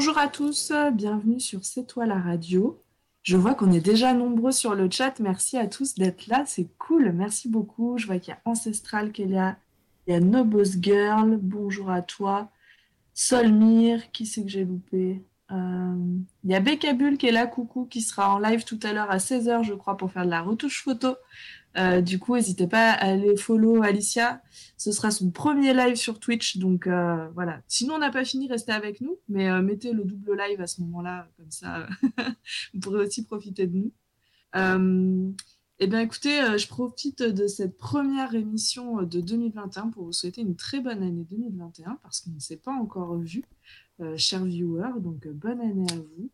bonjour à tous, bienvenue sur C'est toi la radio. Je vois qu'on est déjà nombreux sur le chat. Merci à tous d'être là, c'est cool. Merci beaucoup. Je vois qu'il y a Ancestral qui est là. Il y a Nobos Girl, bonjour à toi. Solmir, qui c'est que j'ai loupé? Euh, Il y a Bekabul qui est là, coucou, qui sera en live tout à l'heure à 16h, je crois, pour faire de la retouche photo. Euh, du coup, n'hésitez pas à aller follow Alicia. Ce sera son premier live sur Twitch. Donc euh, voilà. Sinon, on n'a pas fini, restez avec nous. Mais euh, mettez le double live à ce moment-là. Comme ça, vous pourrez aussi profiter de nous. eh bien, écoutez, je profite de cette première émission de 2021 pour vous souhaiter une très bonne année 2021 parce qu'on ne s'est pas encore vu, chers viewers. Donc, bonne année à vous.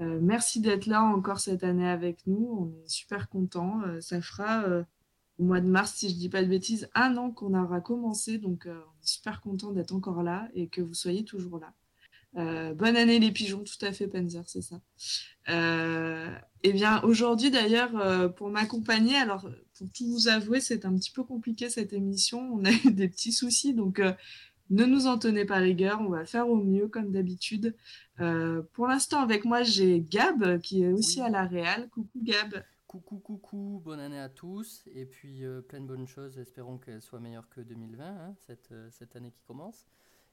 Euh, merci d'être là encore cette année avec nous. On est super contents. Euh, ça fera euh, au mois de mars, si je ne dis pas de bêtises, un an qu'on aura commencé. Donc, on est super content d'être encore là et que vous soyez toujours là. bonne année les pigeons, tout à fait, Panzer, c'est ça. eh bien, aujourd'hui d'ailleurs, pour m'accompagner, alors pour tout vous avouer, c'est un petit peu compliqué cette émission. On a eu des petits soucis, donc ne nous en tenez pas rigueur, on va faire au mieux comme d'habitude. Euh, pour l'instant, avec moi, j'ai Gab qui est aussi à la Réal. Coucou Gab. Coucou, coucou, bonne année à tous. Et puis euh, plein de bonnes choses. Espérons qu'elle soit meilleure que 2020, hein, cette, euh, cette, année qui commence.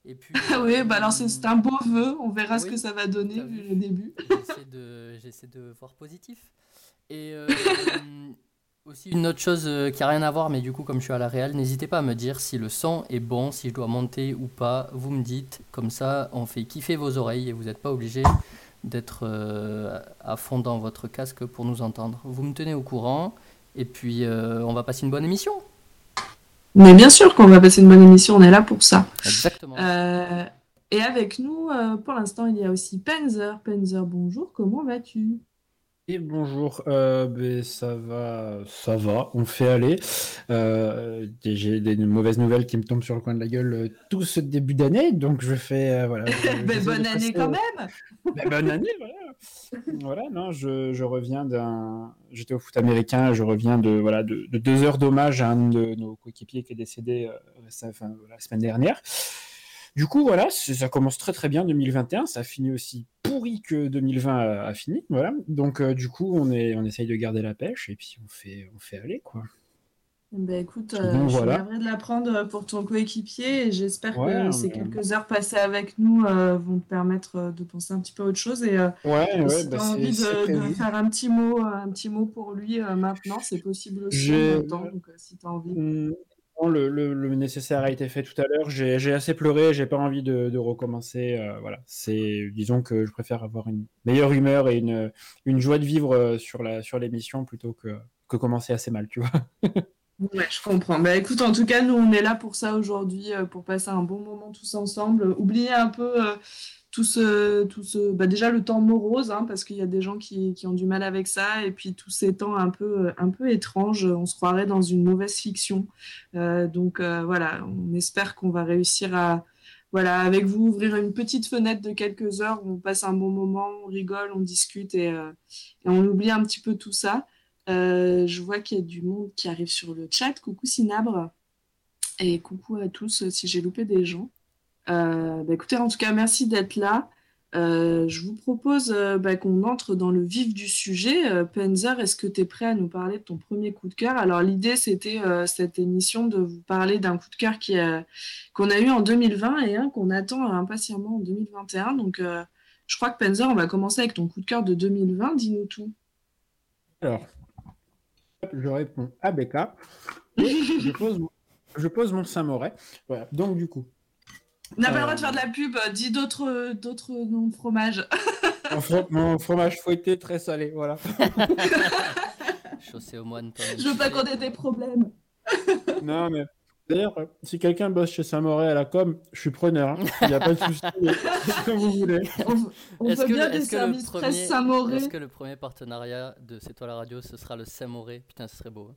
Et puis, oui, bah alors c'est un beau vœu. On verra ce que ça va donner vu le début. J'essaie de, de, voir positif. Et Aussi une autre chose euh, qui a rien à voir, mais du coup comme je suis à la réal, n'hésitez pas à me dire si le son est bon, si je dois monter ou pas. Vous me dites, comme ça on fait kiffer vos oreilles et vous n'êtes pas obligé d'être euh, à fond dans votre casque pour nous entendre. Vous me tenez au courant et puis euh, on va passer une bonne émission. Mais bien sûr qu'on va passer une bonne émission, on est là pour ça. Exactement. et avec nous, pour l'instant, il y a aussi Penzer. Penzer, bonjour, comment vas-tu? Bonjour, euh, ben, ça va, ça va, on fait aller. Euh, j'ai des mauvaises nouvelles qui me tombent sur le coin de la gueule euh, tout ce début d'année, donc je fais voilà. Ben, bonne année quand même. Ben, bonne année, voilà. voilà, non, je, reviens d'un, j'étais au foot américain, je reviens de voilà de, deux heures d'hommage à un de nos coéquipiers qui est décédé la semaine dernière. Du coup, voilà, ça commence très très bien 2021. Ça a fini aussi pourri que 2020 a, fini. Voilà. Donc, euh, du coup, on, est, on essaye de garder la pêche et puis on fait, on fait aller, quoi. Ben écoute, euh, je suis de l'apprendre pour ton coéquipier et j'espère que ces quelques heures passées avec nous euh, vont te permettre de penser un petit peu à autre chose. Et ouais, si tu as envie de, faire un petit mot, un petit mot pour lui maintenant, c'est possible aussi en donc si tu as envie. Le, nécessaire a été fait tout à l'heure. J'ai assez pleuré, j'ai pas envie de, recommencer. Euh, voilà, c'est disons que je préfère avoir une meilleure humeur et une, une joie de vivre euh, sur la sur l'émission plutôt que, que commencer assez mal, tu vois. je comprends. Bah écoute, en tout cas, nous on est là pour ça aujourd'hui, euh, pour passer un bon moment tous ensemble. Oubliez un peu tout ce, tout ce bah déjà le temps morose, hein, parce qu'il y a des gens qui, ont du mal avec ça, et puis tous ces temps un peu, un peu étranges, on se croirait dans une mauvaise fiction. Euh, donc euh, voilà, on espère qu'on va réussir à, voilà, avec vous, ouvrir une petite fenêtre de quelques heures, on passe un bon moment, on rigole, on discute, et, euh, et on oublie un petit peu tout ça. je vois qu'il y a du monde qui arrive sur le chat. Coucou Sinabre, et coucou à tous si j'ai loupé des gens. Euh, bah, écoutez, en tout cas, merci d'être là. Euh, je vous propose euh, bah, qu'on entre dans le vif du sujet. Penzer, est-ce que tu es prêt à nous parler de ton premier coup de cœur? Alors, l'idée, c'était cette émission de vous parler d'un coup de cœur qu'on a eu en 2020 et qu'on attend impatiemment en 2021. Donc, je crois que Penzer, on va commencer avec ton coup de cœur de 2020. Dis-nous tout. Alors, je réponds à Becca. je, pose, je mon Saint-Moret. Voilà. Donc, du coup, on n'a pas le droit de faire de la pub, dis d'autres, d'autres noms de fromage. mon, fromage fouetté très salé, voilà. Chaussé au moine. Je veux pas qu'on ait des problèmes. non, mais d'ailleurs, si quelqu'un bosse chez Saint-Moré à la com, je suis preneur. Hein. Il n'y a pas de souci. comme vous voulez. On, veut bien des services très Saint-Moré. Est-ce que le premier partenariat de C'est toi la radio, ce sera le Saint-Moré Putain, ce serait beau. Hein.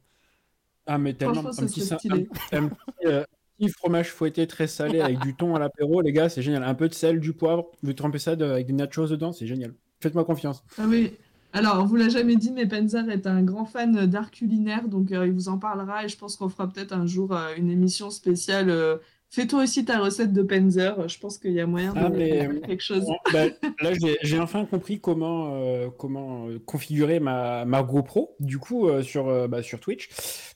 Ah, mais tellement. Un petit, un, euh, petit fromage fouetté très salé avec du thon à l'apéro, les gars, c'est génial. Un peu de sel, du poivre, vous trempez ça avec des nachos dedans, c'est génial. Faites-moi confiance. Ah oui. Alors, on vous l'a jamais dit, mais Penzer est un grand fan d'art culinaire, donc euh, il vous en parlera et je pense qu'on fera peut-être un jour euh, une émission spéciale. Fais-toi aussi ta recette de Penzer. Je pense qu'il y a moyen de Ah, mais- faire quelque chose. Bah, là, j'ai- enfin compris comment, euh, comment euh, configurer ma, ma GoPro, du coup, euh, sur, euh, bah, sur Twitch.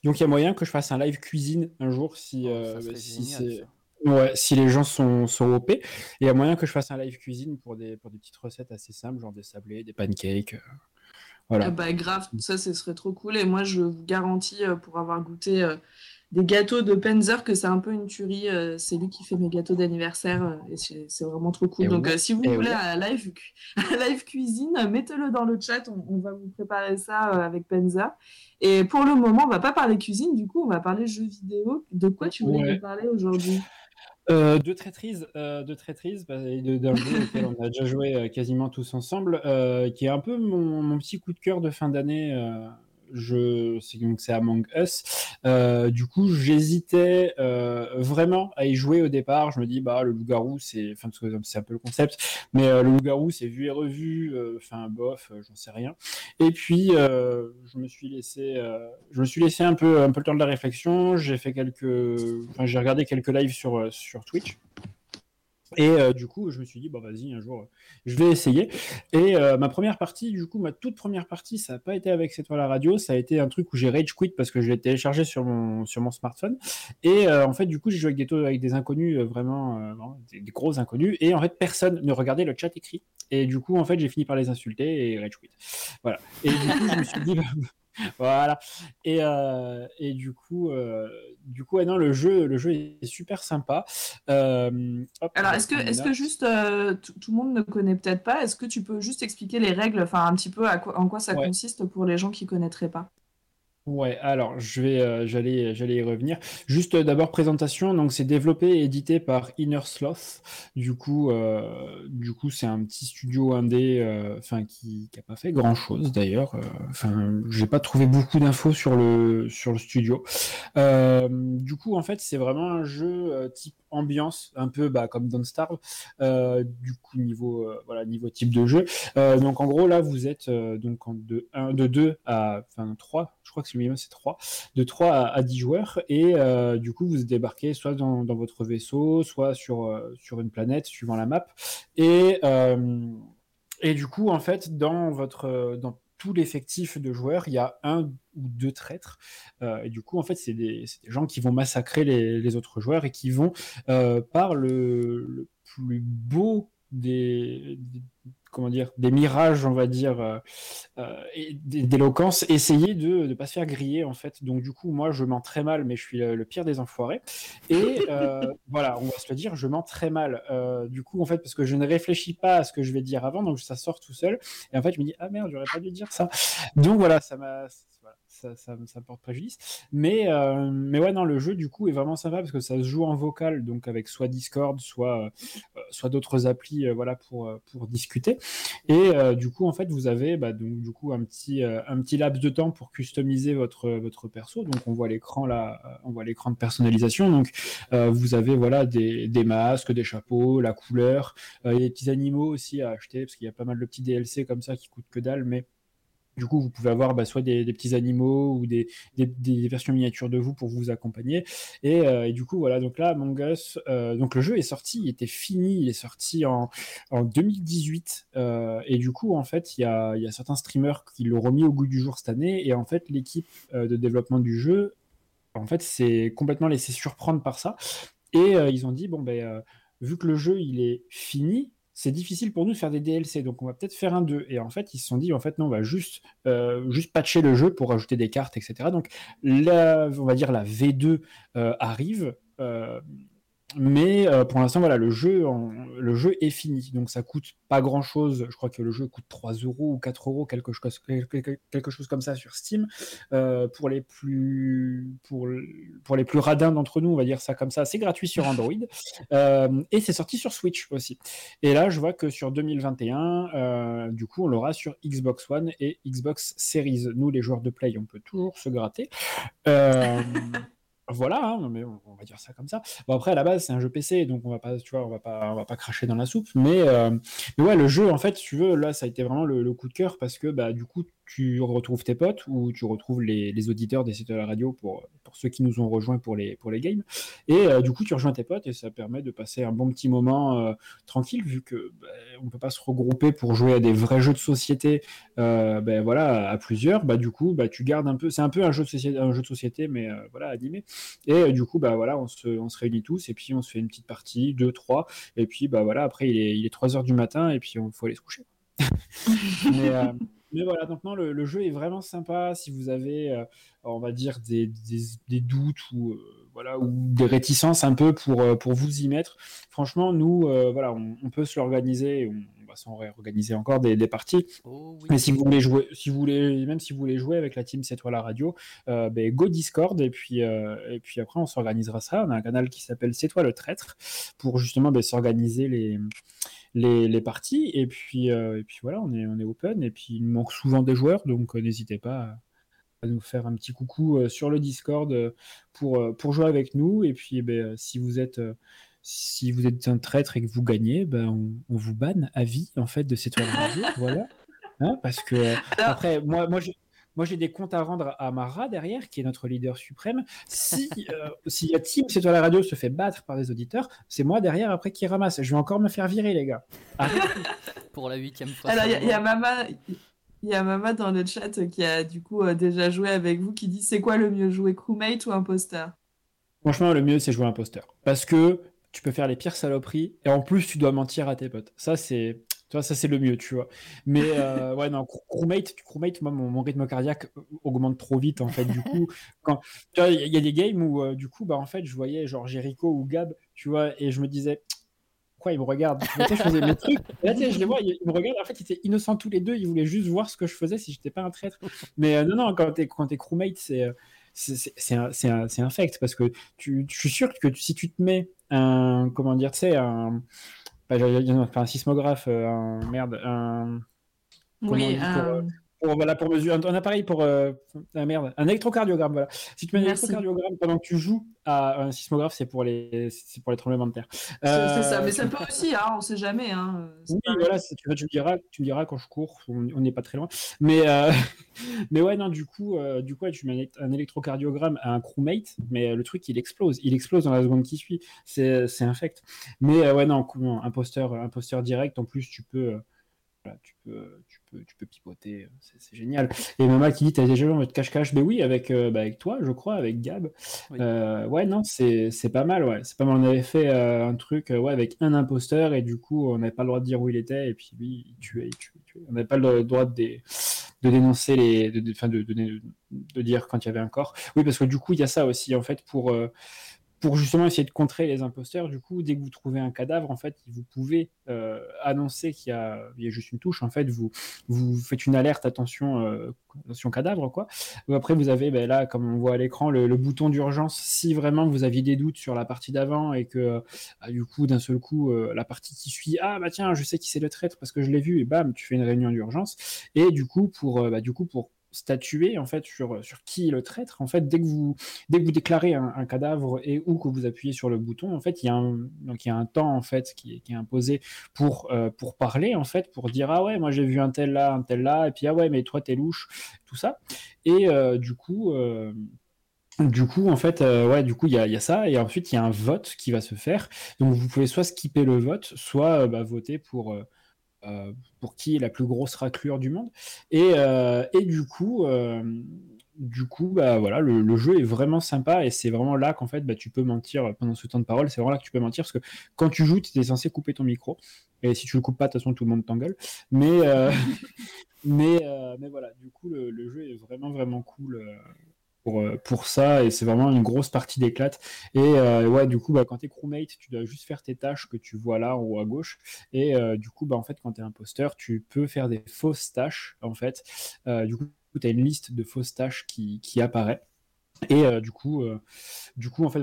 Donc, il y a moyen que je fasse un live cuisine un jour si, Oh, euh, si, génial. Ouais, si les gens sont, sont OP. Il y a moyen que je fasse un live cuisine pour des, pour des petites recettes assez simples, genre des sablés, des pancakes. Voilà. Ah bah grave, ça ce serait trop cool. Et moi je vous garantis, pour avoir goûté euh, des gâteaux de Penzer, que c'est un peu une tuerie. euh, c'est lui qui fait mes gâteaux d'anniversaire euh, et c'est vraiment trop cool. Et Donc euh, si vous et voulez ouais. un live, un live cuisine, mettez-le dans le chat. On, on va vous préparer ça euh, avec Penzer. Et pour le moment, on va pas parler cuisine, du coup on va parler jeux vidéo. De quoi tu voulais Ouais. nous parler aujourd'hui? Euh, de traîtrise, euh, de traîtrise, bah, et de- d'un jeu auquel on a déjà joué euh, quasiment tous ensemble, euh, qui est un peu mon, mon petit coup de cœur de fin d'année. Euh, donc c'est Among Us. Euh, du coup, j'hésitais euh, vraiment à y jouer au départ. Je me dis, bah le loup-garou, c'est, enfin que c'est un peu le concept, mais euh, le loup-garou, c'est vu et revu. euh, Enfin, bof, euh, j'en sais rien. Et puis, euh, je me suis laissé, euh, je me suis laissé un peu, un peu le temps de la réflexion. J'ai fait quelques, enfin, j'ai regardé quelques lives sur, euh, sur Twitch. Et euh, du coup, je me suis dit, bon, vas-y, un jour, je vais essayer. Et euh, ma première partie, du coup, ma toute première partie, ça n'a pas été avec C'est toi la radio, ça a été un truc où j'ai rage quit parce que je l'ai téléchargé sur mon, sur mon smartphone. Et euh, en fait, du coup, j'ai joué avec des, inconnus, vraiment, vraiment, des, des gros inconnus. Et en fait, personne ne regardait le chat écrit. Et du coup, en fait, j'ai fini par les insulter et rage quit. Voilà. Et du coup, je me suis dit, bah, voilà. Et, euh, et du coup, euh, du coup, ouais, non, le jeu, le jeu est super sympa. Euh, hop, Alors, est-ce que, est-ce que juste, tout tout le monde ne connaît peut-être pas, est-ce que tu peux juste expliquer les règles, enfin un petit peu à quoi, en quoi ça Ouais. consiste pour les gens qui connaîtraient pas? Ouais, alors je vais, euh, j'allais, j'allais y revenir. Juste euh, d'abord présentation. Donc c'est développé et édité par Inner Sloth. Du coup, euh, du coup c'est un petit studio indé, euh, enfin qui, qui a pas fait grand chose d'ailleurs. Euh, Enfin, j'ai pas trouvé beaucoup d'infos sur le sur le studio. Euh, du coup, en fait, c'est vraiment un jeu euh, type ambiance, un peu bah, comme Don't Starve. Euh, du coup, niveau euh, voilà niveau type de jeu. Euh, donc en gros là, vous êtes euh, donc en de 1, de 2 à enfin 3, je crois que le minimum c'est 3, de 3 à, à 10 joueurs et euh, du coup vous débarquez soit dans, dans votre vaisseau, soit sur euh, sur une planète suivant la map et et du coup en fait dans votre dans tout l'effectif de joueurs, il y a un ou deux traîtres. Euh, et du coup, en fait, c'est des, gens qui vont massacrer les, autres joueurs et qui vont, euh, par le plus beau des, des- comment dire, des mirages, on va dire, euh, euh, d'éloquence, essayer de ne pas se faire griller, en fait. Donc, du coup, moi, je mens très mal, mais je suis le, le pire des enfoirés. Et euh, voilà, on va se le dire, je mens très mal. Du coup, en fait, parce que je ne réfléchis pas à ce que je vais dire avant, donc ça sort tout seul. Et en fait, je me dis, ah merde, j'aurais pas dû dire ça. Donc voilà, ça m'a. Ça, ça, ça porte préjudice. Mais, euh, mais ouais, non, le jeu, du coup, est vraiment sympa parce que ça se joue en vocal, donc avec soit Discord, soit, euh, soit d'autres applis euh, voilà, pour, pour discuter. Et du coup, en fait, vous avez bah, donc, du coup, un, petit, un petit laps de temps pour customiser votre, votre perso. Donc, on voit l'écran là, on voit l'écran de personnalisation. Donc, vous avez voilà, des, des masques, des chapeaux, la couleur, des petits animaux aussi à acheter parce qu'il y a pas mal de petits DLC comme ça qui coûtent que dalle, mais du coup, vous pouvez avoir bah, soit des, petits animaux ou des, versions miniatures de vous pour vous accompagner. Et, euh, du coup, voilà, donc là, Among Us, euh, donc le jeu est sorti, il était fini, il est sorti en, en 2018. euh, et du coup, en fait, il y a, certains streamers qui l'ont remis au goût du jour cette année. Et en fait, l'équipe de développement du jeu, en fait, s'est complètement laissé surprendre par ça. Et ils ont dit, bon, ben, vu que le jeu, il est fini, c'est difficile pour nous de faire des DLC, donc on va peut-être faire un 2. Et en fait, ils se sont dit, en fait, non, on va juste, euh, juste patcher le jeu pour ajouter des cartes, etc. Donc, la, on va dire la V2 euh, arrive. euh, mais euh, pour l'instant, voilà, le jeu, en- le jeu est fini. Donc ça coûte pas grand chose. Je crois que le jeu coûte 3 euros ou 4 euros, quelque chose, quelque, quelque chose comme ça sur Steam. Euh, pour, les plus, pour, pour les plus radins d'entre nous, on va dire ça comme ça, c'est gratuit sur Android. Euh, et c'est sorti sur Switch aussi. Et là, je vois que sur 2021, euh, du coup, on l'aura sur Xbox One et Xbox Series. Nous, les joueurs de Play, on peut toujours se gratter. Voilà, hein, mais on, va dire ça comme ça. Bon après à la base c'est un jeu PC, donc on va pas, tu vois, on va pas, on va pas cracher dans la soupe. Mais, euh, mais ouais, le jeu en fait, tu veux, là ça a été vraiment le, coup de cœur parce que bah du coup tu retrouves tes potes ou tu retrouves les, les auditeurs des sites de la radio pour, pour ceux qui nous ont rejoints pour les, pour les games. Et euh, du coup tu rejoins tes potes et ça permet de passer un bon petit moment euh, tranquille vu que bah, on peut pas se regrouper pour jouer à des vrais jeux de société. ben voilà, à plusieurs. Bah du coup bah tu gardes un peu, c'est un peu un jeu de société, un jeu de société mais voilà animé. Et euh, du coup, bah voilà, on se, on se, réunit tous et puis on se fait une petite partie, deux, trois. Et puis bah voilà, après il est, il est 3 heures du matin et puis il faut aller se coucher. mais, euh, mais, voilà, donc non, le, jeu est vraiment sympa. Si vous avez, euh, on va dire, des, des, des doutes ou voilà, ou des réticences un peu pour, pour vous y mettre. Franchement, nous, voilà, on, on, peut se l'organiser, on, va s'en réorganiser encore des, des parties. Oh Mais si vous voulez jouer, si vous voulez, même si vous voulez jouer avec la team C'est toi la radio, euh, ben, go Discord et puis, euh, et puis après on s'organisera ça. On a un canal qui s'appelle C'est toi le traître pour justement ben, s'organiser les, les, les, parties. Et puis, euh, et puis voilà, on est, on est open et puis il manque souvent des joueurs, donc n'hésitez pas à nous faire un petit coucou sur le Discord pour, pour jouer avec nous. Et puis, ben, si vous êtes si vous êtes un traître et que vous gagnez, ben on, vous banne à vie en fait de cette radio, voilà. Hein, parce que après, moi, moi, j'ai, moi, j'ai des comptes à rendre à Mara derrière, qui est notre leader suprême. Si euh, si la team c'est la radio se fait battre par des auditeurs, c'est moi derrière après qui ramasse. Je vais encore me faire virer, les gars. Pour la huitième fois. Alors, il y, a Mama. Il y a Mama dans le chat qui a du coup euh, déjà joué avec vous qui dit c'est quoi le mieux jouer crewmate ou imposteur? Franchement, le mieux c'est jouer imposteur parce que tu peux faire les pires saloperies et en plus tu dois mentir à tes potes. Ça c'est tu vois, ça c'est le mieux, tu vois. Mais euh, ouais, non, crewmate, crewmate, moi mon, rythme cardiaque augmente trop vite en fait. Du coup, quand tu vois, il y, a des games où euh, du coup, bah en fait, je voyais genre Jericho ou Gab, tu vois, et je me disais quoi, ils me regardent. je faisais mes trucs. là, tu sais, je les vois, ils, me regardent. En fait, ils étaient innocents tous les deux. Ils voulaient juste voir ce que je faisais si j'étais pas un traître. Mais euh, non, non, quand t'es quand es crewmate, c'est c'est un, un, un, fact parce que tu, je suis sûr que si tu te mets un comment dire tu sais un pas, un sismographe euh, un merde un oui, un pour, voilà, pour mesurer un, appareil pour euh, ah, merde, un électrocardiogramme. Voilà. Si tu mets un électrocardiogramme pendant que tu joues à un sismographe, c'est pour les, c'est pour les tremblements de terre. C'est ça, mais ça peut aussi, hein, on sait jamais. Hein, oui, voilà, tu, tu, me diras, tu me diras quand je cours, on n'est pas très loin. Mais, euh, mais ouais, non, du coup, euh, du coup tu mets un électrocardiogramme à un crewmate, mais le truc, il explose. Il explose dans la seconde qui suit. C'est, c'est infect. Mais ouais, non, imposteur, imposteur direct, en plus, tu peux tu peux, peux, tu peux pipoter, c'est génial. Et Mama qui dit, t'as déjà joué en mode cache-cache Mais oui, avec, euh, bah, avec toi, je crois, avec Gab. Euh, ouais, non, c'est pas mal, ouais. C'est pas mal. On avait fait euh, un truc ouais, avec un imposteur et du coup, on n'avait pas le droit de dire où il était et puis lui, il tuait, il tuait, On n'avait pas le droit de, de dénoncer les. De, de, de, de, dire quand il y avait un corps. Oui, parce que du coup, il y a ça aussi, en fait, pour pour justement essayer de contrer les imposteurs, du coup, dès que vous trouvez un cadavre, en fait, vous pouvez euh, annoncer qu'il y, a, juste une touche. En fait, vous, vous faites une alerte, attention, euh, attention cadavre, quoi. Après, vous avez, ben, là, comme on voit à l'écran, le, bouton d'urgence. Si vraiment vous aviez des doutes sur la partie d'avant et que, ah, du coup, d'un seul coup, euh, la partie qui suit, ah bah tiens, je sais qui c'est le traître parce que je l'ai vu, et bam, tu fais une réunion d'urgence. Et du coup, pour, bah, du coup, pour statuer en fait sur, sur qui est le traître. En fait, dès que vous, dès que vous déclarez un, cadavre et ou que vous appuyez sur le bouton, en fait, il y a un, donc il y a un temps en fait qui est, qui est imposé pour, euh, pour parler en fait, pour dire ah ouais, moi j'ai vu un tel là, un tel là, et puis ah ouais, mais toi t'es louche, tout ça. Et euh, du coup. Euh, du coup, en fait, ouais, du coup, il y a, y a, ça, et ensuite il y a un vote qui va se faire. Donc, vous pouvez soit skipper le vote, soit bah, voter pour, pour qui est la plus grosse raclure du monde. Et, euh, et du coup, euh, du coup, bah voilà, le, jeu est vraiment sympa et c'est vraiment là qu'en fait, bah, tu peux mentir pendant ce temps de parole. C'est vraiment là que tu peux mentir parce que quand tu joues, tu es censé couper ton micro. Et si tu le coupes pas, de toute façon, tout le monde t'engueule. Mais, mais, mais voilà, du coup, le, jeu est vraiment, vraiment cool pour, euh, pour ça et c'est vraiment une grosse partie d'éclate. Et euh, ouais, du coup, bah, quand tu es crewmate, tu dois juste faire tes tâches que tu vois là en haut à gauche. Et euh, du coup, bah, en fait, quand tu es imposteur, tu peux faire des fausses tâches en fait. du coup, tu as une liste de fausses tâches qui, qui apparaît. Et du coup, du coup, en fait,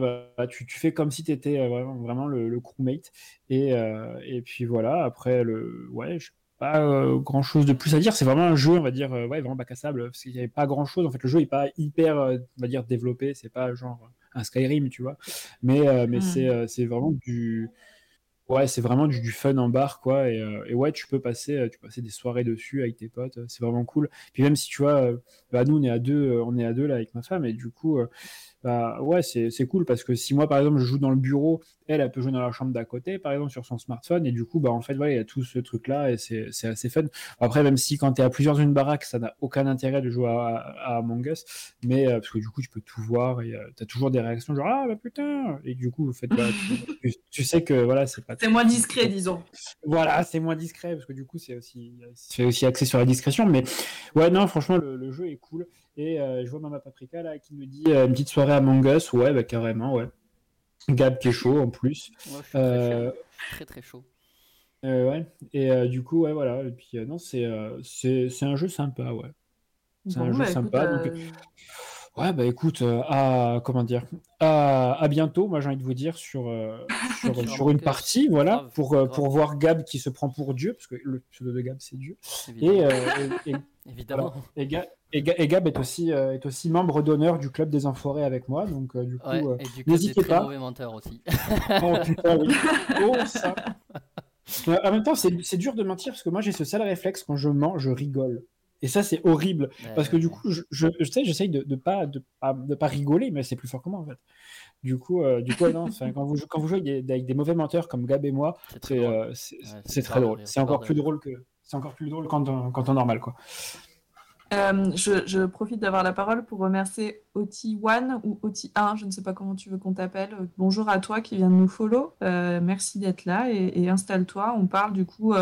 tu, tu fais comme si tu étais vraiment, vraiment, le, le crewmate. Et, et puis voilà, après, le, ouais, je pas euh, grand chose de plus à dire. C'est vraiment un jeu, on va dire, euh, ouais, vraiment bac à sable, parce qu'il n'y avait pas grand chose. En fait, le jeu n'est pas hyper, euh, on va dire, développé. C'est pas genre un Skyrim, tu vois. Mais, mais Mm. c'est c'est vraiment du. Ouais, c'est vraiment du, du fun en bar, quoi. Et, et ouais, tu peux passer, tu peux passer des soirées dessus avec tes potes. C'est vraiment cool. Puis même si tu vois, bah, nous, on est à deux, on est à deux là avec ma femme, et du coup, bah ouais, c'est cool parce que si moi, par exemple, je joue dans le bureau, elle, elle peut jouer dans la chambre d'à côté, par exemple, sur son smartphone, et du coup, bah en fait, voilà, il y a tout ce truc-là, et c'est assez fun. Après, même si quand tu es à plusieurs une baraque, ça n'a aucun intérêt de jouer à, à Among Us, mais euh, parce que du coup, tu peux tout voir et tu as toujours des réactions genre ah bah putain, et du coup, en fait, voilà, tu, tu- tu sais que voilà, c'est pas C'est moins discret, disons. voilà, c'est moins discret parce que du coup, c'est aussi, c'est aussi axé sur la discrétion. Mais ouais, non, franchement, le, le jeu est cool. Et euh, je vois Mama Paprika là qui nous dit euh, une petite soirée à Among Us. Ouais, bah carrément, ouais. Gab qui est chaud en plus. Je suis Euh, très très chaud. euh, ouais. Et euh, du coup, ouais, voilà. Et puis, euh, non, c'est euh, c'est c'est un jeu sympa, ouais. C'est un jeu bah, écoute, sympa. donc, Ouais, bah écoute, euh, à, comment dire, à, à bientôt, moi j'ai envie de vous dire, sur, euh, sur, une partie, voilà, Grave, pour, grave. pour voir Gab qui se prend pour Dieu, parce que le pseudo de Gab c'est Dieu. Évidemment. Et, euh, et, et- Évidemment. et et Ga- et Gab est aussi, euh, est aussi membre d'honneur du club des Enfoirés avec moi, donc euh, du coup, Ouais, euh, coup, n'hésitez pas. mauvais menteurs aussi. oh putain, oui. Oh, ça. Mais en même temps, c'est dur de mentir, parce que moi j'ai ce sale réflexe, quand je mens, je rigole. Et ça, c'est horrible. Parce que du Euh, coup, je, je, je sais, j'essaye de, de pas de, pas de pas rigoler, mais c'est plus fort que moi en fait. Du coup, euh, du coup, non, quand vous jou- quand vous jouez avec des, mauvais menteurs comme Gab et moi, c'est très drôle. euh, c'est- encore plus drôle que c'est encore plus drôle quand on, quand on normal quoi. Euh, je, profite d'avoir la parole pour remercier Oti1 ou Oti1, je ne sais pas comment tu veux qu'on t'appelle. Euh, Bonjour à toi qui viens de nous follow. Euh, merci d'être là et, et installe-toi. On parle du coup,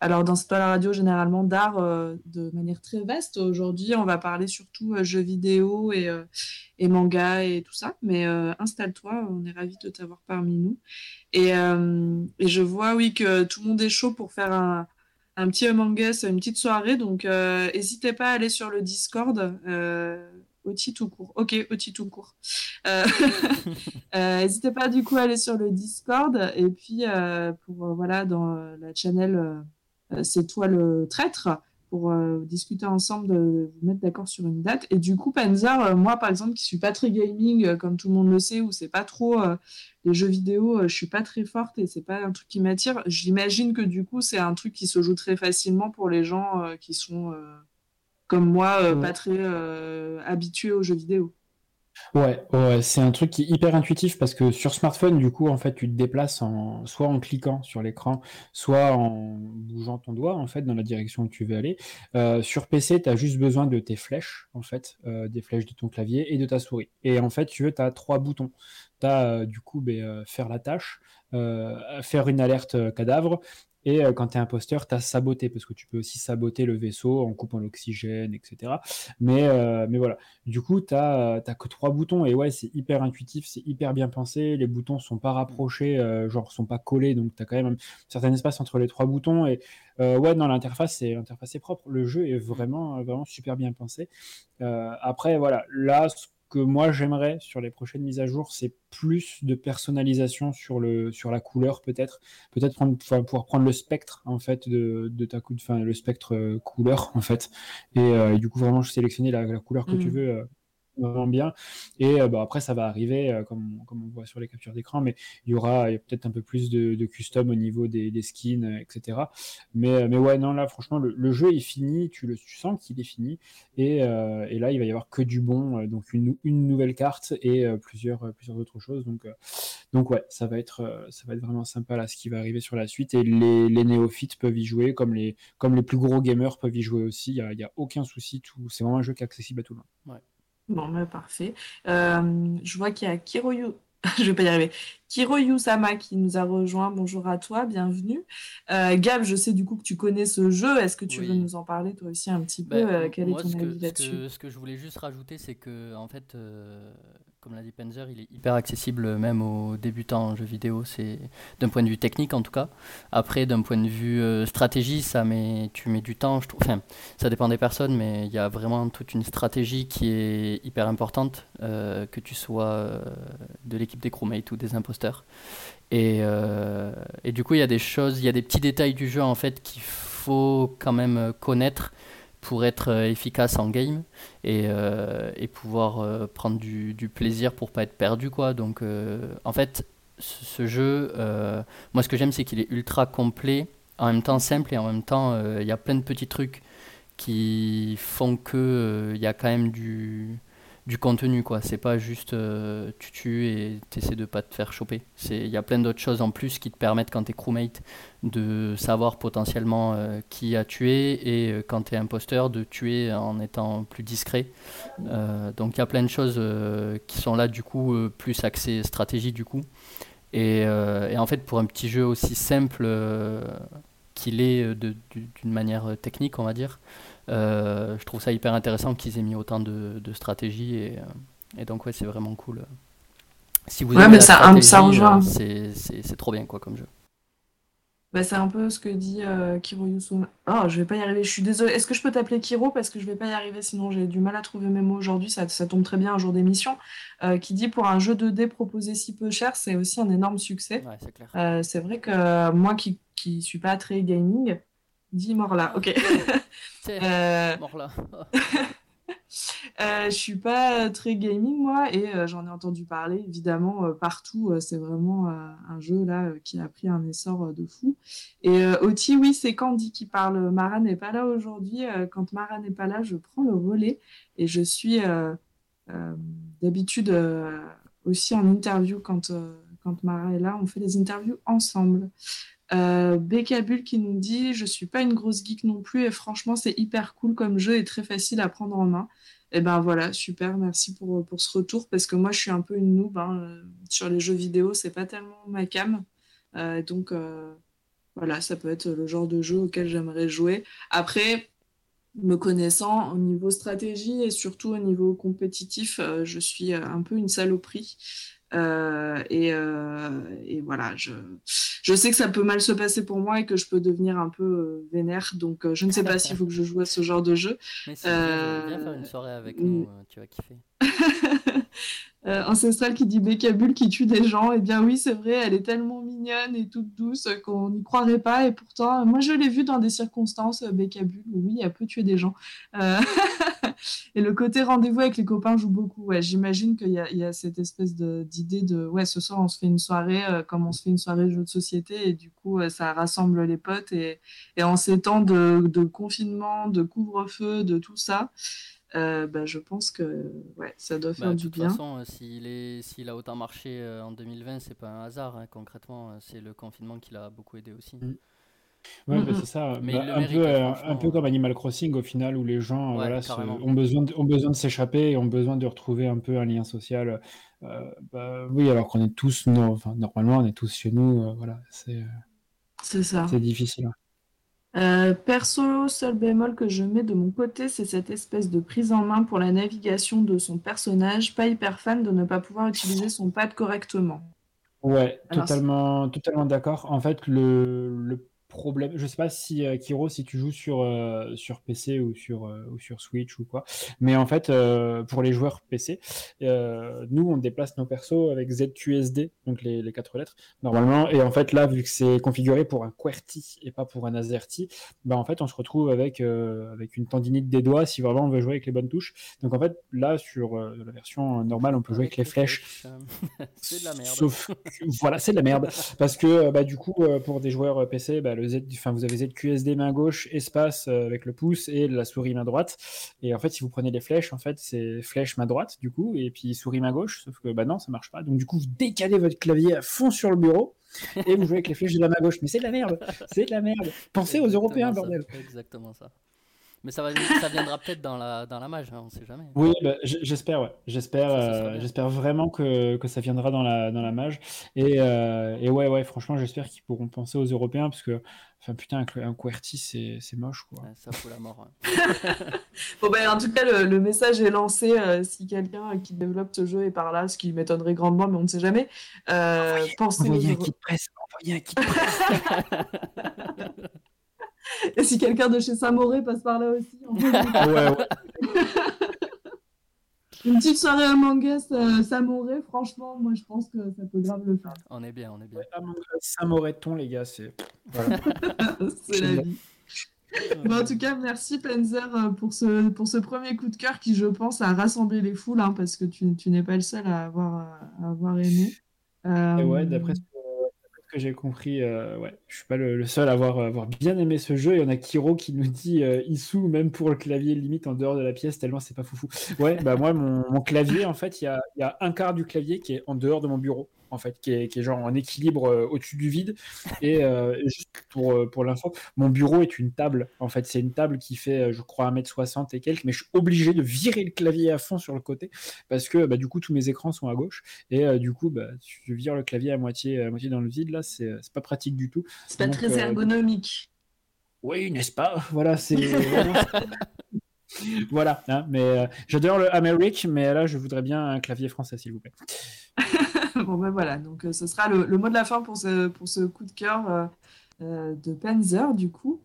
alors dans cette la radio, généralement d'art de manière très vaste. Aujourd'hui, on va parler surtout jeux vidéo et, manga et tout ça. Mais installe-toi, on est ravis de t'avoir parmi nous. Et, et je vois, oui, que tout le monde est chaud pour faire un un petit Among Us, une petite soirée. Donc, euh, n'hésitez pas à aller sur le Discord. Euh, Oti tout court. Ok, Oti tout court. Euh, euh, N'hésitez pas du coup à aller sur le Discord. Et puis, euh, pour voilà, dans la channel euh, C'est toi le traître, pour euh, discuter ensemble, de vous mettre d'accord sur une date. Et du coup, Panzer, euh, moi par exemple, qui suis pas très gaming, euh, comme tout le monde le sait, ou c'est pas trop les jeux vidéo, je suis pas très forte et c'est pas un truc qui m'attire. J'imagine que du coup, c'est un truc qui se joue très facilement pour les gens qui sont comme moi, Ouais. pas très habitués aux jeux vidéo. Ouais, c'est un truc qui est hyper intuitif parce que sur smartphone, du coup, en fait, tu te déplaces soit en cliquant sur l'écran, soit en bougeant ton doigt, en fait, dans la direction où tu veux aller. Euh, sur PC, tu as juste besoin de tes flèches, en fait, euh, des flèches de ton clavier et de ta souris. Et en fait, tu veux, tu as trois boutons. Tu as, du coup, ben, euh, faire la tâche, euh, faire une alerte euh, cadavre, et euh, quand tu es imposteur, tu as saboter, parce que tu peux aussi saboter le vaisseau en coupant l'oxygène, etc. Mais, euh, mais voilà. Du coup, tu n'as que trois boutons et ouais, c'est hyper intuitif, c'est hyper bien pensé. Les boutons sont pas rapprochés, euh, genre sont pas collés, donc tu as quand même un certain espace entre les trois boutons. Et euh, ouais, non, l'interface l'interface est propre. Le jeu est vraiment vraiment super bien pensé. Euh, après, voilà, là, que moi j'aimerais sur les prochaines mises à jour, c'est plus de personnalisation sur le sur la couleur peut-être, peut-être prendre, pouvoir prendre le spectre en fait de, de ta coup, enfin le spectre euh, couleur en fait, et, euh, et du coup vraiment sélectionner la, la couleur que tu Mhm. veux. Vraiment bien. Et euh, bah, après ça va arriver euh, comme, comme on voit sur les captures d'écran mais il y aura peut-être un peu plus de, custom au niveau des, skins euh, etc mais, mais ouais non là franchement le, jeu est fini tu le sens qu'il est fini. Et, et là il va y avoir que du bon donc une, une nouvelle carte et plusieurs plusieurs autres choses. Donc donc ouais ça va être ça va être vraiment sympa là ce qui va arriver sur la suite. Et les, les néophytes peuvent y jouer comme les comme les plus gros gamers peuvent y jouer aussi. Il y a, aucun souci c'est vraiment un jeu qui est accessible à tout le monde Bon, bah, parfait. Euh, je vois qu'il y a Kiroyu, je vais pas y arriver. Kiroyu Sama qui nous a rejoint. Bonjour à toi, bienvenue. Euh, Gab, je sais du coup que tu connais ce jeu. Est-ce que tu Oui. veux nous en parler toi aussi un petit Bah, peu Euh, Quel moi, est ton avis là-dessus? ce que je voulais juste rajouter, c'est que, en fait, euh, comme l'a dit Panzer, il est hyper accessible même aux débutants en jeux vidéo, c'est d'un point de vue technique en tout cas. Après, d'un point de vue euh, stratégie, ça met, tu mets du temps, je trouve. Enfin, ça dépend des personnes, mais il y a vraiment toute une stratégie qui est hyper importante, euh, que tu sois euh, de l'équipe des crewmates ou des imposteurs. Et, et du coup, il y a des choses, il y a des petits détails du jeu en fait qu'il faut quand même connaître pour être euh, efficace en game et, et pouvoir prendre du, du, plaisir pour pas être perdu. Quoi. Donc, en fait, ce, jeu, moi, ce que j'aime, c'est qu'il est ultra complet, en même temps simple et en même temps, il y a plein de petits trucs qui font que il y a quand même du du contenu quoi. C'est pas juste euh, tu tues et t'essaies de pas te faire choper. C'est il y a plein d'autres choses en plus qui te permettent quand t'es crewmate de savoir potentiellement euh, qui a tué et euh, quand t'es imposteur de tuer en étant plus discret. Donc il y a plein de choses qui sont là du coup plus axées stratégie du coup. Et, et, en fait pour un petit jeu aussi simple qu'il est d'une manière technique on va dire euh, je trouve ça hyper intéressant qu'ils aient mis autant de, de stratégie et, euh, et, donc ouais c'est vraiment cool. Si vous ouais, mais ça, ça rejoint. Euh, c'est trop bien quoi comme jeu. Bah, c'est un peu ce que dit Kiro Yusuna. Oh, je vais pas y arriver, je suis désolée. Est-ce que je peux t'appeler Kiro? Parce que je vais pas y arriver, sinon j'ai du mal à trouver mes mots aujourd'hui. Ça, ça, tombe très bien un jour d'émission. qui dit pour un jeu 2D proposé si peu cher, c'est aussi un énorme succès. Ouais, c'est vrai que moi qui, qui suis pas très gaming, Dis Morla, ok. euh... Morla. euh, je suis pas très gaming moi et euh, j'en ai entendu parler évidemment euh, partout. Euh, c'est vraiment un jeu là qui a pris un essor de fou. Et Oti, oui, c'est Candy qui parle. Mara n'est pas là aujourd'hui. quand Mara n'est pas là, je prends le relais et je suis d'habitude aussi en interview quand quand Mara est là. On fait des interviews ensemble. Euh, Bécabule qui nous dit Je suis pas une grosse geek non plus et franchement, c'est hyper cool comme jeu et très facile à prendre en main. Et ben voilà, super, merci pour, pour ce retour parce que moi je suis un peu une noob hein, euh, sur les jeux vidéo, c'est pas tellement ma cam. Euh, donc euh, voilà, ça peut être le genre de jeu auquel j'aimerais jouer. Après, me connaissant au niveau stratégie et surtout au niveau compétitif, je suis un peu une saloperie. Euh, et, euh, et, voilà, je, je, sais que ça peut mal se passer pour moi et que je peux devenir un peu euh, vénère. Donc, je ne sais pas s'il faut que je joue à ce genre de jeu. Mais si viens faire une soirée avec nous, tu vas kiffer. euh, Ancestral qui dit Bécabule qui tue des gens. Eh bien oui, c'est vrai, elle est tellement mignonne et toute douce qu'on n'y croirait pas. Et pourtant, moi je l'ai vue dans des circonstances, Bécabule, oui, elle peut tuer des gens. Euh... et le côté rendez-vous avec les copains joue beaucoup. Ouais, J'imagine qu'il y, a cette espèce d'idée de, ouais, ce soir on se fait une soirée euh, comme on se fait une soirée de jeu de société et du coup euh, ça rassemble les potes. Et, en ces temps de, de confinement, de couvre-feu, de tout ça, euh, bah, je pense que ouais, ça doit faire bah, du bien. De toute façon, euh, s'il est, s'il a autant marché euh, en 2020, c'est pas un hasard. Hein, concrètement, c'est le confinement qui l'a beaucoup aidé aussi. Mm. Ouais, Mm, bah, c'est ça. Mais Bah, un mérite, peu, un peu comme Animal Crossing au final, où les gens Ouais, voilà, se- ont besoin de, ont besoin de s'échapper et ont besoin de retrouver un peu un lien social. Euh, bah, oui, alors qu'on est tous, no- enfin, normalement, on est tous chez nous. euh, voilà, c'est C'est ça. c'est difficile. Euh, perso, seul bémol que je mets de mon côté, c'est cette espèce de prise en main pour la navigation de son personnage. Pas hyper fan de ne pas pouvoir utiliser son pad correctement. Ouais, Alors, totalement, totalement d'accord. En fait, le, le problème, je sais pas si euh, Kiro, si tu joues sur euh, sur PC ou sur euh, ou sur Switch ou quoi, mais en fait, pour les joueurs PC, nous on déplace nos persos avec ZQSD, donc les, les quatre lettres normalement, et en fait là, vu que c'est configuré pour un QWERTY et pas pour un AZERTY, bah en fait on se retrouve avec avec une tendinite des doigts si vraiment on veut jouer avec les bonnes touches. Donc en fait là sur la version normale, on peut jouer avec les flèches. c'est de la merde. Sauf voilà, c'est de la merde. Parce que bah, du coup, pour des joueurs PC, bah, le Z, enfin, vous avez ZQSD main gauche, espace euh, avec le pouce et la souris main droite. Et en fait, si vous prenez les flèches, en fait, c'est flèche main droite, du coup, et puis souris main gauche. Sauf que bah non, ça marche pas. Donc du coup, vous décalez votre clavier à fond sur le bureau et vous jouez avec les flèches de la main gauche. Mais c'est de la merde. C'est de la merde. Pensez aux Européens, ça, bordel. Exactement ça. Mais ça, va, ça viendra peut-être dans la, dans la mage, hein, on sait jamais. Oui, bah, j'espère, ouais. J'espère, euh, j'espère vraiment que, que ça viendra dans la, dans la mage. Et, euh, et ouais, ouais, franchement, j'espère qu'ils pourront penser aux Européens parce que, enfin, putain, un, un QWERTY, c'est, c'est moche, quoi. Ouais, ça fout la mort. hein. Bon, ben, en tout cas, le, le message est lancé. euh, si quelqu'un qui développe ce jeu est par là, ce qui m'étonnerait grandement, mais on ne sait jamais, euh, pensez aux Envoyez un kit presse, envoyez un kit presse. Et si quelqu'un de chez Samoré passe par là aussi, envoyez- ouais, ouais. une petite soirée à Mangas euh, Samoré, franchement, moi je pense que ça peut grave le faire. On est bien, on est bien. Ah, mon gars, Samoreton, les gars, c'est. Voilà. C'est la vie. Bon, en tout cas, merci Penzer euh, pour ce, pour ce premier coup de cœur qui, je pense, a rassemblé les foules, hein, parce que tu, tu n'es pas le seul à avoir, à avoir aimé. Et ouais, Euh, d'après ce que, d'après ce j'ai compris, euh, ouais, je suis pas le, seul à avoir, bien aimé ce jeu. Il y en a Kiro qui nous dit euh, Issou, même pour le clavier, limite en dehors de la pièce, tellement c'est pas foufou. Ouais, bah moi, mon, clavier, en fait, il y a un quart du clavier qui est en dehors de mon bureau, en fait, qui est, qui est genre en équilibre euh, au-dessus du vide. Et euh, juste pour, euh, pour l'info, mon bureau est une table. En fait, c'est une table qui fait, je crois, 1m60 et quelques, mais je suis obligé de virer le clavier à fond sur le côté parce que bah, du coup, tous mes écrans sont à gauche. Et euh, du coup, bah, je vire le clavier à moitié, à moitié dans le vide. Là, c'est pas pratique du tout. c'est pas très ergonomique. Oui, n'est-ce pas? Voilà, c'est. voilà, hein, mais euh, j'adore le Americ, mais là, je voudrais bien un clavier français, s'il vous plaît. Bon, ben voilà, donc euh, ce sera le, le mot de la fin pour ce, pour ce coup de cœur euh, euh, de Panzer, du coup.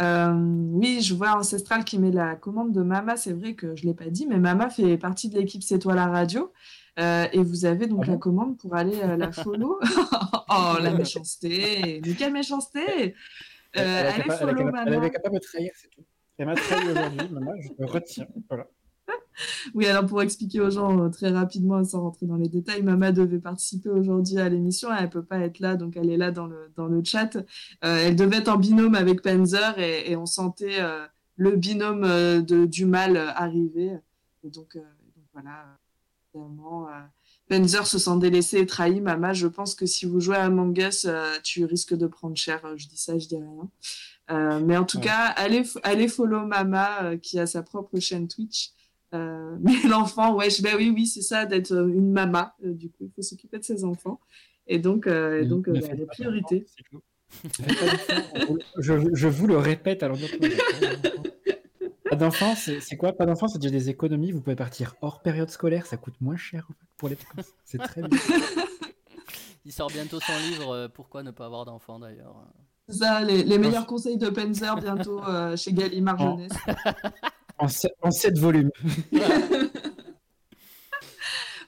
Euh, oui, je vois Ancestral qui met la commande de Mama. C'est vrai que je ne l'ai pas dit, mais Mama fait partie de l'équipe C'est toi la radio. Euh, et vous avez donc Ah bon la commande pour aller euh, la follow. oh, la méchanceté! Mais quelle méchanceté! Elle, est allez capable, elle est follow elle Mama. est capable de trahir, c'est tout. Elle m'a trahi aujourd'hui, maman, je me retiens. Voilà. Oui, alors pour expliquer aux gens euh, très rapidement, sans rentrer dans les détails, Mama devait participer aujourd'hui à l'émission, elle peut pas être là, donc elle est là dans le, dans le chat. Euh, elle devait être en binôme avec Panzer et, et on sentait euh, le binôme de, du mal arriver. Et donc, euh, donc voilà, évidemment, Panzer se sent délaissé et trahi. Mama, je pense que si vous jouez à Among Us, tu risques de prendre cher. Je dis ça, je dis rien. Mais en tout Ouais. cas, allez, allez follow Mama qui a sa propre chaîne Twitch. Euh, mais l'enfant, ouais, je, ben oui, oui, c'est ça, d'être euh, une mama. euh, du coup, il faut s'occuper de ses enfants. Et donc, euh, et donc euh, bah, les priorités. je, je vous le répète l'endroit. Pas d'enfants, c'est quoi? Pas d'enfants, c'est déjà des économies. Vous pouvez partir hors période scolaire, ça coûte moins cher pour les vacances. C'est très bien. Il sort bientôt son livre, euh, Pourquoi ne pas avoir d'enfant d'ailleurs. C'est ça, les, les meilleurs conseils de Penzer bientôt euh, chez Gallimard. Jeunesse. En, se- en 7 volumes.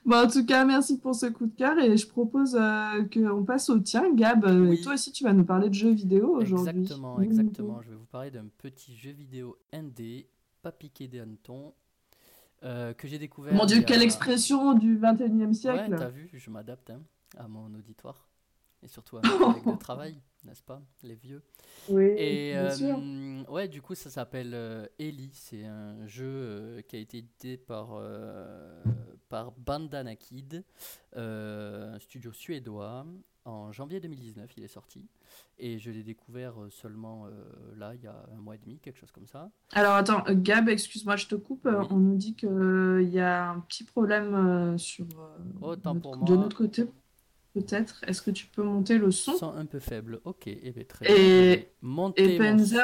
Bon, en tout cas, merci pour ce coup de cœur et je propose euh, qu'on passe au tien, Gab. Euh, Oui. Toi aussi, tu vas nous parler de jeux vidéo aujourd'hui. Exactement, Mmh. exactement. Je vais vous parler d'un petit jeu vidéo indé, pas piqué des hannetons, euh, que j'ai découvert. Mon Dieu, a- quelle expression du 21e Ouais, siècle. t'as vu, je m'adapte hein, à mon auditoire. Et surtout à mes collègues de travail, n'est-ce pas, les vieux. oui, Et bien sûr. euh, ouais, du coup, ça s'appelle euh, Ellie. C'est un jeu euh, qui a été édité par, par Bandana Kid, un studio suédois. En janvier 2019, il est sorti. Et je l'ai découvert seulement euh, là, il y a un mois et demi, quelque chose comme ça. Alors attends, Gab, excuse-moi, je te coupe. Oui. On nous dit qu'il y a un petit problème sur, notre- pour de notre côté, peut-être. Est-ce que tu peux monter le son? Son un peu faible. Ok, et bien très Et- bien.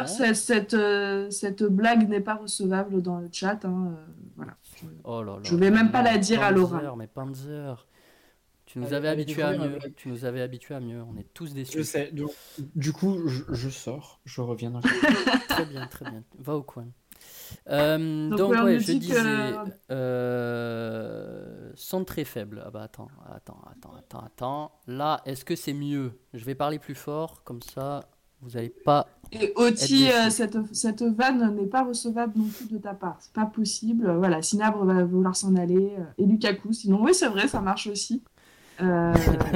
son. cette, cette, euh, cette blague n'est pas recevable dans le chat. hein, euh, voilà. Je- Oh là là. Je vais même pas la dire à Panzer, l'oral. Mais Panzer, tu nous Allez, avais allez habitués à mieux. Tu nous avais habitués à mieux. On est tous déçus. Je sais. donc, du coup, je, je sors, je reviens dans Très bien, très bien. Va au coin. Euh, Donc, donc, ouais, je disais, que- euh, son très faible. Ah bah attends, attends, attends, attends, attends. Là, est-ce que c'est mieux? Je vais parler plus fort, comme ça, vous n'allez pas. Et Oti, euh, cette, cette vanne n'est pas recevable non plus de ta part. C'est pas possible. Voilà, Sinabre va vouloir s'en aller. euh, et Lukaku, sinon, oui, c'est vrai, ça marche aussi. Euh,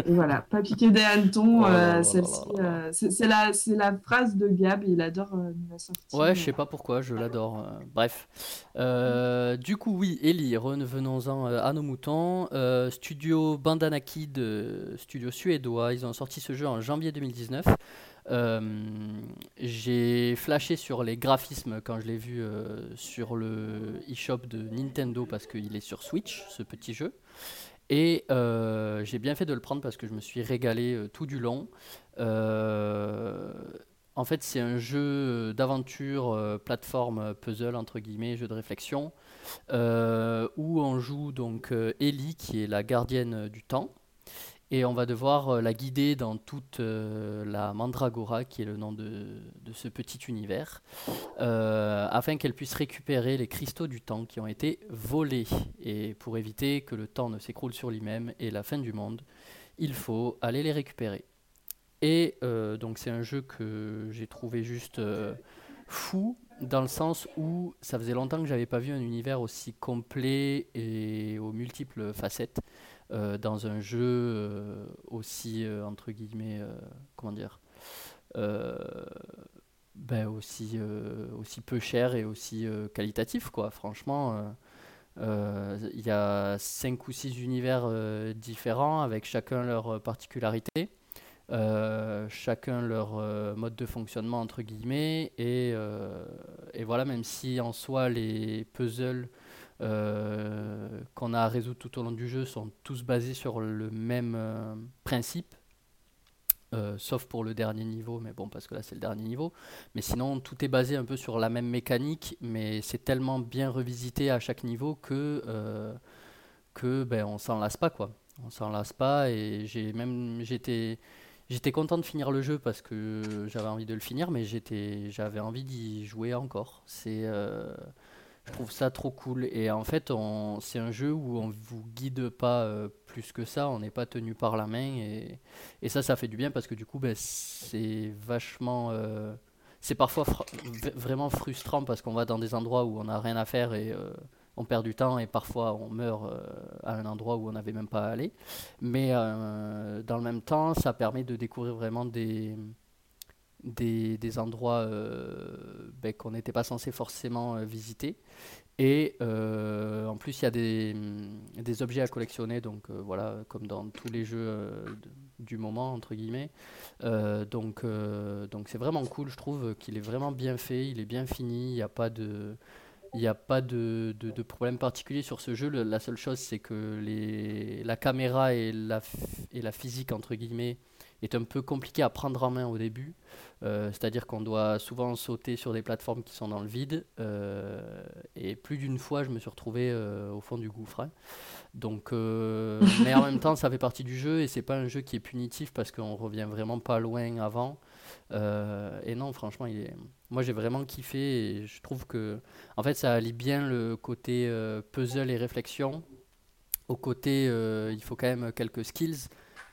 voilà, pas piquer des hannetons. Euh, celle-ci, euh, c'est la, la phrase de Gab. Il adore euh, la sortir. Ouais, je sais pas pourquoi, je l'adore. euh, bref. Euh, du coup, oui, Ellie, revenons-en euh, à nos moutons. Euh, studio Bandana Kid, euh, studio suédois, ils ont sorti ce jeu en janvier 2019. Euh, j'ai flashé sur les graphismes quand je l'ai vu euh, sur le eShop de Nintendo parce qu'il est sur Switch, ce petit jeu. Et euh, j'ai bien fait de le prendre parce que je me suis régalé euh, tout du long. Euh, en fait, c'est un jeu d'aventure, plateforme, puzzle, entre guillemets, jeu de réflexion, où on joue donc Ellie, qui est la gardienne du temps, et on va devoir euh, la guider dans toute euh, la Mandragora, qui est le nom de, ce petit univers, euh, afin qu'elle puisse récupérer les cristaux du temps qui ont été volés. Et pour éviter que le temps ne s'écroule sur lui-même et la fin du monde, il faut aller les récupérer. Et donc c'est un jeu que j'ai trouvé juste fou dans le sens où ça faisait longtemps que j'avais pas vu un univers aussi complet et aux multiples facettes dans un jeu euh, aussi euh, entre guillemets comment dire ben aussi aussi peu cher et aussi qualitatif quoi. Franchement il y a cinq ou six univers différents avec chacun leur particularité euh, chacun leur euh, mode de fonctionnement entre guillemets et, euh, et, voilà même si en soi les puzzles qu'on a à résoudre tout au long du jeu sont tous basés sur le même principe. Sauf pour le dernier niveau mais bon parce que là c'est le dernier niveau. Mais sinon tout est basé un peu sur la même mécanique mais c'est tellement bien revisité à chaque niveau que que ben on s'en lasse pas quoi. On s'en lasse pas et j'ai même j'étais J'étais content de finir le jeu parce que j'avais envie de le finir, mais j'étais, j'avais envie d'y jouer encore. C'est, euh, je trouve ça trop cool. Et en fait, c'est un jeu où on vous guide pas euh, plus que ça, on n'est pas tenu par la main. Et, ça, ça fait du bien parce que du coup, ben, c'est vachement. Euh, c'est parfois vraiment frustrant parce qu'on va dans des endroits où on n'a rien à faire et on perd du temps et parfois on meurt euh, à un endroit où on n'avait même pas à aller. Mais euh, dans le même temps, ça permet de découvrir vraiment des, des, endroits euh, ben, qu'on n'était pas censé forcément visiter. Et en plus, il y a des, des, objets à collectionner, donc voilà, comme dans tous les jeux du moment, entre guillemets. donc donc c'est vraiment cool, je trouve qu'il est vraiment bien fait, il est bien fini, il n'y a pas de il n'y a pas de, de, problème particulier sur ce jeu. la seule chose, c'est que les, la caméra et la, et la physique, entre guillemets, est un peu compliqué à prendre en main au début. Euh, c'est-à-dire qu'on doit souvent sauter sur des plateformes qui sont dans le vide. Euh, et plus d'une fois, je me suis retrouvé euh, au fond du gouffre. Hein. Donc, mais en même temps, ça fait partie du jeu et c'est pas un jeu qui est punitif parce qu'on revient vraiment pas loin avant. Et non, franchement, il est... moi j'ai vraiment kiffé et je trouve que en fait ça allie bien le côté puzzle et réflexion au côté il faut quand même quelques skills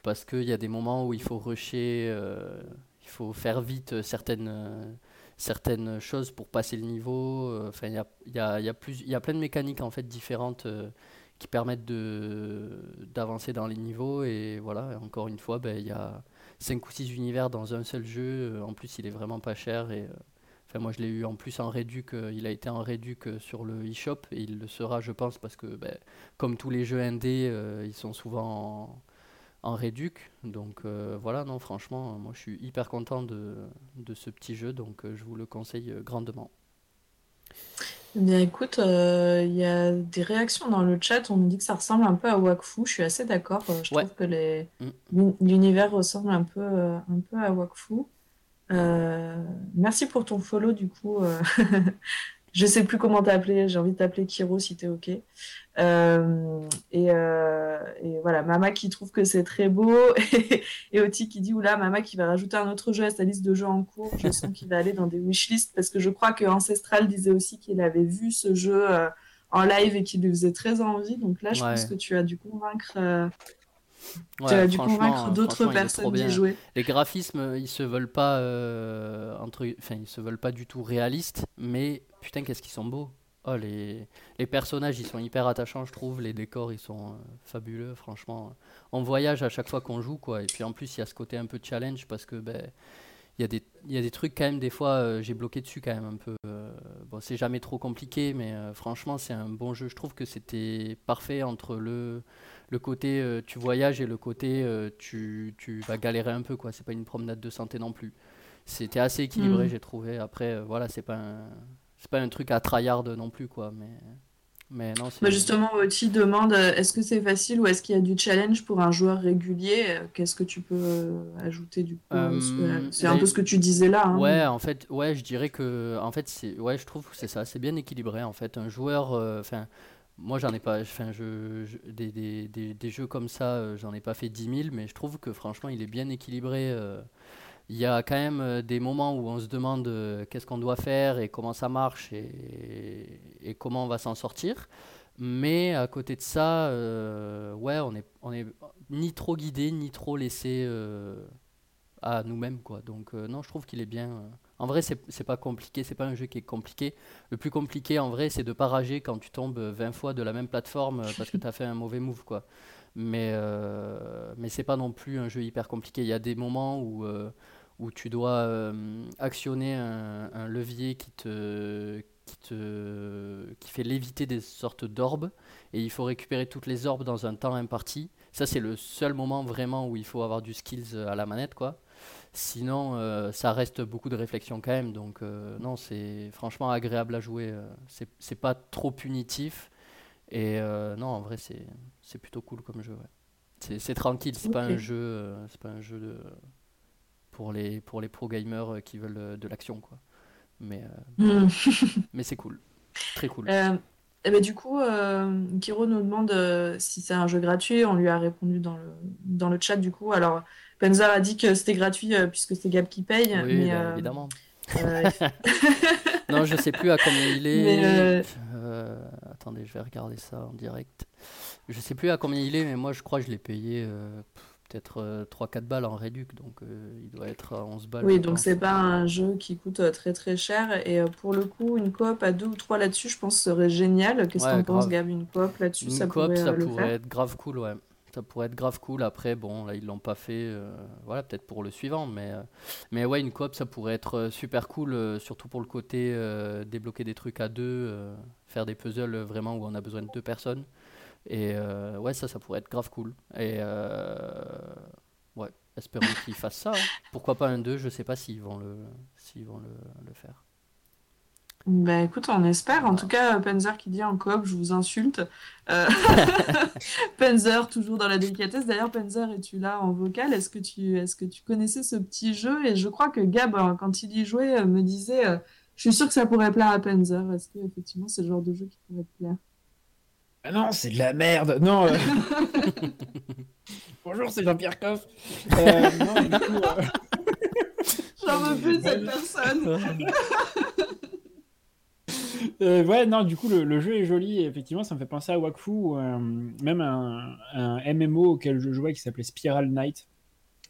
parce qu'il y a des moments où il faut rusher, il faut faire vite certaines, certaines choses pour passer le niveau. Enfin, il y a, y, a, y, a plein de mécaniques en fait différentes qui permettent d'avancer dans les niveaux et voilà, encore une fois, ben, il y a 5 ou 6 univers dans un seul jeu. Euh, en plus, il est vraiment pas cher. Et, euh, enfin, moi, je l'ai eu en plus en réduc. Euh, il a été en réduc sur le eShop et il le sera, je pense, parce que ben, comme tous les jeux indés, ils sont souvent en, en réduc. Donc voilà, non, franchement, moi, je suis hyper content de, de ce petit jeu. Donc je vous le conseille grandement. Eh bien, écoute, euh, il y a des réactions dans le chat. On nous dit que ça ressemble un peu à Wakfu. Je suis assez d'accord. Euh, je trouve que les... Mm. l'univers ressemble un peu, euh, un peu à Wakfu. merci pour ton follow, du coup. je sais plus comment t'appeler, j'ai envie de t'appeler Kiro si t'es ok. Euh, euh, et, voilà, Mama qui trouve que c'est très beau, et, Oti qui dit oula, Mama qui va rajouter un autre jeu à sa liste de jeux en cours. Je sens qu'il va aller dans des wishlists parce que je crois que Ancestral disait aussi qu'il avait vu ce jeu euh, en live et qu'il lui faisait très envie. Donc là, je pense que tu as dû convaincre. Tu as dû convaincre d'autres personnes d'y jouer. Les graphismes, ils se veulent pas entre, enfin, ils se veulent pas du tout réalistes, mais putain, qu'est-ce qu'ils sont beaux. Oh, les, les, personnages, ils sont hyper attachants, je trouve. Les décors, ils sont euh, fabuleux, franchement. On voyage à chaque fois qu'on joue, quoi. Et puis en plus, il y a ce côté un peu challenge parce que, ben, il y, a des, il y a des trucs quand même, des fois, euh, j'ai bloqué dessus quand même un peu. Euh, bon, c'est jamais trop compliqué, mais franchement, c'est un bon jeu. Je trouve que c'était parfait entre le, le côté tu voyages et le côté tu, tu, vas galérer un peu, quoi. C'est pas une promenade de santé non plus. C'était assez équilibré, mm. j'ai trouvé. Après, voilà, c'est pas un c'est pas un truc à tryhard non plus, quoi. Mais, mais non, bah justement, Oti demande euh, est-ce que c'est facile ou est-ce qu'il y a du challenge pour un joueur régulier? Euh, Qu'est-ce que tu peux euh, ajouter du coup C'est un peu ce que tu disais là. Hein. Ouais, en fait, ouais, je dirais que, en fait, c'est, ouais, je trouve que c'est ça, c'est bien équilibré. En fait, un joueur, enfin. Moi, j'en ai pas, enfin, des, des, des, jeux comme ça, j'en ai pas fait 10 000, mais je trouve que franchement, il est bien équilibré il y a quand même euh, des moments où on se demande euh, qu'est-ce qu'on doit faire et comment ça marche et, et comment on va s'en sortir. Mais à côté de ça, euh, ouais, on est, on est ni trop guidé, ni trop laissé à nous-mêmes. quoi. Donc non, je trouve qu'il est bien. En vrai, c'est pas compliqué, c'est pas un jeu qui est compliqué. Le plus compliqué, en vrai, c'est de pas rager quand tu tombes 20 fois de la même plateforme euh, parce que tu as fait un mauvais move, quoi. Mais, euh, mais c'est pas non plus un jeu hyper compliqué. Il y a des moments où, euh, où tu dois euh, actionner un, un levier qui te, qui te, qui fait léviter des sortes d'orbes et il faut récupérer toutes les orbes dans un temps imparti. Ça, c'est le seul moment vraiment où il faut avoir du skills à la manette, quoi. Sinon, euh, ça reste beaucoup de réflexion quand même. Donc, euh, non, c'est franchement agréable à jouer. euh, c'est c'est pas trop punitif. Et euh, non, en vrai, c'est c'est plutôt cool comme jeu. ouais. C'est c'est tranquille. C'est pas Ok. un jeu, c'est pas un jeu de, pour les pour les pro gamers qui veulent de l'action, quoi. Mais Hmm. mais c'est cool, très cool. Eh ben, du coup, euh, Kiro nous demande euh, si c'est un jeu gratuit. On lui a répondu dans le, dans le chat, du coup. Alors, Panzer a dit que c'était gratuit euh, puisque c'est Gab qui paye. Oui, mais, bah, euh, évidemment. euh, Non, je sais plus à combien il est. Attendez, je vais regarder ça en direct. Je sais plus à combien il est, mais moi je crois que je l'ai payé peut-être euh, 3-4 balles en réduc, donc euh, il doit être à 11 balles. oui, donc pense. c'est pas un jeu qui coûte très très cher. Et euh, pour le coup, une coop à deux ou trois là-dessus, je pense serait génial. Qu'est-ce Ouais, penses, grave. Gab? Une coop là-dessus, ça coop, pourrait ça euh, le pourrait faire. être grave cool, ouais. Ça pourrait être grave cool. Après, bon, là, ils l'ont pas fait. euh, voilà, peut-être pour le suivant. Mais, euh, mais ouais, une coop, ça pourrait être euh, super cool, surtout pour le côté débloquer des trucs à deux, faire des puzzles vraiment où on a besoin de deux personnes. Et ouais, ça, ça pourrait être grave cool. Et ouais, espérons qu'ils fassent ça. hein. Pourquoi pas un 2, je sais pas s'ils vont le, s'ils vont le, le faire. Ben écoute, on espère. En tout cas, Panzer qui dit en coop, je vous insulte. Euh, Panzer, toujours dans la délicatesse. D'ailleurs, Panzer, es-tu là en vocal? Est-ce que tu, est-ce que tu connaissais ce petit jeu? Et je crois que Gab, euh, quand il y jouait, euh, me disait, euh, je suis sûr que ça pourrait plaire à Panzer. Est-ce que effectivement c'est le genre de jeu qui pourrait te plaire? Ah non, c'est de la merde. Non. euh, Bonjour, c'est Jean-Pierre Coff. Euh, euh, J'en veux plus de cette personne. Euh, ouais, non, du coup, le, jeu est joli. Effectivement, ça me fait penser à Wakfu, euh, même un, MMO auquel je jouais qui s'appelait Spiral Knight,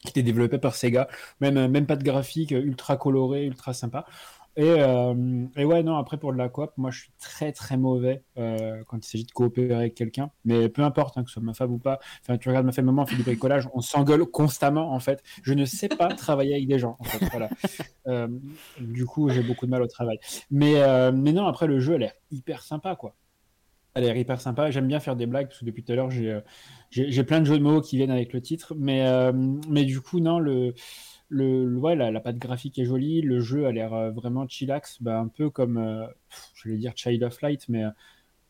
qui était développé par Sega. Même, euh, même pas de graphique, ultra coloré, ultra sympa. Et, euh, et ouais, non, après pour de la coop, moi je suis très très mauvais euh, quand il s'agit de coopérer avec quelqu'un. Mais peu importe, hein, que ce soit ma femme ou pas. Enfin, tu regardes ma femme, maman, on fait du bricolage, on s'engueule constamment en fait. Je ne sais pas travailler avec des gens. Voilà. Euh, du coup, j'ai beaucoup de mal au travail. Mais, mais non, après le jeu a l'air hyper sympa quoi. Elle a l'air hyper sympa. J'aime bien faire des blagues parce que depuis tout à l'heure, j'ai plein de jeux de mots qui viennent avec le titre. Mais, mais du coup, non, le, le, le- ouais, la, la patte graphique est jolie. Le jeu a l'air euh, vraiment chillax. Bah, un peu comme, euh, je vais dire Child of Light, mais euh,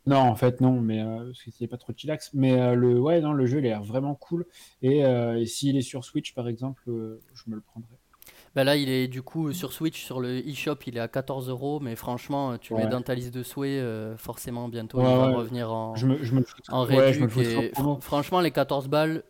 non, en fait, non, mais euh, parce que c'est pas trop chillax. Mais le, ouais, non, le jeu il a l'air vraiment cool. Et, et s'il est sur Switch, par exemple, je me le prendrai. Bah là, il est du coup sur Switch, sur le eShop, il est à 14 euros, mais franchement, tu le mets dans ta liste de souhaits, euh, forcément, bientôt, Ouais, il va ouais. revenir en, Je me, me en me et fr- franchement, les 14 balles,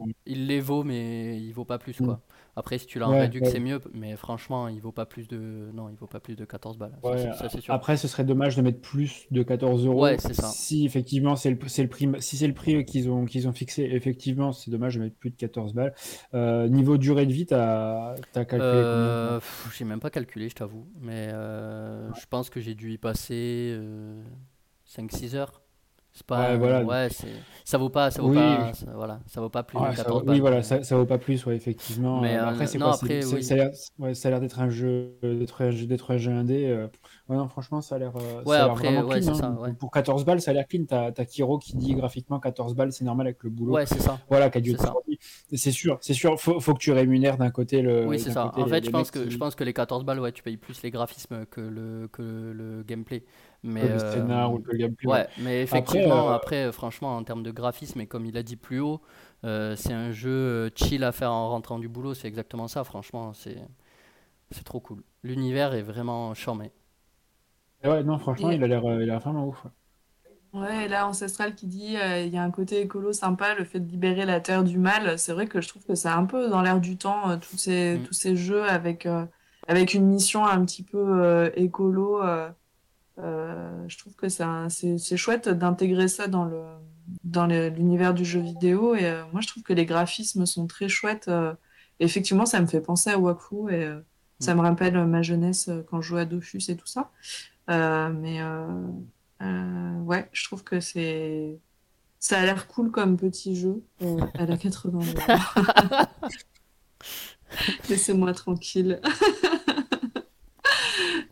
Mm. il les vaut, mais il vaut pas plus, Mm. quoi. Après, si tu l'as en Ouais, réduc, ouais. c'est mieux, mais franchement, il vaut pas plus de... Non, il vaut pas plus de 14 balles. Ouais, ça, sûr. Après, ce serait dommage de mettre plus de 14 euros. Ouais, c'est ça. Si effectivement c'est le, c'est le prix, si c'est le prix qu'ils ont, qu'ils ont fixé, effectivement, c'est dommage de mettre plus de 14 balles. Euh, niveau durée de vie, t'as as calculé Euh, j'ai même pas calculé, je t'avoue, mais euh, je pense que j'ai dû y passer 5-6 heures. C'est pas, Ouais, voilà. ouais, c'est, ça vaut pas, ça vaut Oui. pas, ça- voilà, ça vaut pas plus Ouais, ça- 14 balles. oui, voilà, ça, ça vaut pas plus, ouais, effectivement. Mais, Euh, euh, après, c'est quoi après, oui. Ça a l'air ouais, ça a l'air d'être un jeu, d'être un jeu, d'être un jeu indé. euh, ouais, non, franchement, ça a l'air, euh, Ouais, ça a l'air après, vraiment clean, hein. Pour 14 balles, ça a l'air clean. T'as as Kiro qui dit graphiquement 14 balles, c'est normal avec le boulot. Ouais, c'est ça. Voilà, qui a dû C'est sûr, c'est sûr. Faut, faut que tu rémunères d'un côté le. Oui, c'est ça. côté En les- fait, les je pense que qui- je pense que les 14 balles, ouais, tu payes plus les graphismes que le que le gameplay. Mais le euh, scénar ou le gameplay. Ouais, mais effectivement, euh, après, franchement, en termes de graphisme, et comme il a dit plus haut, euh, c'est un jeu chill à faire en rentrant du boulot, c'est exactement ça, franchement, c'est c'est trop cool. L'univers est vraiment charmé. Ouais, non, franchement, Et- il a l'air, il a l'air vraiment ouf. ouais. Ouais, et là, Ancestral qui dit euh, il y a un côté écolo sympa, le fait de libérer la terre du mal. C'est vrai que je trouve que c'est un peu dans l'air du temps, euh, tous ces, Mm. tous ces jeux avec, euh, avec une mission un petit peu euh, écolo. Euh, euh, je trouve que c'est chouette d'intégrer ça dans le, dans l'univers du jeu vidéo. Et euh, moi, je trouve que les graphismes sont très chouettes. euh. Et effectivement, ça me fait penser à Wakfu. Et, euh, Ça me rappelle ma jeunesse quand je jouais à Dofus et tout ça. mais ouais, je trouve que c'est ça a l'air cool comme petit jeu. elle a 80 ans. Laissez-moi tranquille.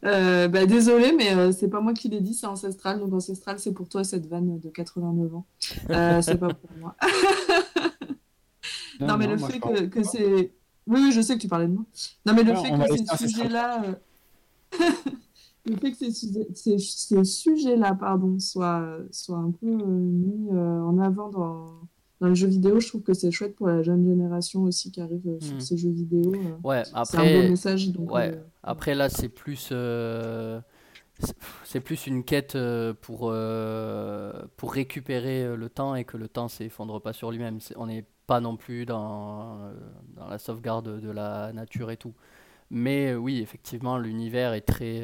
Euh, bah, désolé, mais euh, c'est pas moi qui l'ai dit, c'est Ancestral. Donc Ancestral, c'est pour toi cette vanne de 89 ans. Euh, c'est pas pour moi. non, mais le fait que, c'est. Oui, oui, je sais que tu parlais de moi. Non, mais le fait que ces sujets-là. le fait que ces, sujets-là pardon, soient, soient un peu mis en avant dans dans le jeu vidéo, je trouve que c'est chouette pour la jeune génération aussi qui arrive euh, sur hmm. ces jeux vidéo. Euh. Ouais, après, c'est un bon message. ouais. Euh, après là, c'est plus, c'est plus une quête pour, pour récupérer le temps et que le temps s'effondre pas sur lui-même. On n'est pas non plus dans, dans la sauvegarde de la nature et tout. Mais oui, effectivement, l'univers est très,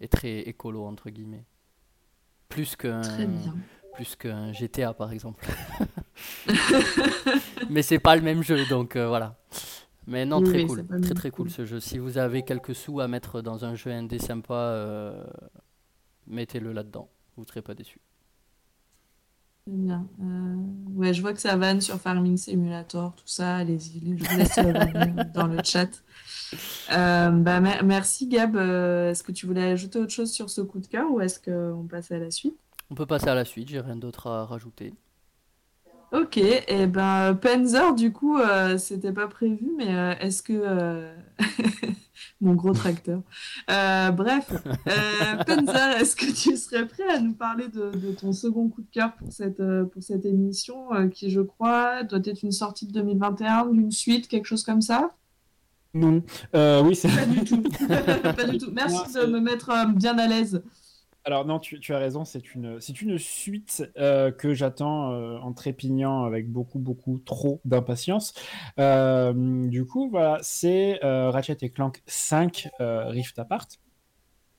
est très écolo, entre guillemets. Plus qu'un plus qu'un GTA par exemple. Mais c'est pas le même jeu donc euh, voilà. Mais non, très cool, très très cool ce jeu. Si vous avez quelques sous à mettre dans un jeu indé sympa, euh, mettez-le là-dedans. Vous ne serez pas déçus. Bien. Euh, ouais, je vois que ça vanne sur Farming Simulator, tout ça. Allez-y, je vous laisse dans le chat. bah, merci Gab. Est-ce que tu voulais ajouter autre chose sur ce coup de cœur ou est-ce qu'on passe à la suite? On peut passer à la suite, j'ai rien d'autre à rajouter. Ok, et eh ben Penzer, du coup, euh, c'était pas prévu, mais euh, est-ce que. Euh, mon gros tracteur. bref, Penzer, est-ce que tu serais prêt à nous parler de, ton second coup de cœur pour cette, pour cette émission, qui, je crois, doit être une sortie de 2021, d'une suite, quelque chose comme ça? Non. oui, c'est. Pas du tout. pas du tout. Merci de me mettre bien à l'aise. Alors non, tu, as raison, c'est une, suite euh, que j'attends euh, en trépignant avec beaucoup, beaucoup trop d'impatience. Euh, du coup, voilà, c'est Ratchet et Clank 5 Rift Apart.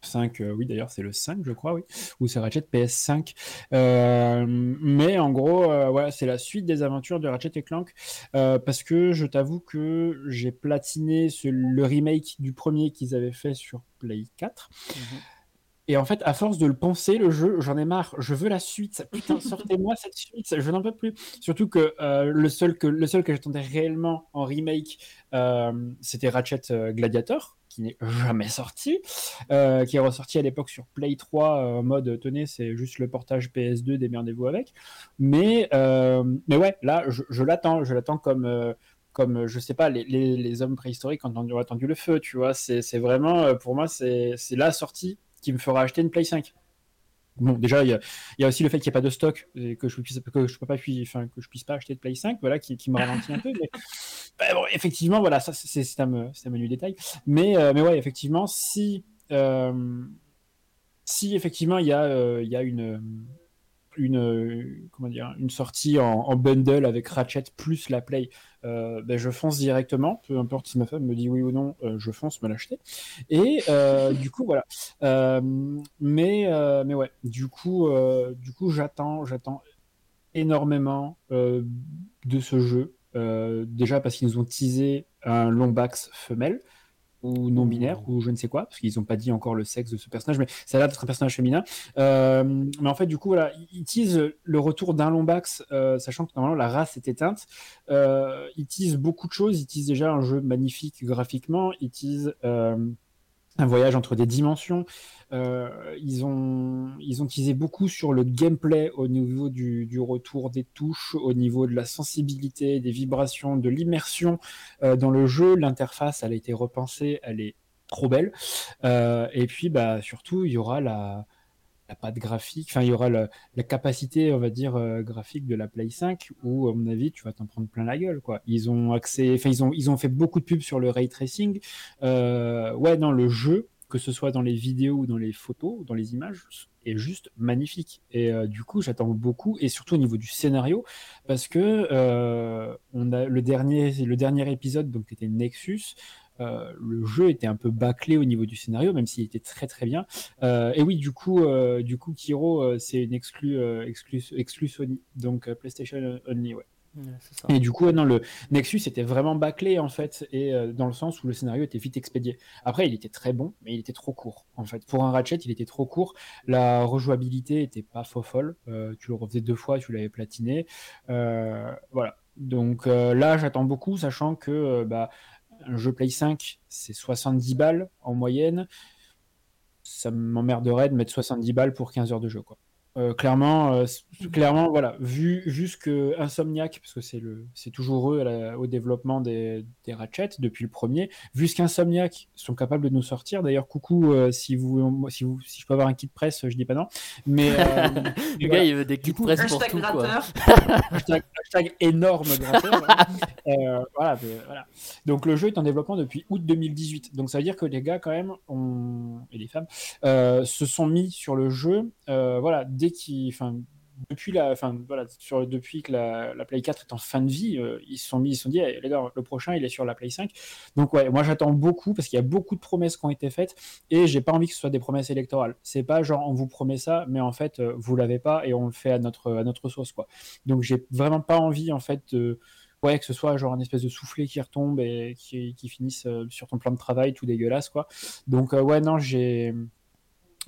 5, oui d'ailleurs c'est le 5 je crois, oui, ou c'est Ratchet PS5. mais en gros, voilà, c'est la suite des aventures de Ratchet et Clank, parce que je t'avoue que j'ai platiné le remake du premier qu'ils avaient fait sur Play 4. Et en fait, à force de le penser, le jeu, j'en ai marre. Je veux la suite. Putain, sortez-moi cette suite. Je n'en peux plus. Surtout que euh, le seul que le seul que j'attendais réellement en remake, euh, c'était Ratchet euh, Gladiator, qui n'est jamais sorti, qui est ressorti à l'époque sur Play 3 en mode tenez, c'est juste le portage PS2, démerdez-vous avec. Mais mais ouais, là, je, l'attends. Je l'attends comme comme je sais pas les, les, hommes préhistoriques quand on a attendu le feu, tu vois. C'est vraiment pour moi c'est la sortie qui me fera acheter une Play 5. Bon, déjà, il y, a, aussi le fait qu'il n'y ait pas de stock et que je puisse, que je peux pas, puisse pas acheter de Play 5, voilà, qui, me ralentit un peu. Bah, effectivement, voilà, ça c'est un, un, menu détail. Mais, euh, mais ouais, effectivement, si, euh, si effectivement il y a, euh, il y a une, une, comment dire, une sortie en, bundle avec Ratchet plus la Play, euh, ben je fonce directement, peu importe si ma femme me dit oui ou non, euh, je fonce me l'acheter. Et euh, du coup, voilà. mais, mais ouais, du coup, du coup j'attends, j'attends énormément de ce jeu. déjà parce qu'ils nous ont teasé un Lombax femelle ou non binaire ou je ne sais quoi parce qu'ils n'ont pas dit encore le sexe de ce personnage mais ça a l'air d'être un personnage féminin. Euh, mais en fait du coup voilà ils utilisent le retour d'un Lombax euh, sachant que normalement la race est éteinte. Euh, ils utilisent beaucoup de choses. Ils utilisent déjà un jeu magnifique graphiquement. Ils utilisent un voyage entre des dimensions. Euh, ils, ont, ils ont utilisé beaucoup sur le gameplay au niveau du, du, retour des touches, au niveau de la sensibilité, des vibrations, de l'immersion euh, dans le jeu. L'interface, elle a été repensée, elle est trop belle. Euh, et puis, bah, surtout, il y aura la, la patte graphique, enfin, il y aura la, capacité, on va dire, graphique de la Play 5, où, à mon avis, tu vas t'en prendre plein la gueule, quoi. Ils ont accès, enfin, ils ont, ils ont fait beaucoup de pubs sur le ray tracing. ouais, non, le jeu, que ce soit dans les vidéos ou dans les photos, dans les images, est juste magnifique. Et du coup, j'attends beaucoup, et surtout au niveau du scénario, parce que on a le dernier, le dernier épisode, donc était Nexus. Euh, le jeu était un peu bâclé au niveau du scénario, même s'il était très très bien. Euh, et oui, du coup, euh, du coup, Kiro, c'est une exclu, exclu, exclu Sony, donc PlayStation Only, ouais. Et du coup, non, le Nexus était vraiment bâclé en fait, et euh, dans le sens où le scénario était vite expédié. Après, il était très bon, mais il était trop court en fait. Pour un Ratchet, il était trop court. La rejouabilité était pas faux folle. Euh, tu le refaisais deux fois, tu l'avais platiné. Euh, voilà. Donc là, j'attends beaucoup, sachant que bah, un jeu Play 5, c'est 70 balles en moyenne. Ça m'emmerderait de mettre 70 balles pour 15 heures de jeu, quoi. Euh, clairement, euh, clairement, voilà, vu, juste que Insomniac, parce que c'est le, c'est toujours eux au développement des, des Ratchet depuis le premier, vu ce qu'Insomniac sont capables de nous sortir. D'ailleurs, coucou, euh, si vous, si vous, si je peux avoir un kit presse, je dis pas non. Mais le gars, il veut des kits presse pour tout, quoi. hashtag, énorme gratteur. voilà, voilà. Donc le jeu est en développement depuis août 2018. Donc ça veut dire que les gars, quand même, ont, et les femmes, se sont mis sur le jeu. voilà dès enfin, depuis que la, la, Play 4 est en fin de vie, euh, ils se sont mis, ils se sont dit, gars, le prochain, il est sur la Play 5. Donc ouais, moi j'attends beaucoup parce qu'il y a beaucoup de promesses qui ont été faites et j'ai pas envie que ce soit des promesses électorales. C'est pas genre on vous promet ça, mais en fait euh, vous l'avez pas et on le fait à notre à notre sauce quoi. Donc j'ai vraiment pas envie en fait de ouais, que ce soit genre un espèce de soufflet qui retombe et qui, qui finisse euh, sur ton plan de travail tout dégueulasse quoi. Donc ouais non j'ai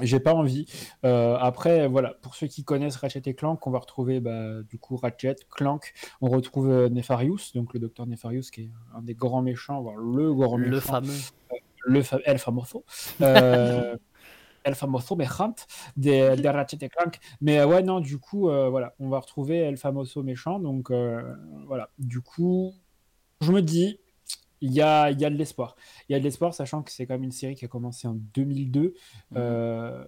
j'ai pas envie. Euh, après, voilà, pour ceux qui connaissent Ratchet et Clank, on va retrouver bah, du coup Ratchet, Clank, on retrouve euh, Nefarius, donc le docteur Nefarius qui est un des grands méchants, voire le grand méchant. Le fameux. Euh, le fa El Famoso. Euh, El Famoso méchant des, des Ratchet et Clank. Mais ouais, non, du coup, voilà, on va retrouver El Famoso méchant. Donc voilà, du coup, je me dis, il y a, il y a de l'espoir. Il y a de l'espoir, sachant que c'est quand même une série qui a commencé en 2002. Mmh. Euh,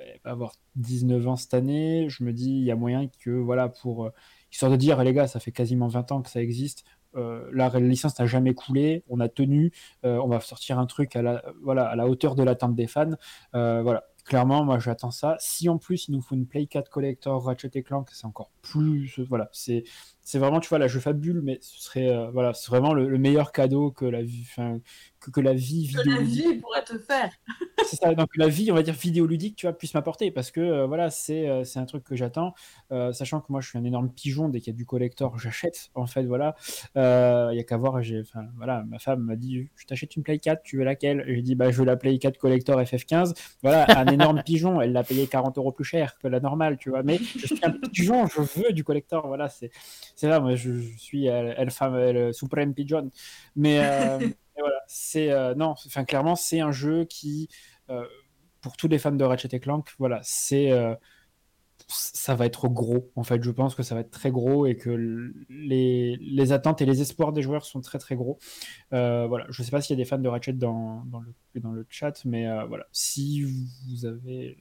elle va avoir 19 ans cette année. Je me dis, il y a moyen que, voilà, pour. Euh, histoire de dire, les gars, ça fait quasiment 20 ans que ça existe. Euh, la licence n'a jamais coulé, on a tenu, euh, on va sortir un truc à la, voilà, à la hauteur de l'attente des fans. Voilà, clairement, moi j'attends ça. Si en plus il nous faut une Play 4 Collector Ratchet et Clank, c'est encore plus. Voilà, c'est c'est vraiment, tu vois, là je fabule, mais ce serait euh, voilà, c'est vraiment le, meilleur cadeau que la vie, que, que, la vie vidéoludique. la vie pourrait te faire. c'est ça, donc la vie, on va dire vidéoludique, tu vois, puisse m'apporter, parce que euh, voilà, c'est euh, un truc que j'attends, sachant que moi je suis un énorme pigeon dès qu'il y a du collector, j'achète. En fait, voilà, il y a qu'à voir. J'ai, enfin voilà, ma femme m'a dit, je t'achète une Play 4, tu veux laquelle? J'ai dit, bah je veux la Play 4 collector FF15. Voilà, un énorme pigeon, elle l'a payé 40 euros plus cher que la normale, tu vois, mais je suis un pigeon, je veux du collector, voilà, c'est c'est là, moi, je, suis El, El Supreme Pigeon. Mais, euh, voilà, c'est euh, non, clairement, c'est un jeu qui, euh, pour tous les fans de Ratchet Clank, voilà, c'est ça va être gros. En fait, je pense que ça va être très gros et que les, attentes et les espoirs des joueurs sont très très gros. voilà, je sais pas s'il y a des fans de Ratchet dans, dans, le, dans le chat, mais voilà, si vous avez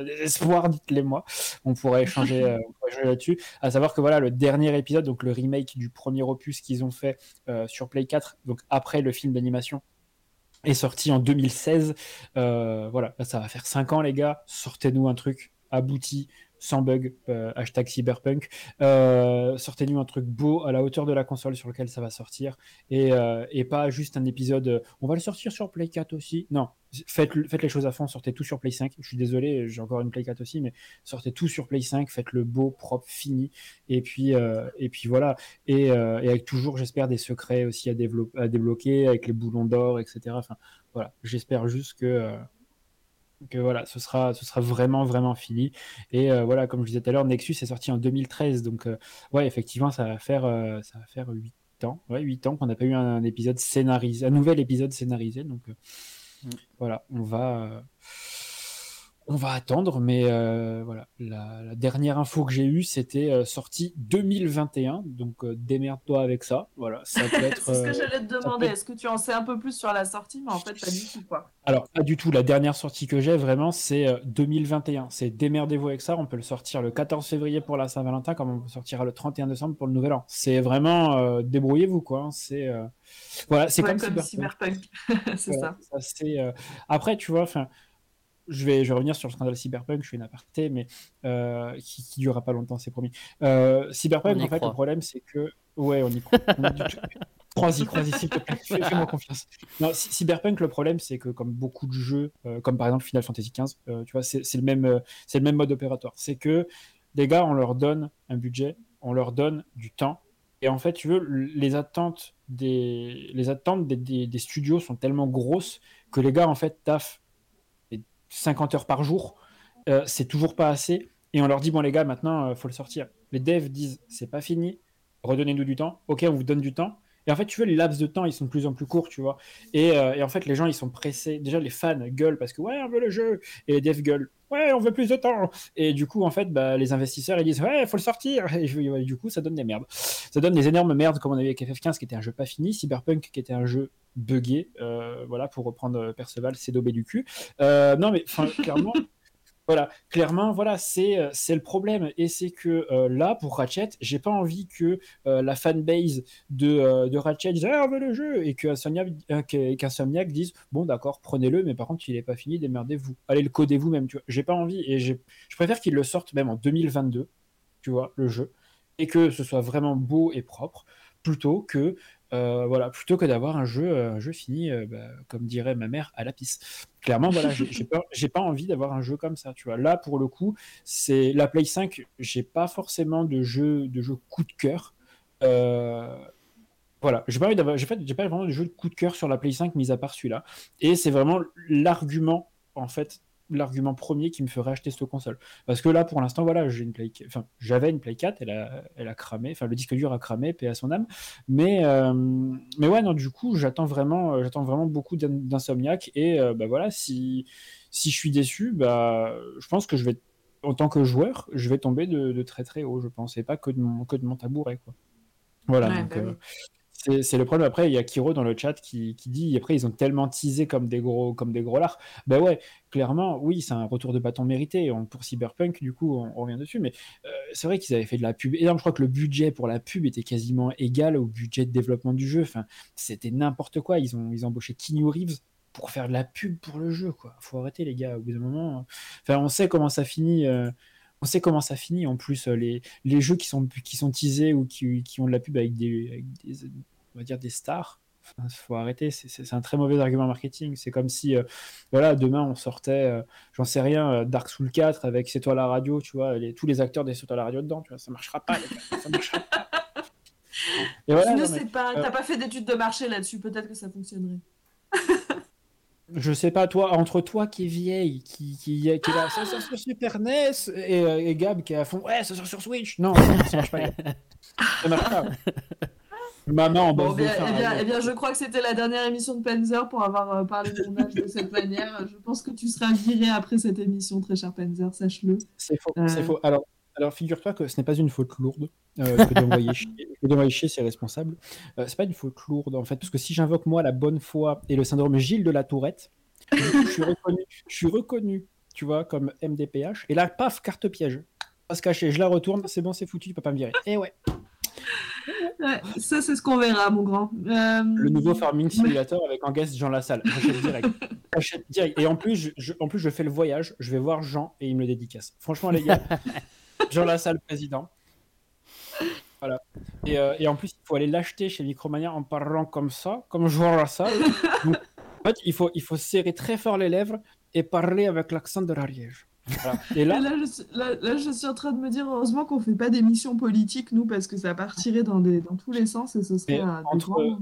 des espoirs, dites-les moi. On pourrait échanger, euh, là-dessus. À savoir que voilà, le dernier épisode, donc le remake du premier opus qu'ils ont fait euh, sur Play 4, donc après le film d'animation, est sorti en 2016. Euh, voilà, ça va faire 5 ans, les gars. Sortez-nous un truc abouti, sans bug, euh, hashtag cyberpunk. Euh, Sortez-nous un truc beau à la hauteur de la console sur lequel ça va sortir et, euh, et pas juste un épisode. Euh, on va le sortir sur Play 4 aussi. Non, faites, faites les choses à fond, sortez tout sur Play 5. Je suis désolé, j'ai encore une Play 4 aussi, mais sortez tout sur Play 5, faites le beau, propre, fini. Et puis, et puis voilà. Et, avec toujours, j'espère, des secrets aussi à, à débloquer avec les boulons d'or, etc. Voilà, j'espère juste que que voilà, ce sera, ce sera vraiment, vraiment fini. Et euh, voilà, comme je disais tout à l'heure, Nexus est sorti en 2013. Donc, euh, ouais, effectivement, ça va faire, euh, ça va faire 8 ans. Ouais, 8 ans qu'on n'a pas eu un, épisode scénarisé, un nouvel épisode scénarisé. Donc, mm. voilà, on va on va attendre, mais euh, voilà. La, dernière info que j'ai eue, c'était euh, sortie 2021, donc euh, démerde-toi avec ça. Voilà, ça peut être. C'est ce que j'allais te demander. Est-ce que tu en sais un peu plus sur la sortie, mais en fait pas du tout quoi. Alors pas du tout. La dernière sortie que j'ai vraiment, c'est 2021. C'est démerdez-vous avec ça. On peut le sortir le 14 février pour la Saint-Valentin, comme on peut sortir le 31 décembre pour le Nouvel An. C'est vraiment débrouillez-vous quoi. Hein. C'est voilà, c'est comme, Cyberpunk. c'est ça. Après, tu vois, enfin je vais, je vais revenir sur le scandale Cyberpunk, je fais une aparté, mais euh, qui, qui durera pas longtemps, c'est promis. Euh, Cyberpunk, en fait, le problème, c'est que. Ouais, on y croit. Crois-y, crois-y, s'il te plaît, fais-moi confiance. Non, Cyberpunk, le problème, c'est que comme beaucoup de jeux, euh, comme par exemple Final Fantasy XV, tu vois, c'est le, même, le même mode opératoire. C'est que les gars, on leur donne un budget, on leur donne du temps, Et en fait, tu veux, les attentes des, les attentes des, des, studios sont tellement grosses que les gars, en fait, taffent 50 heures par jour. Euh, c'est toujours pas assez. Et on leur dit, bon, les gars, maintenant, il faut le sortir. Les devs disent, c'est pas fini, redonnez-nous du temps. Ok, on vous donne du temps. Et en fait, tu vois, les laps de temps, ils sont de plus en plus courts, tu vois. Et, euh, en fait, les gens, ils sont pressés. Déjà, les fans gueulent parce que, ouais, on veut le jeu. Et les devs gueulent, ouais, on veut plus de temps. Et du coup, en fait, bah, les investisseurs, ils disent, ouais, il faut le sortir. Et du coup, ça donne des merdes. Ça donne des énormes merdes, comme on avait avec FF15, qui était un jeu pas fini, Cyberpunk, qui était un jeu buggé, euh, voilà, pour reprendre Perceval, c'est dobé du cul. Euh, non, mais clairement. Voilà, clairement, voilà, c'est euh, le problème. Et c'est que euh, là, pour Ratchet, j'ai pas envie que euh, la fanbase de, de Ratchet dise Ah, on veut le jeu Et qu'Insomniac qu dise Bon, d'accord, prenez-le, mais par contre, il est pas fini, démerdez-vous. Allez le coder vous-même, tu vois. J'ai pas envie. Et je préfère qu'ils le sortent même en 2022, tu vois, le jeu. Et que ce soit vraiment beau et propre, plutôt que euh, voilà, plutôt que d'avoir un jeu, un jeu fini, euh, bah, comme dirait ma mère, à la piste. Clairement, voilà, j'ai pas, pas envie d'avoir un jeu comme ça, tu vois. Là, pour le coup, c'est la Play 5, j'ai pas forcément de jeu, de jeu coup de cœur. Euh, voilà, j'ai pas j'ai pas vraiment de jeu de coup de cœur sur la Play 5, mis à part celui-là. Et c'est vraiment l'argument, en fait, l'argument premier qui me ferait acheter cette console. Parce que là, pour l'instant, voilà, j'ai une Play, enfin, j'avais une Play 4, elle a, elle a cramé, enfin, le disque dur a cramé, paix à son âme. Mais, euh, mais ouais, non, du coup, j'attends vraiment, euh, j'attends vraiment beaucoup d'Insomniac. Et euh, bah voilà, si, si je suis déçu, bah, je pense que je vais, en tant que joueur, je vais tomber de, très très haut, je pense, et pas que de mon, que de mon tabouret, quoi. Voilà, donc, bah c'est le problème. Après, il y a Kiro dans le chat qui, qui, dit après, ils ont tellement teasé comme des gros, comme des gros lards. Ben ouais, clairement, oui, c'est un retour de bâton mérité. Pour Cyberpunk, du coup, on, revient dessus. Mais euh, c'est vrai qu'ils avaient fait de la pub énorme. Je crois que le budget pour la pub était quasiment égal au budget de développement du jeu. C'était n'importe quoi. Ils ont, ils embauché Keanu Reeves pour faire de la pub pour le jeu. Quoi. Faut arrêter, les gars. Au bout d'un moment, enfin, on sait comment ça finit. Euh, on sait comment ça finit en plus les, les jeux qui sont qui teasés ou qui, ont de la pub avec des, on va dire, des stars. Il faut arrêter, c'est un très mauvais argument marketing. C'est comme si, euh, voilà, demain on sortait, euh, j'en sais rien, euh, Dark Souls 4 avec C'est toi la radio, tu vois, les, tous les acteurs des C'est toi la radio dedans, tu vois, ça marchera pas, ça marchera pas. Et voilà, ne sais pas, t'as pas fait d'études de marché là-dessus, peut-être que ça fonctionnerait. je sais pas, toi, entre toi qui est vieille, qui, qui, qui est là, ça sort sur Super NES, et, Gab qui est à fond, ouais, ça sort sur Switch. Non, ça marche pas. Ça marche pas. Maman en bon, eh, bien, eh bien, je crois que c'était la dernière émission de Penzer pour avoir euh, parlé de mon âge de cette manière. Je pense que tu seras viré après cette émission, très cher Penzer, sache-le. C'est faux, c'est euh. faux. Alors, alors figure-toi que ce n'est pas une faute lourde euh, que d'envoyer chier, chier ses responsables. Euh, c'est pas une faute lourde en fait, parce que si j'invoque moi la bonne foi et le syndrome Gilles de la Tourette, je, suis reconnu, je suis reconnu, tu vois, comme MDPH. Et là, paf, carte piège. Pas se cacher, je la retourne, c'est bon, c'est foutu, tu peux pas me virer. Et ouais ça, c'est ce qu'on verra, mon grand. Euh, le nouveau Farming Simulator avec en guest Jean Lassalle. J'achète direct. Et en plus je, en plus, je fais le voyage, je vais voir Jean et il me le dédicace. Franchement, les gars, Jean Lassalle, président. Voilà. Et, euh, et, en plus, il faut aller l'acheter chez Micromania en parlant comme ça, comme Jean Lassalle. en fait, il faut, il faut serrer très fort les lèvres et parler avec l'accent de l'Ariège. Et là... Là, je suis, en train de me dire, heureusement qu'on fait pas d'émissions politiques, nous, parce que ça partirait dans, des, dans tous les sens et ce serait un entre,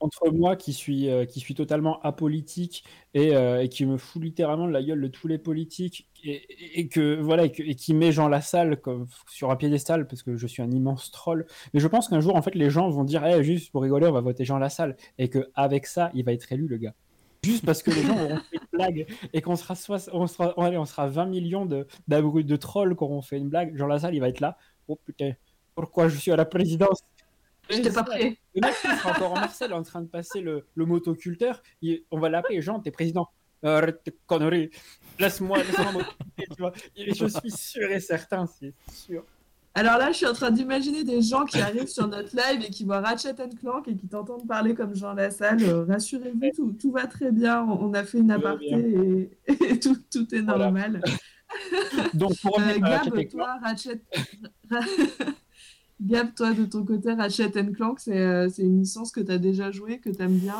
entre moi qui suis, euh, qui suis totalement apolitique et, euh, et, qui me fout littéralement de la gueule de tous les politiques et, et que voilà et, qui met Jean Lassalle comme, sur un piédestal parce que je suis un immense troll. Mais je pense qu'un jour, en fait, les gens vont dire, hey, juste pour rigoler, on va voter Jean Lassalle. Et qu'avec ça, il va être élu, le gars juste parce que les gens auront fait une blague et qu'on sera, on sera, on sera 20 millions de, de trolls qui auront fait une blague. Jean Lassalle, il va être là. Oh putain, pourquoi je suis à la présidence? J'étais pas prêt. Le mec, sera encore en Marseille en train de passer le, le motoculteur. On va l'appeler Jean, t'es président. Arrête tes conneries. Laisse-moi, laisse-moi Je suis sûr et certain, c'est sûr. Alors là, je suis en train d'imaginer des gens qui arrivent sur notre live et qui voient Ratchet Clank et qui t'entendent parler comme Jean Lassalle. Euh, rassurez-vous, tout, va très bien. On a fait une aparté et, tout, tout, est normal. Donc, pour euh, Gab, toi, Ratchet... Gab, toi, de ton côté, Ratchet Clank, euh, c'est une licence que tu as déjà jouée, que tu aimes bien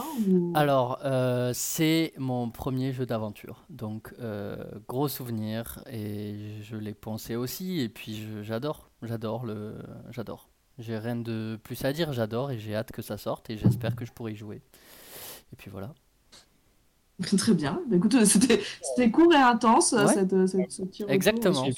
Alors, euh, c'est mon premier jeu d'aventure. Donc, euh, gros souvenir. Et je l'ai pensé aussi. Et puis, j'adore. J'adore. le J'adore. J'ai rien de plus à dire, j'adore et j'ai hâte que ça sorte et j'espère que je pourrai y jouer. Et puis voilà. Très bien. Bah, écoute, c'était c'était court et intense, Ouais. cette, cette- ce Exactement. jeu. euh,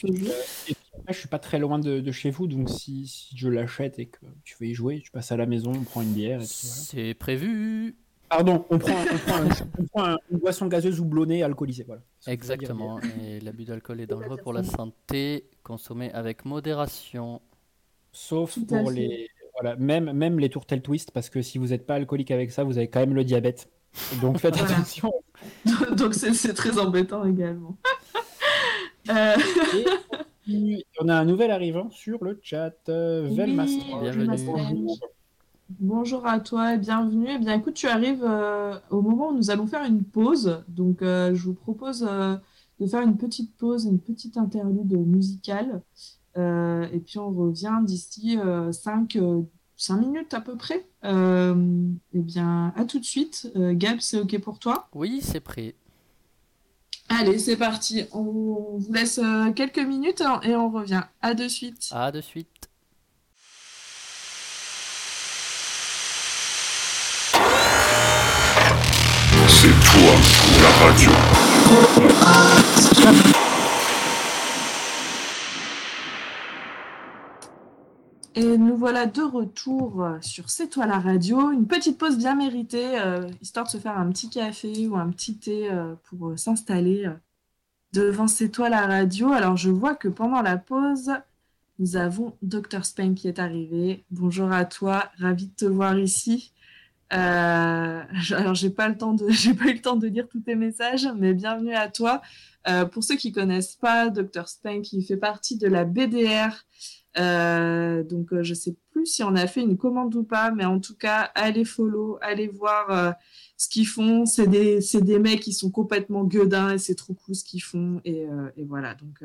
puis après, je suis pas très loin de, de chez vous, donc si, si je l'achète et que tu veux y jouer, tu passes à la maison, on prend une bière voilà. C'est prévu. Pardon, on prend, on prend, un- on prend un- une boisson gazeuse houblonnée alcoolisée, voilà. Exactement. Et l'abus d'alcool est dangereux pour la santé. Consommé avec modération. Sauf pour les. Voilà, même, même les tourtelles twist, parce que si vous n'êtes pas alcoolique avec ça, vous avez quand même le diabète. Donc faites Voilà. attention. Donc c'est très embêtant également. Euh, Et on a un nouvel arrivant sur le chat, euh, Oui, Velmastra. Bienvenue. Bonjour à toi et bienvenue. Eh bien, écoute, tu arrives euh, au moment où nous allons faire une pause. Donc, euh, je vous propose euh, de faire une petite pause, une petite interlude musicale. Et puis, on revient d'ici 5 minutes à peu près. Eh bien, à tout de suite. Gab, c'est OK pour toi? Oui, c'est prêt. Allez, c'est parti. On vous laisse quelques minutes et on revient. À de suite. À de suite. C'est toi Et nous voilà de retour euh, sur C'est toi la radio. Une petite pause bien méritée, euh, histoire de se faire un petit café ou un petit thé euh, pour s'installer devant C'est toi la radio. Alors je vois que pendant la pause, nous avons Dr Spain qui est arrivé. Bonjour à toi, ravi de te voir ici. Euh, alors j'ai pas le temps de, j'ai pas eu le temps de lire tous tes messages, mais bienvenue à toi. Euh, pour ceux qui connaissent pas, Dr Spain qui fait partie de la BDR. Euh, donc, euh, je sais plus si on a fait une commande ou pas, mais en tout cas, allez follow, allez voir euh, ce qu'ils font. C'est des, c'est des mecs qui sont complètement gueudins et c'est trop cool ce qu'ils font. Et, euh, et voilà, donc,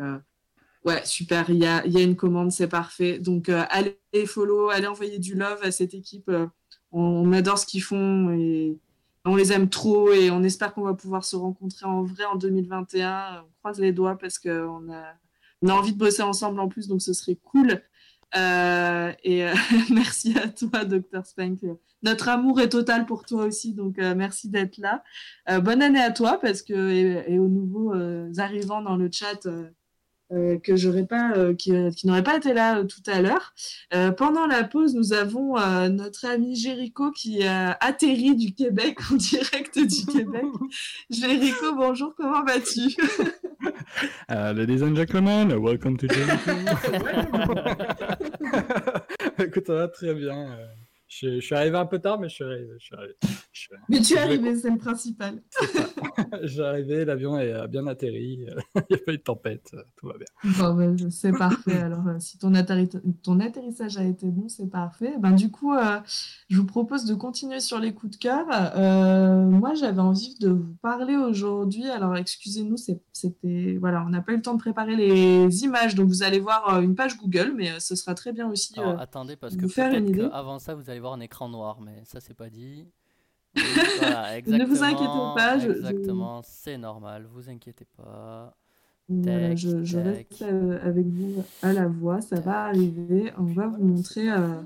ouais, super, il y a, y a une commande, c'est parfait. Donc, euh, allez follow, allez envoyer du love à cette équipe. Euh, on, adore ce qu'ils font et on les aime trop et on espère qu'on va pouvoir se rencontrer en vrai en 2021. On croise les doigts parce qu'on a on a envie de bosser ensemble en plus, donc ce serait cool. Euh, et merci à toi, Dr. Spank. Notre amour est total pour toi aussi, donc merci d'être là. Bonne année à toi, parce que et, et aux nouveaux arrivants dans le chat euh, euh, que j'aurais pas, euh, qui, qui n'auraient pas été là euh, tout à l'heure. Euh, pendant la pause, nous avons euh, notre ami Jéricho qui a atterri du Québec en direct du Québec. Jéricho, bonjour, comment vas-tu? Uh, ladies and gentlemen, welcome to Jericho. Écoute, ça va très bien. Je, je suis arrivé un peu tard, mais je suis arrivé. Je suis arrivé. Je suis, Mais tu es arrivé, c'est le principal. suis arrivé, l'avion est bien atterri. euh, Il n'y a pas eu de tempête, euh, tout va bien. Bon, ben, c'est parfait. Alors, euh, si ton, atterri- ton atterrissage a été bon, c'est parfait. Ben, du coup, euh, je vous propose de continuer sur les coups de cœur. Euh, moi, j'avais envie de vous parler aujourd'hui. Alors, excusez-nous, c'était voilà, on n'a pas eu le temps de préparer les images, donc vous allez voir une page Google, mais ce sera très bien aussi. Alors euh, attendez, parce vous que faire une qu'avant ça, vous allez voir un écran noir, mais ça, c'est pas dit. Voilà, Ne vous inquiétez pas, je- je- Exactement, c'est normal, vous inquiétez pas. Voilà, je, reste euh, avec vous à la voix, ça va arriver. On va vous montrer. euh,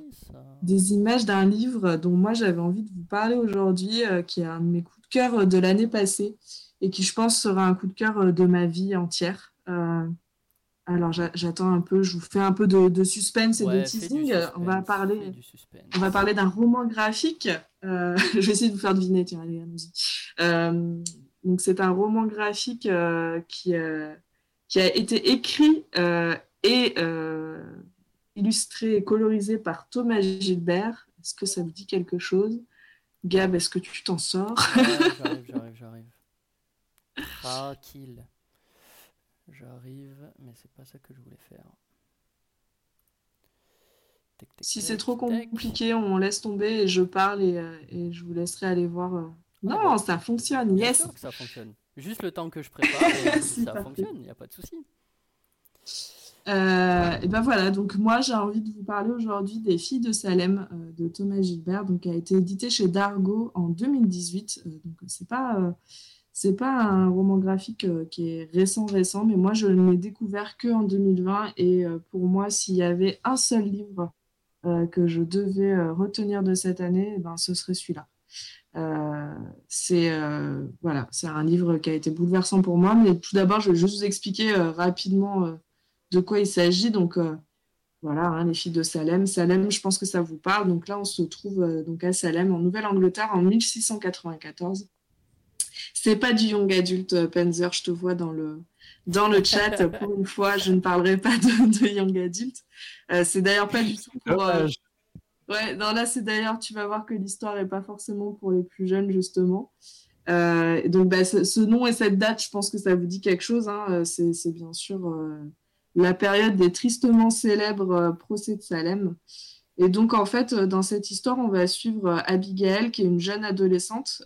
des images d'un livre dont moi j'avais envie de vous parler aujourd'hui, euh, qui est un de mes coups de cœur de l'année passée et qui je pense sera un coup de cœur de ma vie entière. Euh, alors j'a- j'attends un peu, je vous fais un peu de, de suspense et Ouais, de teasing. On va parler, on va d'un roman graphique. Euh, je vais essayer de vous faire deviner, tiens, allez, allons-y. Euh, donc c'est un roman graphique euh, qui, qui a été écrit et illustré et colorisé par Thomas Gilbert. Est-ce que ça vous dit quelque chose? Gab, est-ce que tu t'en sors? J'arrive, j'arrive, j'arrive. Tranquille. J'arrive, mais c'est pas ça que je voulais faire. Si c'est trop compliqué, on laisse tomber et je parle et, euh, et je vous laisserai aller voir. euh. Non, bon. ça fonctionne, yes sûr que ça fonctionne. Juste le temps que je prépare, et ça parfait. fonctionne, il n'y a pas de souci. Euh, et ben voilà, donc moi j'ai envie de vous parler aujourd'hui des Filles de Salem euh, de Thomas Gilbert, donc qui a été édité chez Dargo en 2018. Euh, donc c'est pas c'est pas un roman graphique euh, qui est récent récent, mais moi je ne l'ai découvert que en 2020 et euh, pour moi s'il y avait un seul livre que je devais retenir de cette année, eh ben, ce serait celui-là. c'est voilà, c'est un livre qui a été bouleversant pour moi. Mais tout d'abord, je vais juste vous expliquer rapidement de quoi il s'agit. Donc voilà, hein, les filles de Salem. Salem, je pense que ça vous parle. Donc là, on se trouve donc à Salem, en Nouvelle-Angleterre, en 1694. C'est pas du young adulte, Penzer, je te vois dans le, dans le chat. Pour une fois, je ne parlerai pas de, young adult. Euh, c'est d'ailleurs pas du tout pour. Euh, ouais, non, là, c'est d'ailleurs, tu vas voir que l'histoire n'est pas forcément pour les plus jeunes, justement. Euh, donc, bah, ce, nom et cette date, je pense que ça vous dit quelque chose. Hein. C'est bien sûr la période des tristement célèbres procès de Salem. Et donc, en fait, dans cette histoire, on va suivre Abigail, qui est une jeune adolescente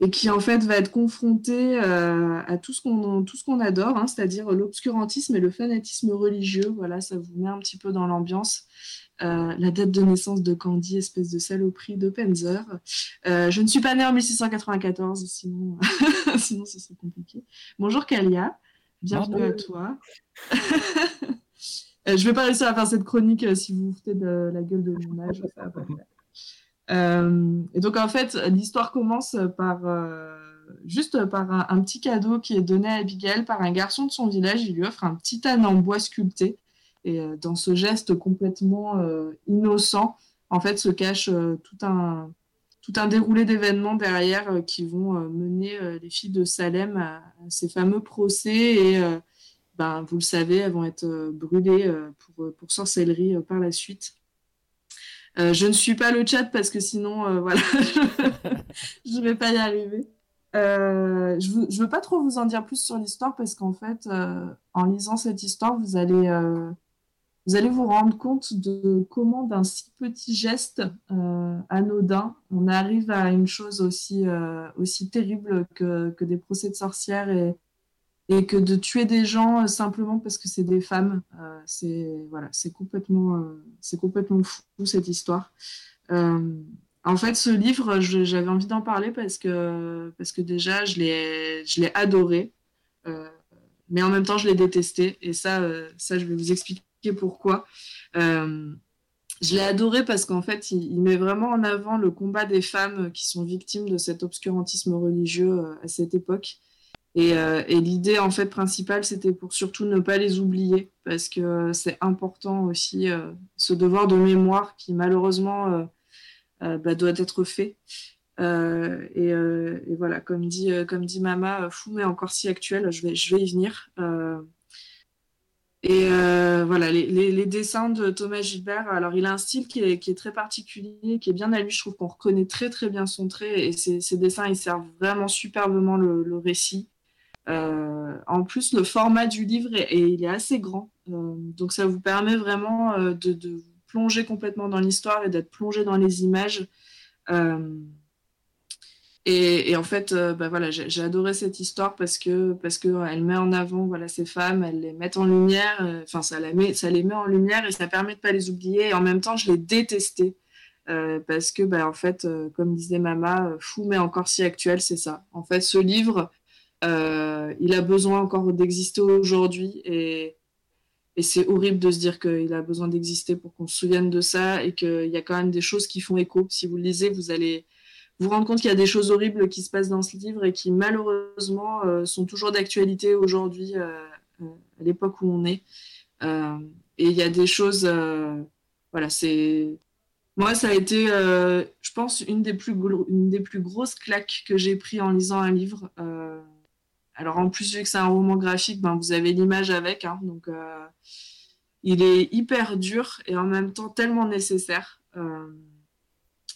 et qui en fait va être confronté euh, à tout ce qu'on tout ce qu'on adore, hein, c'est-à-dire l'obscurantisme et le fanatisme religieux. Voilà, ça vous met un petit peu dans l'ambiance. Euh, la date de naissance de Candy, espèce de saloperie de Penzer. Euh, je ne suis pas née en 1694, sinon, sinon ce serait compliqué. Bonjour Kalia, bienvenue à toi. je vais pas réussir à faire cette chronique si vous vous foutez de la gueule de mon âge. Ça va pas et donc, en fait, l'histoire commence par euh, juste par un, petit cadeau qui est donné à Abigail par un garçon de son village. Il lui offre un petit âne en bois sculpté. Et euh, dans ce geste complètement innocent, en fait, se cache tout un tout un déroulé d'événements derrière qui vont mener les filles de Salem à, ces fameux procès et ben, vous le savez, elles vont être brûlées pour, pour sorcellerie par la suite. Euh, je ne suis pas le chat parce que sinon, euh, voilà, je ne vais pas y arriver. Euh, je ne veux, pas trop vous en dire plus sur l'histoire parce qu'en fait, en lisant cette histoire, vous allez, vous allez vous rendre compte de comment d'un si petit geste anodin, on arrive à une chose aussi, aussi terrible que, que, des procès de sorcières et, et que de tuer des gens euh, simplement parce que c'est des femmes, euh, c'est voilà, c'est complètement, euh, c'est complètement fou cette histoire. en fait, ce livre, j'avais envie d'en parler parce que parce que déjà, je l'ai, je l'ai adoré, mais en même temps, je l'ai détesté. Et ça, ça, je vais vous expliquer pourquoi. je l'ai adoré parce qu'en fait, il, il, met vraiment en avant le combat des femmes qui sont victimes de cet obscurantisme religieux à cette époque. Euh, et, l'idée en fait principale, c'était pour surtout ne pas les oublier, parce que c'est important aussi euh, ce devoir de mémoire qui malheureusement euh, bah, doit être fait. Et, voilà, comme dit, comme dit Mama, fou mais encore si actuel, je vais, je vais y venir. et voilà, les, dessins de Thomas Gilbert, alors il a un style qui est, qui est, très particulier, qui est bien à lui, je trouve qu'on reconnaît très très bien son trait, et ces, dessins, ils servent vraiment superbement le récit. Euh, en plus, le format du livre est, il est assez grand, euh, donc ça vous permet vraiment euh, de, vous plonger complètement dans l'histoire et d'être plongé dans les images. Et, en fait, bah voilà, j'ai adoré cette histoire parce que parce elle met en avant voilà ces femmes, elle les met en lumière. Enfin, ça, ça les met en lumière et ça permet de pas les oublier. Et en même temps, je les détestais parce que bah, en fait, comme disait Mama, fou mais encore si actuel, c'est ça. En fait, ce livre, euh, il a besoin encore d'exister aujourd'hui et, c'est horrible de se dire qu'il a besoin d'exister pour qu'on se souvienne de ça et qu'il y a quand même des choses qui font écho. Si vous le lisez, vous allez vous rendre compte qu'il y a des choses horribles qui se passent dans ce livre et qui malheureusement euh, sont toujours d'actualité aujourd'hui euh, à l'époque où on est. et il y a des choses, voilà, c'est moi, ça a été, je pense, une des, plus une des plus grosses claques que j'ai pris en lisant un livre. Alors en plus, vu que c'est un roman graphique, ben, vous avez l'image avec. Hein, donc euh, il est hyper dur et en même temps tellement nécessaire. Euh,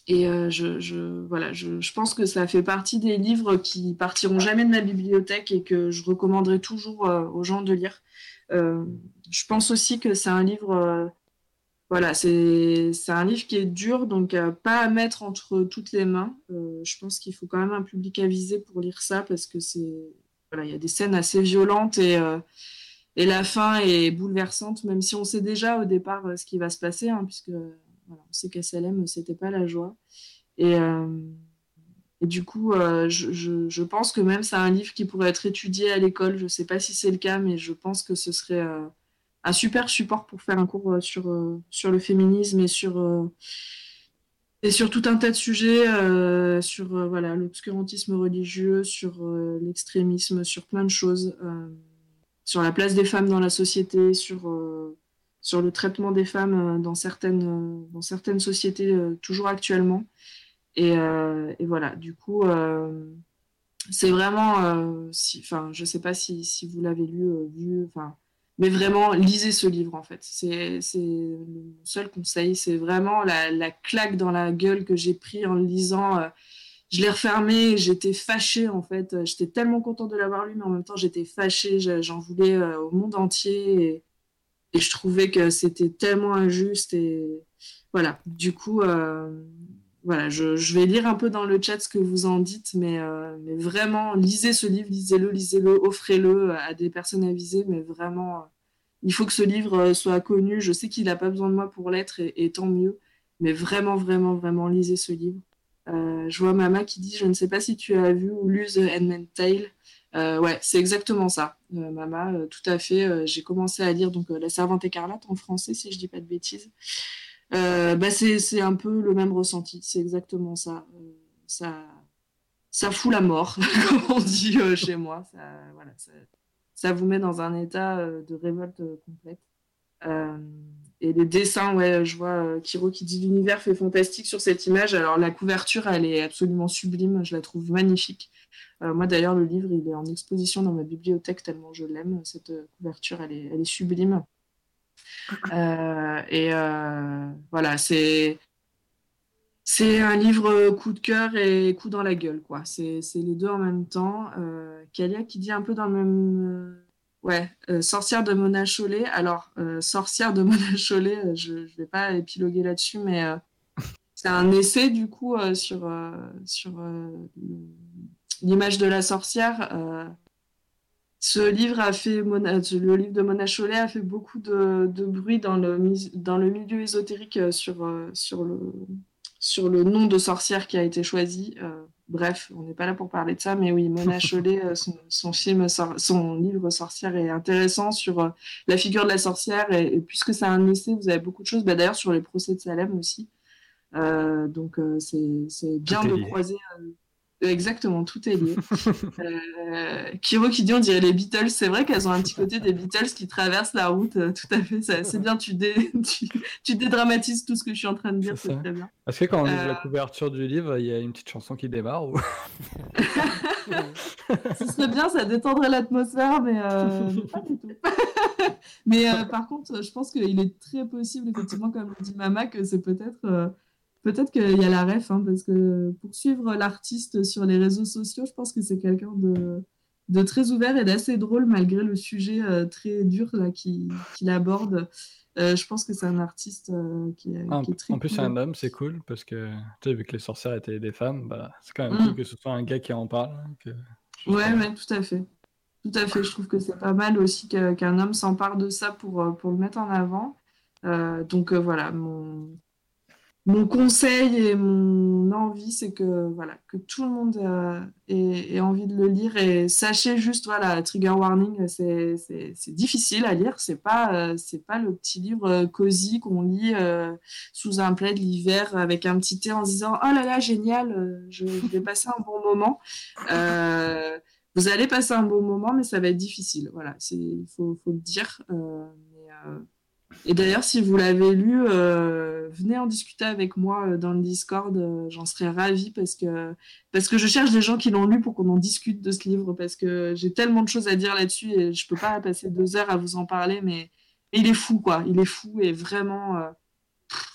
et euh, je, pense que ça fait partie des livres qui partiront jamais de ma bibliothèque et que je recommanderais toujours aux gens de lire. je pense aussi que c'est un livre voilà, c'est un livre qui est dur, donc pas à mettre entre toutes les mains. je pense qu'il faut quand même un public avisé pour lire ça parce que c'est il y a des scènes assez violentes et, euh, et la fin est bouleversante, même si on sait déjà au départ euh, ce qui va se passer, hein, puisque on sait qu'à Salem, c'était pas la joie. Et, euh, du coup, je, pense que même c'est un livre qui pourrait être étudié à l'école. Je sais pas si c'est le cas, mais je pense que ce serait, un super support pour faire un cours euh, sur, euh, le féminisme et sur, euh, et sur tout un tas de sujets, euh, sur euh, voilà, l'obscurantisme religieux, sur euh, l'extrémisme, sur plein de choses, sur la place des femmes dans la société, sur, sur le traitement des femmes dans certaines, dans certaines sociétés, toujours actuellement. Et, et voilà, du coup, c'est vraiment, euh, si, enfin, je sais pas si, si vous l'avez lu, vu, enfin, mais vraiment, lisez ce livre en fait. C'est, mon seul conseil. C'est vraiment la, la claque dans la gueule que j'ai pris en le lisant. euh, je l'ai refermé, j'étais fâchée en fait. J'étais tellement contente de l'avoir lu, mais en même temps, j'étais fâchée. Je- J'en voulais euh, au monde entier et, et je trouvais que c'était tellement injuste. Et voilà, du coup, euh, voilà, je, vais lire un peu dans le chat ce que vous en dites, mais, euh, vraiment, lisez ce livre, lisez-le, lisez-le, offrez-le à des personnes avisées, mais vraiment, euh, il faut que ce livre euh, soit connu. Je sais qu'il n'a pas besoin de moi pour l'être, et, tant mieux, mais vraiment, vraiment, vraiment, lisez ce livre. Euh, je vois Mama qui dit, je ne sais pas si tu as vu ou lu The Handmaid's Tale. Euh, ouais, c'est exactement ça, euh, Mama, euh, tout à fait. Euh, j'ai commencé à lire donc euh, La Servante écarlate en français, si je dis pas de bêtises. Euh, bah c'est un peu le même ressenti, c'est exactement ça. Euh, ça ça fout la mort, comme on dit euh, chez moi. Ça, voilà, ça, ça vous met dans un état euh, de révolte complète. Et les dessins, ouais, je vois Kiro qui dit l'univers fait fantastique sur cette image. Alors la couverture, elle est absolument sublime, je la trouve magnifique. Moi d'ailleurs, le livre, il est en exposition dans ma bibliothèque tellement je l'aime. Cette couverture, elle est, elle est sublime. Euh, et euh, voilà, c'est c'est un livre coup de cœur et coup dans la gueule, quoi. C'est les deux en même temps. Euh, Kalia qui dit un peu dans le même. euh, ouais, Sorcière de Mona Chollet. Alors, Sorcière de Mona Chollet, je ne vais pas épiloguer là-dessus, mais c'est un essai du coup sur, sur l'image de la sorcière. Ce livre a fait, Mona- le livre de Mona Chollet a fait beaucoup de, de bruit dans le, mis- dans le milieu ésotérique euh, sur, euh, sur, le, sur le nom de sorcière qui a été choisi. Euh, bref, on n'est pas là pour parler de ça, mais oui, Mona Chollet, son, son film, son livre Sorcière est intéressant sur la figure de la sorcière. Et, et puisque c'est un essai, vous avez beaucoup de choses. Bah, D'ailleurs, sur les procès de Salem aussi. Euh, donc, euh, c'est c'est bien de lié. croiser. euh, Exactement, tout est lié. Euh, Kiro qui dit on dirait les Beatles, c'est vrai qu'elles ont un petit côté des Beatles qui traversent la route, euh, tout à fait, c'est bien, tu, dé- tu, tu dédramatises tout ce que je suis en train de dire, C'est très bien. Est-ce que quand on lit Euh, la couverture du livre, il y a une petite chanson qui démarre ou... Ce serait bien, ça détendrait l'atmosphère, mais, euh, mais pas du tout. mais euh, par contre, je pense qu'il est très possible, effectivement, comme le dit Mama, que c'est peut-être euh, peut-être qu'il y a la ref, hein, parce que pour suivre l'artiste sur les réseaux sociaux, je pense que c'est quelqu'un de, de très ouvert et d'assez drôle, malgré le sujet euh, très dur qu'il aborde. Euh, je pense que c'est un artiste euh, qui, est- En, qui est très en plus, c'est cool. un homme, c'est cool parce que, tu sais, vu que les sorcières étaient des femmes, bah, c'est quand même Mm. cool que ce soit un gars qui en parle. hein, que- Ouais, ouais, tout à fait. Tout à fait. Je trouve que c'est pas mal aussi qu'un homme s'empare de ça pour, pour le mettre en avant. Euh, donc voilà, mon, mon conseil et mon envie, c'est que, voilà, que tout le monde euh, ait, envie de le lire. Et sachez juste, voilà, trigger warning, c'est, difficile à lire. C'est pas, euh, c'est pas le petit livre euh, cosy qu'on lit euh, sous un plaid l'hiver avec un petit thé en se disant Oh là là, génial, je, vais passer un bon moment. Vous allez passer un bon moment, mais ça va être difficile. Voilà, il faut, faut le dire. Mais, et d'ailleurs, si vous l'avez lu, euh, venez en discuter avec moi euh, dans le Discord. euh, j'en serais ravie parce que, parce que je cherche des gens qui l'ont lu pour qu'on en discute de ce livre parce que j'ai tellement de choses à dire là-dessus et je peux pas passer deux heures à vous en parler, mais, il est fou, quoi. Il est fou et vraiment,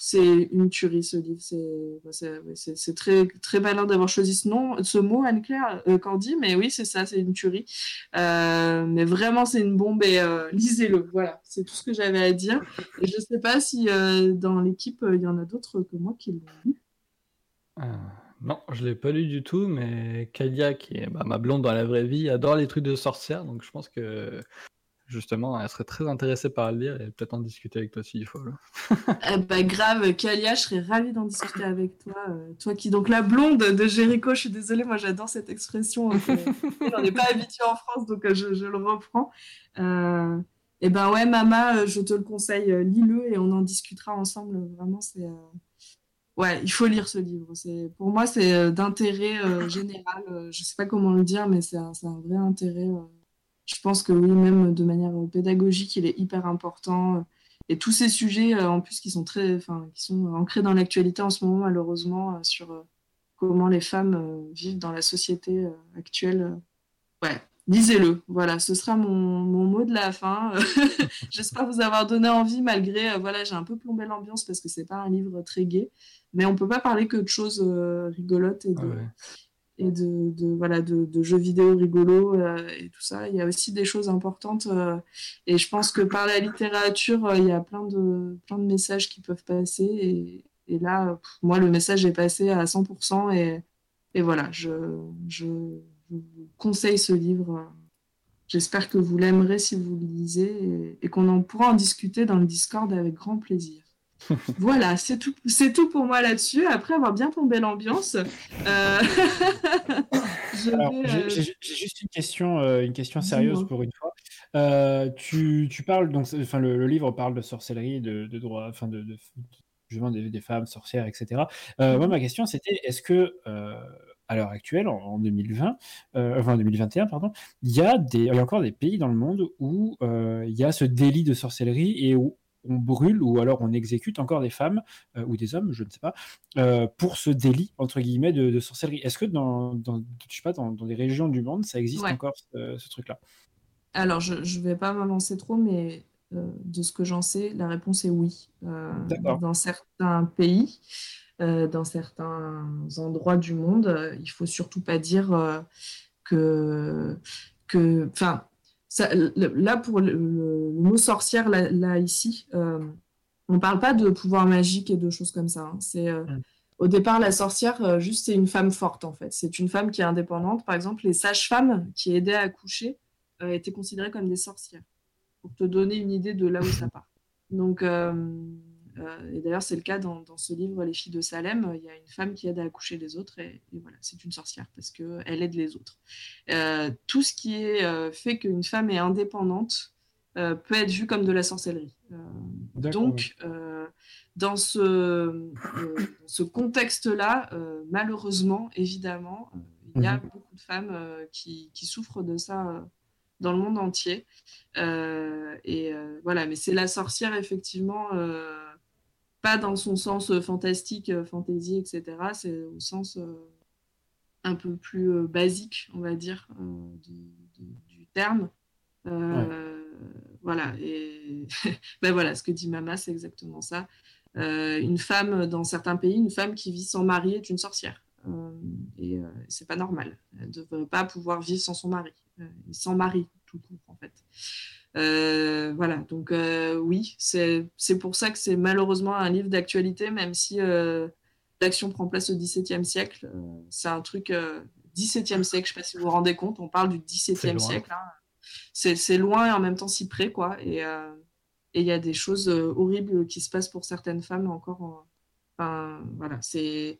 c'est une tuerie ce livre. C'est, très, malin d'avoir choisi ce nom, ce mot, Anne-Claire, euh, Candy, mais oui, c'est ça, c'est une tuerie. Euh, mais vraiment, c'est une bombe et euh, lisez-le. Voilà, c'est tout ce que j'avais à dire. Je sais pas si euh, dans l'équipe, il y en a d'autres que moi qui l'ont lu. Non, je l'ai pas lu du tout, mais Kalia, qui est bah, ma blonde dans la vraie vie, adore les trucs de sorcière, donc je pense que justement, elle serait très intéressée par le lire et peut-être en discuter avec toi s'il faut. Eh ben, grave, Kalia, je serais ravie d'en discuter avec toi. euh, toi qui, donc, la blonde de Jéricho, je suis désolée, moi j'adore cette expression. euh, on n'est pas habitué en France, donc euh, je, le reprends. Euh, Et ben ouais, Mama, je te le conseille, lis-le et on en discutera ensemble. Vraiment, c'est ouais, il faut lire ce livre. C'est pour moi, c'est d'intérêt général. je sais pas comment le dire, mais c'est un, vrai intérêt. Je pense que oui, même de manière pédagogique, il est hyper important. Et tous ces sujets, en plus, qui sont très, enfin, qui sont ancrés dans l'actualité en ce moment, malheureusement, sur comment les femmes vivent dans la société actuelle. ouais, lisez-le. Voilà, ce sera mon, mon, mot de la fin. J'espère vous avoir donné envie, malgré, euh, voilà, j'ai un peu plombé l'ambiance parce que c'est pas un livre très gai, mais on peut pas parler que de choses euh, rigolotes et de, et de, de voilà, de, de, jeux vidéo rigolos euh, et tout ça. Il y a aussi des choses importantes et je pense que par la littérature, il y a plein de, plein de messages qui peuvent passer et, et là, moi, le message est passé à 100% et, et voilà, je, je vous conseille ce livre. J'espère que vous l'aimerez si vous le lisez et, qu'on en pourra en discuter dans le Discord avec grand plaisir. voilà, c'est tout, c'est tout pour moi là-dessus. Après avoir bien tombé l'ambiance, euh, euh, j'ai, juste une question, euh, une question sérieuse pour une fois. tu, tu, parles donc, enfin, le, livre parle de sorcellerie, de, de droit, enfin, de, de, des, des, femmes sorcières, etc. moi, mhm. ma question c'était, est-ce que à l'heure actuelle, en, 2020, euh, enfin 2021, pardon, il y, a des, il y a encore des pays dans le monde où euh, il y a ce délit de sorcellerie et où on brûle ou alors on exécute encore des femmes euh, ou des hommes, je ne sais pas, pour ce délit entre guillemets de, sorcellerie. Est-ce que dans, dans, je sais pas, dans, dans, des régions du monde, ça existe encore ce, truc-là? Alors, je ne vais pas m'avancer trop, mais de ce que j'en sais, la réponse est oui. dans certains pays. Euh, dans certains endroits du monde. Euh, il faut surtout pas dire euh, que, que, enfin, là pour le, mot sorcière là, ici, on parle pas de pouvoir magique et de choses comme ça. Hein. C'est mm. au départ la sorcière, juste c'est une femme forte en fait. C'est une femme qui est indépendante. Par exemple, les sages-femmes qui aidaient à accoucher étaient considérées comme des sorcières. Pour te donner une idée de là où ça part. Donc euh, et d'ailleurs, c'est le cas dans, ce livre Les filles de Salem. Il y a une femme qui aide à accoucher les autres et, voilà, c'est une sorcière parce qu'elle aide les autres. Euh, tout ce qui est euh, fait qu'une femme est indépendante peut être vu comme de la sorcellerie. donc, dans ce, ce contexte-là, malheureusement, évidemment, il y a mhm. beaucoup de femmes qui, qui, souffrent de ça dans le monde entier. et voilà, mais c'est la sorcière, effectivement, pas dans son sens euh, fantastique, euh, fantasy, etc. C'est au sens euh, un peu plus basique, on va dire, du terme. Voilà, et ben voilà, ce que dit Mama, c'est exactement ça. une femme, dans certains pays, une femme qui vit sans mari est une sorcière. et c'est pas normal. Elle ne devrait pas pouvoir vivre sans son mari, sans mari, tout court, en fait. Euh, voilà, donc euh, oui, c'est pour ça que c'est malheureusement un livre d'actualité, même si euh, l'action prend place au XVIIe siècle. c'est un truc XVIIe siècle, je ne sais pas si vous vous rendez compte, on parle du XVIIe siècle. Hein. C'est loin et en même temps si près, quoi. Et il y a des choses horribles qui se passent pour certaines femmes encore. Enfin, voilà, c'est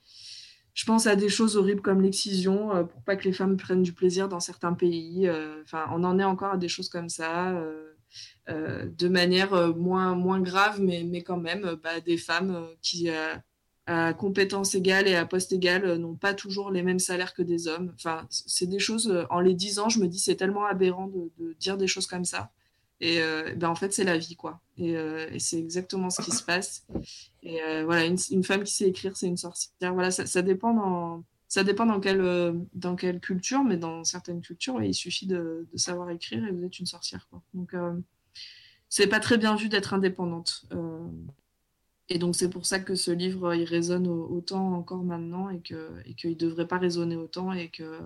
je pense à des choses horribles comme l'excision, euh, pour pas que les femmes prennent du plaisir dans certains pays. Euh, on en est encore à des choses comme ça, euh, de manière moins, grave, mais, mais quand même, bah, des femmes qui, à compétences égales et à poste égal, n'ont pas toujours les mêmes salaires que des hommes. C'est des choses, en les disant, je me dis, c'est tellement aberrant de, dire des choses comme ça. Et ben en fait, c'est la vie, quoi. Et, et c'est exactement ce qui se passe. Et euh, voilà, une, femme qui sait écrire, c'est une sorcière. Voilà, ça, dépend dans, ça dépend dans quelle, euh, dans quelle culture, mais dans certaines cultures, il suffit de, savoir écrire et vous êtes une sorcière. Quoi. Donc, euh, c'est pas très bien vu d'être indépendante. et donc, c'est pour ça que ce livre, il résonne autant encore maintenant et qu'il et ne devrait pas résonner autant et que,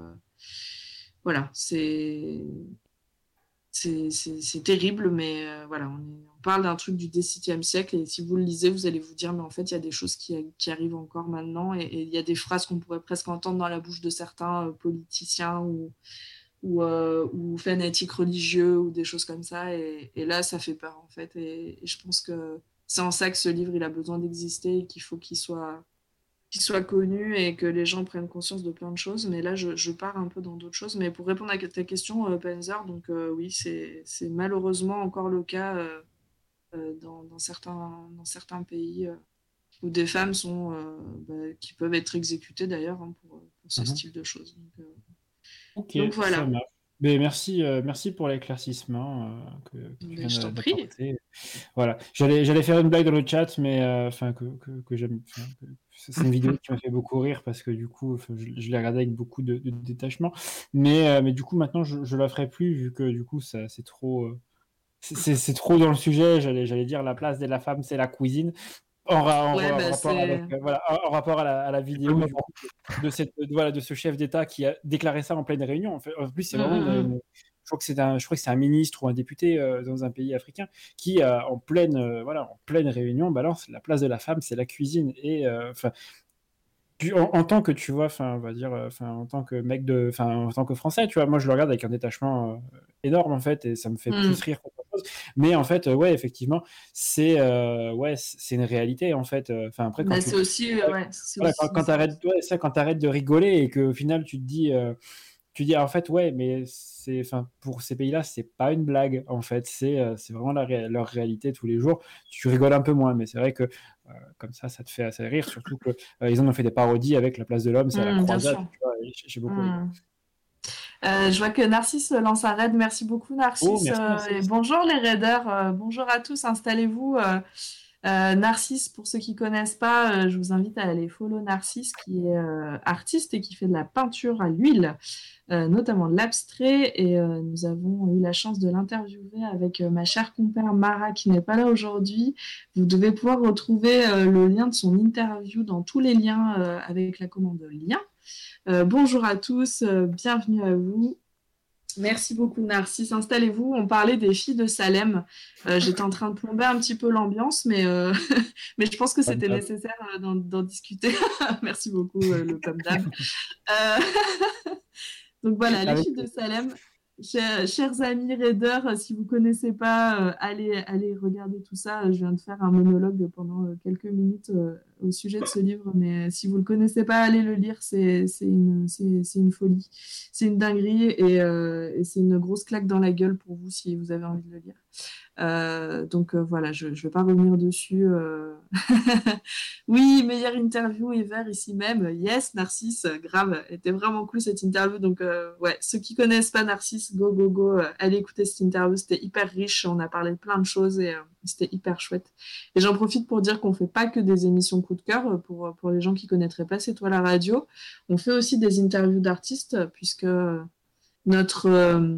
voilà, c'est c'est terrible, mais euh, voilà, on, parle d'un truc du XVIIe siècle et si vous le lisez, vous allez vous dire, mais en fait, il y a des choses qui, arrivent encore maintenant et, il y a des phrases qu'on pourrait presque entendre dans la bouche de certains euh, politiciens ou, euh, ou, fanatiques religieux ou des choses comme ça. Et, là, ça fait peur, en fait. Et, je pense que c'est en ça que ce livre, il a besoin d'exister et qu'il faut qu'il soit qui soit connu et que les gens prennent conscience de plein de choses. Mais là, je, je pars un peu dans d'autres choses. Mais pour répondre à ta question, euh, Panzer, donc euh, oui, c'est malheureusement encore le cas euh, dans, dans certains, dans certains pays où des femmes sont, euh, bah, qui peuvent être exécutées d'ailleurs hein, pour, pour ce Mhm. style de choses. Donc, euh, Ok, Donc voilà. Mais merci, euh, merci pour l'éclaircissement euh, que, que tu Mais viens je de- t'en prie. d'apporter. Voilà, j'allais, j'allais faire une blague dans le chat, mais enfin que, que, que j'aime. C'est une vidéo qui m'a fait beaucoup rire parce que du coup, je, je l'ai regardée avec beaucoup de, de détachement. Mais, euh, mais du coup, maintenant, je, je la ferai plus vu que du coup, ça, c'est trop. euh, c'est- trop dans le sujet. J'allais, j'allais dire la place de la femme, c'est la cuisine. En, Ouais, bah, rapport, c'est- avec, euh, voilà, en, en rapport à la, à la vidéo coup, de, cette, de- voilà, de ce chef d'État qui a déclaré ça en pleine réunion. En, fait, plus, c'est vraiment une- je crois que c'est un, je crois que c'est un ministre ou un député euh, dans un pays africain qui, euh, en pleine, euh, voilà, en pleine réunion, balance la place de la femme, c'est la cuisine. Et enfin, en, en tant que tu vois, enfin, on va dire, enfin, en tant que mec de, enfin, en tant que Français, tu vois, moi je le regarde avec un détachement énorme en fait, et ça me fait Mm. plus rire qu'autre chose. Mais en fait, ouais, effectivement, c'est, euh, ouais, c'est une réalité en fait. Enfin, après, quand tu- c'est aussi, ouais, voilà, aussi- quand, quand t'arrêtes, ouais, ça, quand t'arrêtes de rigoler et qu'au final tu te dis, euh, tu dis en fait ouais, mais c'est, enfin, pour ces pays-là, c'est pas une blague en fait, c'est, euh, c'est vraiment la ré- leur réalité tous les jours. Tu rigoles un peu moins, mais c'est vrai que euh, comme ça, ça te fait assez rire, surtout que euh, ils en ont fait des parodies avec la place de l'homme, c'est la Mm, bien croisade, j'ai beaucoup. Hmm. Euh, je vois que Narcisse lance un raid. Merci beaucoup, Narcisse. Oh, merci, Narcisse. et bonjour les raiders. Bonjour à tous. Installez-vous. Euh, Narcisse, pour ceux qui connaissent pas, euh, je vous invite à aller follow Narcisse, qui est euh, artiste et qui fait de la peinture à l'huile, notamment de l'abstrait. Et nous avons eu la chance de l'interviewer avec ma chère compère Mara, qui n'est pas là aujourd'hui. Vous devez pouvoir retrouver le lien de son interview dans tous les liens avec la commande lien. Bonjour à tous, bienvenue à vous. Merci beaucoup Narcisse, installez-vous. On parlait des filles de Salem. Euh, J'étais en train de plomber un petit peu l'ambiance, mais, euh, mais je pense que c'était nécessaire euh, d'en discuter. Merci beaucoup, euh, le comme d'hab. Donc voilà, les filles de Salem. Chers, chers amis raiders, si vous connaissez pas, allez, allez regarder tout ça. Je viens de faire un monologue pendant quelques minutes au sujet de ce livre, mais euh, si vous le connaissez pas, allez le lire. C'est une, une folie, c'est une dinguerie et, euh, et c'est une grosse claque dans la gueule pour vous si vous avez envie de le lire. Euh, donc voilà, je ne vais pas revenir dessus. oui, meilleure interview ever ici même. Yes, Narcisse, grave, était vraiment cool cette interview. Donc ouais, ceux qui connaissent pas Narcisse, go go go, allez écouter cette interview. C'était hyper riche, on a parlé de plein de choses et c'était hyper chouette. Et j'en profite pour dire qu'on fait pas que des émissions coup de cœur euh, pour pour les gens qui connaîtraient pas C'est toi la radio. On fait aussi des interviews d'artistes euh, puisque euh, notre euh,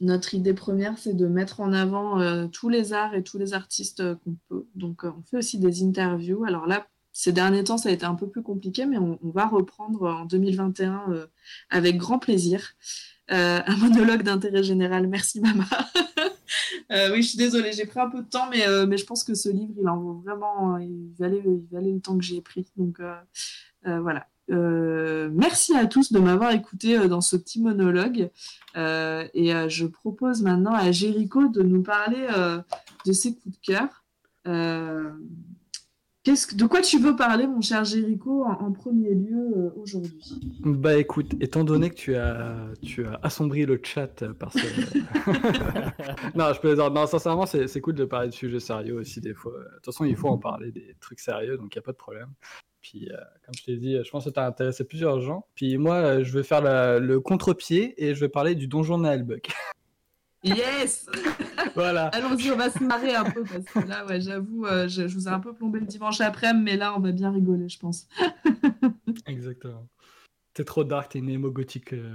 notre idée première, c'est de mettre en avant euh, tous les arts et tous les artistes euh, qu'on peut. Donc, euh, on fait aussi des interviews. Alors là, ces derniers temps, ça a été un peu plus compliqué, mais on, on va reprendre en 2021 euh, avec grand plaisir. Euh, un monologue d'intérêt général. Merci, Mama. Euh, oui, je suis désolée, j'ai pris un peu de temps, mais, euh, je pense que ce livre, il en vaut vraiment, il valait, il valait le temps que j'ai pris. Donc, euh, euh, voilà. Euh, merci à tous de m'avoir écouté euh, dans ce petit monologue. Euh, et euh, je propose maintenant à Jéricho de nous parler euh, de ses coups de cœur. Qu'est-ce que- de quoi tu veux parler, mon cher Jéricho, en, en premier lieu euh, aujourd'hui? Bah écoute, étant donné que tu as, tu as assombri le chat euh, par ce... non, je plaisante. Non, sincèrement, c'est c'est cool de parler de sujets sérieux aussi des fois. De toute façon, il faut en parler des trucs sérieux, donc il n'y a pas de problème. Puis, euh, comme je t'ai dit, je pense que tu as intéressé plusieurs gens. Puis moi, je vais faire la- le contre-pied et je vais parler du donjon Naelbuck. Yes voilà. Allons-y, on va se marrer un peu parce que là, ouais, j'avoue, euh, je, je vous ai un peu plombé le dimanche après-midi, mais là, on va bien rigoler, je pense. Exactement. T'es trop dark, t'es une émo gothique euh,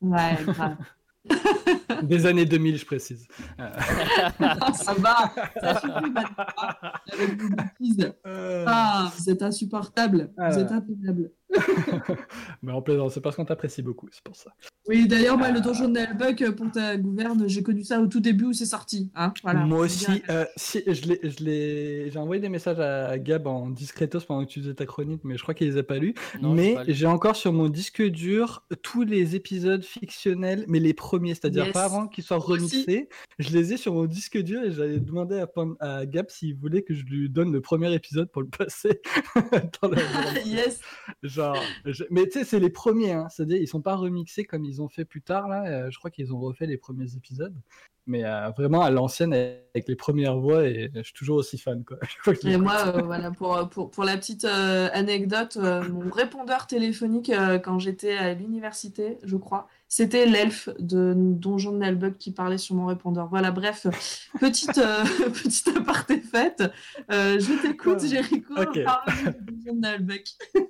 Ouais, grave. des années 2000, je précise. Euh, ça va, ça suffit maintenant avec bêtises. euh, Ah, vous êtes insupportable, vous Ah. êtes intenable. Mais en plaisant, c'est parce qu'on t'apprécie beaucoup, c'est pour ça. Oui, d'ailleurs, le Euh. donjon de Hellbug, pour ta gouverne, j'ai connu ça au tout début où c'est sorti. Hein voilà, Moi aussi, euh, si, j'ai envoyé des messages à Gab en discretos pendant que tu faisais ta chronique, mais je crois qu'il les a pas lus. Non, mais j'ai encore sur mon disque dur tous les épisodes fictionnels, mais les premiers, c'est-à-dire Yes. pas avant qu'ils soient remixés. Je les ai sur mon disque dur et j'avais demandé à, à Gab s'il voulait que je lui donne le premier épisode pour le passer dans la yes. Genre, je- mais tu sais, c'est les premiers, hein. c'est-à-dire ils sont pas remixés comme ils ont fait plus tard là. euh, je crois qu'ils ont refait les premiers épisodes, mais euh, vraiment à l'ancienne avec les premières voix et je suis toujours aussi fan quoi. Et moi, euh, voilà, pour, pour, pour la petite euh, anecdote, euh, mon répondeur téléphonique euh, quand j'étais à l'université, je crois, c'était l'elfe de Donjon de Nalbug qui parlait sur mon répondeur. Voilà, bref, petite, euh, petite aparté faite. Euh, je t'écoute. Jericho, Ok. parle de Donjon de.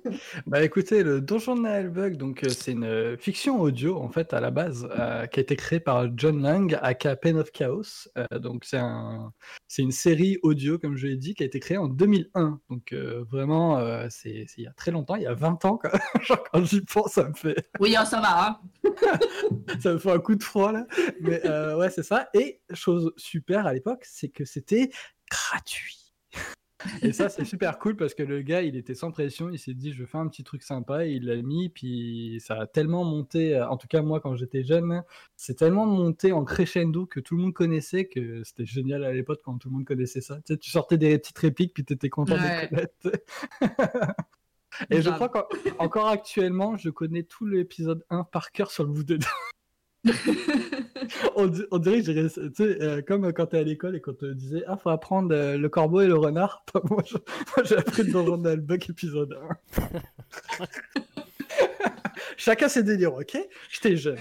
Bah écoutez, le Donjon de Naelbug, donc euh, c'est une euh, fiction audio en fait à la base euh, qui a été créée par John Lang aka Pen of Chaos. Euh, donc c'est un, c'est une série audio comme je l'ai dit qui a été créée en 2001. Donc vraiment c'est c'est il y a très longtemps, il y a 20 ans quand, Genre, quand j'y pense ça me fait Oui, hein, ça va. Hein. ça me fait un coup de froid là. Mais ouais, c'est ça. Et chose super à l'époque, c'est que c'était gratuit. Et ça, c'est super cool parce que le gars, il était sans pression. Il s'est dit, je fais un petit truc sympa. Et il l'a mis. Puis ça a tellement monté. euh, En tout cas, moi, quand j'étais jeune, c'est tellement monté en crescendo que tout le monde connaissait que c'était génial à l'époque quand tout le monde connaissait ça. Tu sais, tu sortais des petites répliques puis t'étais content Ouais. de connaître. Et je crois qu'encore actuellement, je connais tout l'épisode 1 par cœur sur le bout de on, di- on dirait que j'ai tu sais, euh, comme quand t'es à l'école et qu'on te disait Ah, faut apprendre euh, le corbeau et le renard. Bah, moi, j'ai appris le Donjon de Hellbug épisode 1. Chacun ses délires, ok? J'étais jeune.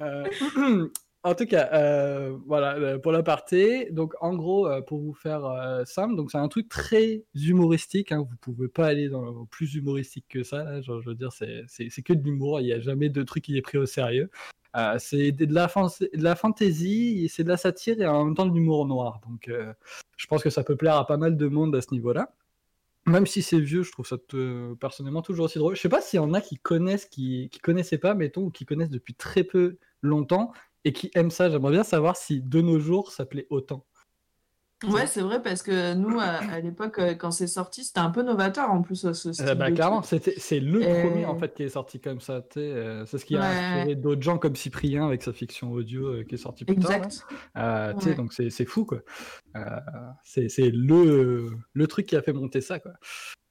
Euh, en tout cas, euh, voilà, euh, pour l'aparté. Donc, en gros, euh, pour vous faire simple, c'est un truc très humoristique. Hein, vous pouvez pas aller plus humoristique que ça. genre, je veux dire, c'est que de l'humour. Il n'y a jamais de truc qui est pris au sérieux. C'est de la, la fantaisie, c'est de la satire et en même temps de l'humour noir. Donc, je pense que ça peut plaire à pas mal de monde à ce niveau-là. Même si c'est vieux, je trouve ça personnellement toujours aussi drôle. Je sais pas s'il y en a qui connaissent, qui, qui connaissaient pas, mettons, ou qui connaissent depuis très peu longtemps et qui aiment ça. J'aimerais bien savoir si de nos jours ça plaît autant. Ouais, c'est vrai, parce que nous, à, à l'époque, euh, quand c'est sorti, c'était un peu novateur en plus, euh, ce style Euh, bah, clairement, c'est le Et- premier en fait qui est sorti comme ça. euh, c'est ce qui a Ouais. inspiré d'autres gens comme Cyprien avec sa fiction audio euh, qui est sortie plus tard. Exact. Euh, tu sais, Ouais. donc c'est c'est fou quoi. Euh, c'est c'est le, le truc qui a fait monter ça quoi.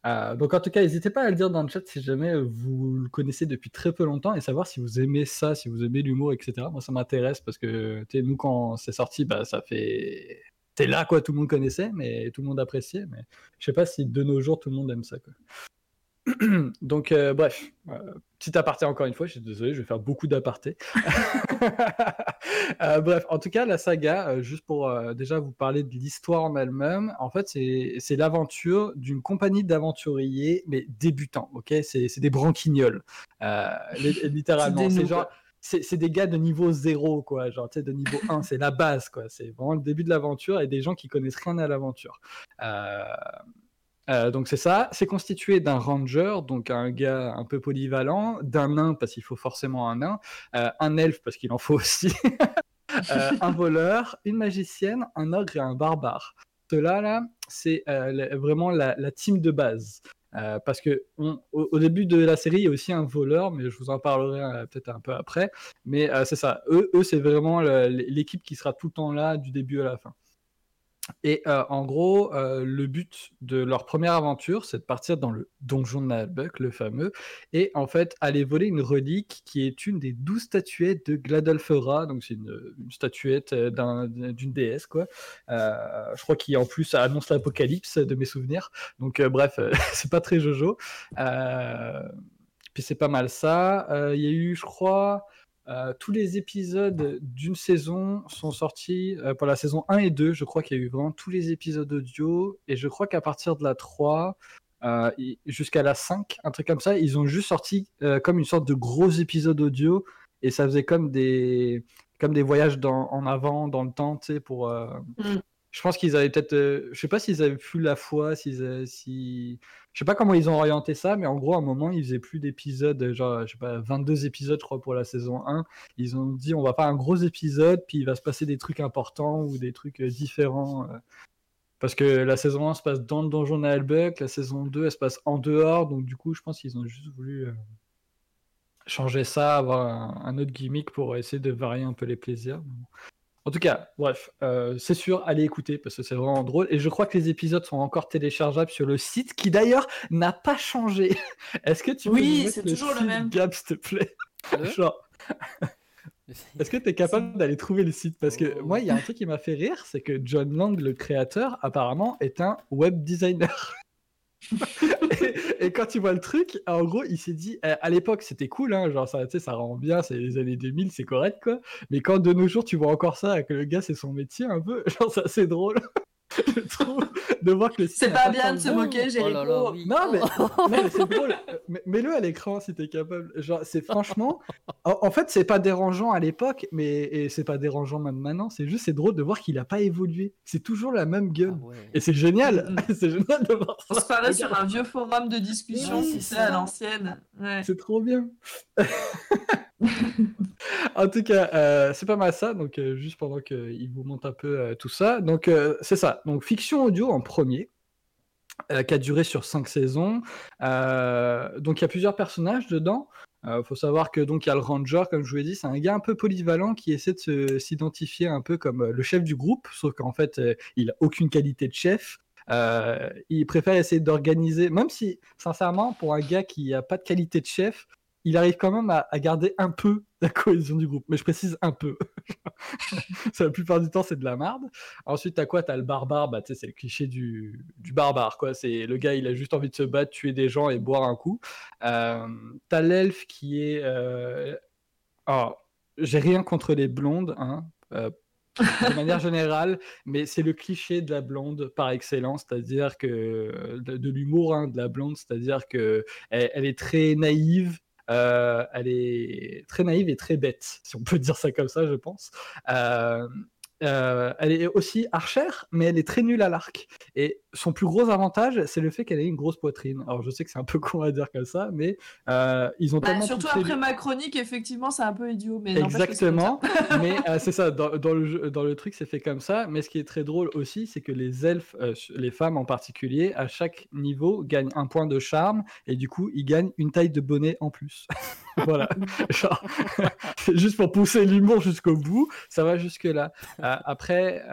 Euh, donc en tout cas, n'hésitez pas à le dire dans le chat si jamais vous le connaissez depuis très peu longtemps et savoir si vous aimez ça, si vous aimez l'humour, etc. Moi ça m'intéresse parce que nous quand c'est sorti, bah ça fait. C'est là quoi, tout le monde connaissait, mais tout le monde appréciait. Mais je sais pas si de nos jours tout le monde aime ça quoi. Donc, euh, bref, euh, petit aparté encore une fois, je suis désolé, je vais faire beaucoup d'apartés. Euh, bref, en tout cas, la saga, juste pour déjà vous parler de l'histoire en elle-même, en fait, c'est l'aventure d'une compagnie d'aventuriers, mais débutants, ok? C'est des branquignoles, li- littéralement. C'est des genre. C'est gars de niveau zéro, quoi. Genre, tu sais, de niveau 1, c'est la base, quoi. C'est vraiment le début de l'aventure et des gens qui connaissent rien à l'aventure. Euh, euh, donc c'est ça, c'est constitué d'un ranger, donc un gars un peu polyvalent, d'un nain parce qu'il faut forcément un nain, euh, un elfe parce qu'il en faut aussi, euh, un voleur, une magicienne, un ogre et un barbare. Cela là, c'est vraiment la, team de base. Parce que au, début de la série, il y a aussi un voleur, mais je vous en parlerai peut-être un peu après. Mais c'est ça, eux, c'est vraiment l'équipe qui sera tout le temps là, du début à la fin. Et euh, en gros, euh, le but de leur première aventure, c'est de partir dans le donjon de Nalbuck, le fameux, et en fait aller voler une relique qui est une des douze statuettes de Gladolfera, donc c'est une, statuette euh, d'un- d'une déesse, quoi. Je crois qu'il en plus annonce l'apocalypse de mes souvenirs. Donc bref, c'est pas très jojo. Puis c'est pas mal ça. Il y a eu, je crois, euh, tous les épisodes d'une saison sont sortis euh, pour la saison 1 et 2. Je crois qu'il y a eu vraiment tous les épisodes audio. Et je crois qu'à partir de la 3 euh, jusqu'à la 5, un truc comme ça, ils ont juste sorti comme une sorte de gros épisode audio. Et ça faisait comme des, comme des voyages en avant dans le temps, tu sais, pour, Mm. Je pense qu'ils avaient peut-être. euh, je sais pas s'ils avaient plus la foi, s'ils, euh, si. Je sais pas comment ils ont orienté ça, mais en gros, à un moment, ils faisaient plus d'épisodes, genre, je sais pas, 22 épisodes, je crois, pour la saison 1. Ils ont dit, on va faire un gros épisode, puis il va se passer des trucs importants ou des trucs euh, différents. euh. Parce que la saison 1 se passe dans le donjon d'Albuck, la saison 2, elle se passe en dehors, donc du coup, je pense qu'ils ont juste voulu euh, changer ça, avoir un autre gimmick pour essayer de varier un peu les plaisirs. En tout cas, bref, euh, c'est sûr, allez écouter parce que c'est vraiment drôle. Et je crois que les épisodes sont encore téléchargeables sur le site qui d'ailleurs n'a pas changé. Est-ce que tu peux Oui, nous mettre c'est toujours le site, même. Gab, s'il te plaît Genre, Est-ce que tu es capable d'aller trouver le site? Parce que Oh. moi, il y a un truc qui m'a fait rire, c'est que John Lang, le créateur, apparemment, est un web designer. et, quand tu vois le truc, en gros, il s'est dit, euh, à l'époque, c'était cool, hein, genre ça, ça rend bien, c'est les années 2000, c'est correct, quoi. Mais quand de nos jours, tu vois encore ça, que le gars, c'est son métier, un peu, genre, c'est drôle. je trouve, de voir que le site C'est pas bien de se moquer, Oh là, Jéricho. oui. Non, mais, c'est drôle. Mets-le à l'écran si t'es capable. Genre, c'est franchement. En, en fait, c'est pas dérangeant à l'époque, mais et c'est pas dérangeant même maintenant. C'est juste, c'est drôle de voir qu'il a pas évolué. C'est toujours la même Ah gueule. ouais. Et c'est génial. Mm. c'est génial de voir On ça. se parlait sur un vieux forum de discussion, Oui, tu c'est à l'ancienne. Ouais. C'est trop bien. en tout cas, euh, c'est pas mal ça. Donc, euh, juste pendant qu'il vous montre un peu euh, tout ça. Donc, euh, c'est ça. Donc, fiction audio en premier. euh, qui a duré sur cinq saisons. Euh, donc, il y a plusieurs personnages dedans. Il faut savoir que donc il y a le ranger, comme je vous l'ai dit, c'est un gars un peu polyvalent qui essaie de s'identifier un peu comme euh, le chef du groupe, sauf qu'en fait, euh, il a aucune qualité de chef. Euh, il préfère essayer d'organiser, même si, sincèrement, pour un gars qui n'a pas de qualité de chef, il arrive quand même à, garder un peu la cohésion du groupe. Mais je précise un peu. La plupart du temps, c'est de la merde. Ensuite, t'as quoi? T'as le barbare, bah, c'est le cliché du, barbare, quoi. C'est le gars, il a juste envie de se battre, tuer des gens et boire un coup. Euh, t'as l'elfe qui est. Euh... J'ai rien contre les blondes, hein. euh, de manière générale, mais c'est le cliché de la blonde par excellence, c'est-à-dire que de, l'humour hein, de la blonde, c'est-à-dire que elle, elle est très naïve, euh, elle est très naïve et très bête, si on peut dire ça comme ça, je pense. Euh, euh, elle est aussi archère, mais elle est très nulle à l'arc. Et son plus gros avantage, c'est le fait qu'elle ait une grosse poitrine. Alors je sais que c'est un peu con à dire comme ça, mais euh, ils ont Bah, tellement surtout après le- ma chronique, effectivement, c'est un peu idiot. Mais Exactement, mais euh, c'est ça, dans, dans le jeu- dans le truc c'est fait comme ça, mais ce qui est très drôle aussi, c'est que les elfes, euh, les femmes en particulier, à chaque niveau gagnent un point de charme, et du coup ils gagnent une taille de bonnet en plus. voilà, Genre, c'est juste pour pousser l'humour jusqu'au bout, ça va jusque là. après,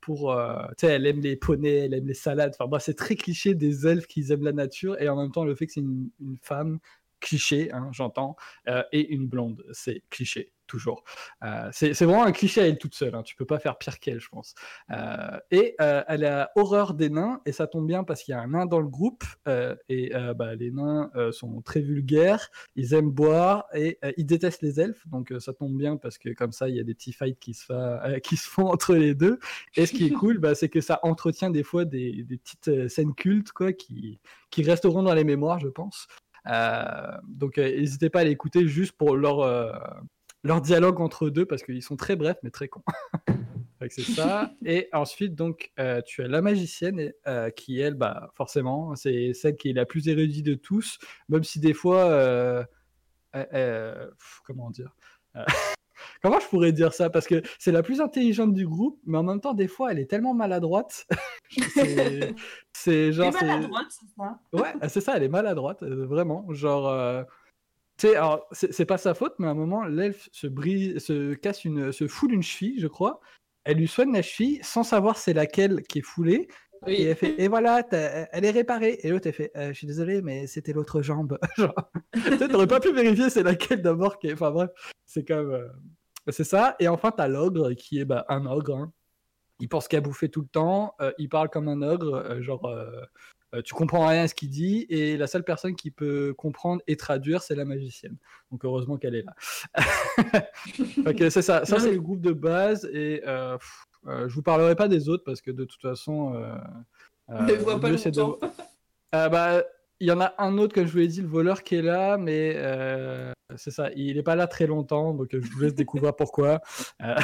pour, tu sais, elle aime les poneys, elle aime les salades, enfin bref, c'est très cliché des elfes qui aiment la nature, et en même temps le fait que c'est une, femme cliché, hein, j'entends, euh, et une blonde. C'est cliché, toujours. Euh, c'est vraiment un cliché à elle toute seule. Hein. Tu peux pas faire pire qu'elle, je pense. Euh, et euh, elle a horreur des nains, et ça tombe bien parce qu'il y a un nain dans le groupe, et bah, les nains sont très vulgaires, ils aiment boire, et ils détestent les elfes, donc ça tombe bien parce que comme ça, il y a des petits fights qui se, font entre les deux. Et ce qui est cool, bah, c'est que ça entretient des fois des, petites scènes cultes quoi, qui, resteront dans les mémoires, je pense. Donc n'hésitez pas à l'écouter juste pour leur, leur dialogue entre eux deux parce qu'ils sont très brefs mais très cons. C'est ça. Et ensuite, donc, euh, tu as la magicienne et, euh, qui, elle, bah, forcément, c'est celle qui est la plus érudite de tous, même si des fois, euh, pff, comment dire Comment je pourrais dire ça? Parce que c'est la plus intelligente du groupe, mais en même temps, des fois, elle est tellement maladroite. c'est genre. Et c'est- maladroite, c'est ça? Ouais, c'est ça, elle est maladroite, vraiment. Genre, sais, alors, c'est pas sa faute, mais à un moment, l'elfe se brise, se casse une, se fout d'une cheville, je crois. Elle lui soigne la cheville sans savoir c'est laquelle qui est foulée. Et elle fait, et voilà, elle est réparée. Et l'autre, elle fait, Euh, je suis désolé, mais c'était l'autre jambe. Genre, t'aurais pas pu vérifier c'est laquelle d'abord qui est. Enfin bref, c'est comme. euh, C'est ça. Et enfin, t'as l'ogre qui est bah, un ogre. hein. Il pense qu'à bouffer tout le temps. euh, il parle comme un ogre. genre, euh, tu comprends rien à ce qu'il dit. Et la seule personne qui peut comprendre et traduire, c'est la magicienne. Donc heureusement qu'elle est là. Ok, c'est ça. Ça, c'est le groupe de base. Et euh, pff, euh, je vous parlerai pas des autres parce que de toute façon. On les voit le pas de- bah, il y en a un autre, comme je vous l'ai dit, le voleur qui est là, mais euh, c'est ça, il n'est pas là très longtemps, donc je vous laisse découvrir pourquoi. Euh,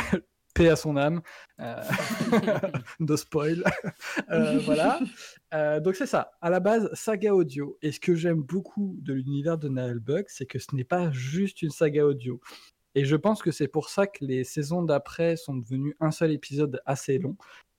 à son âme. Euh, spoil. Euh, voilà. Euh, donc c'est ça. À la base, saga audio. Et ce que j'aime beaucoup de l'univers de Nail Bug, c'est que ce n'est pas juste une saga audio. Et je pense que c'est pour ça que les saisons d'après sont devenues un seul épisode assez long.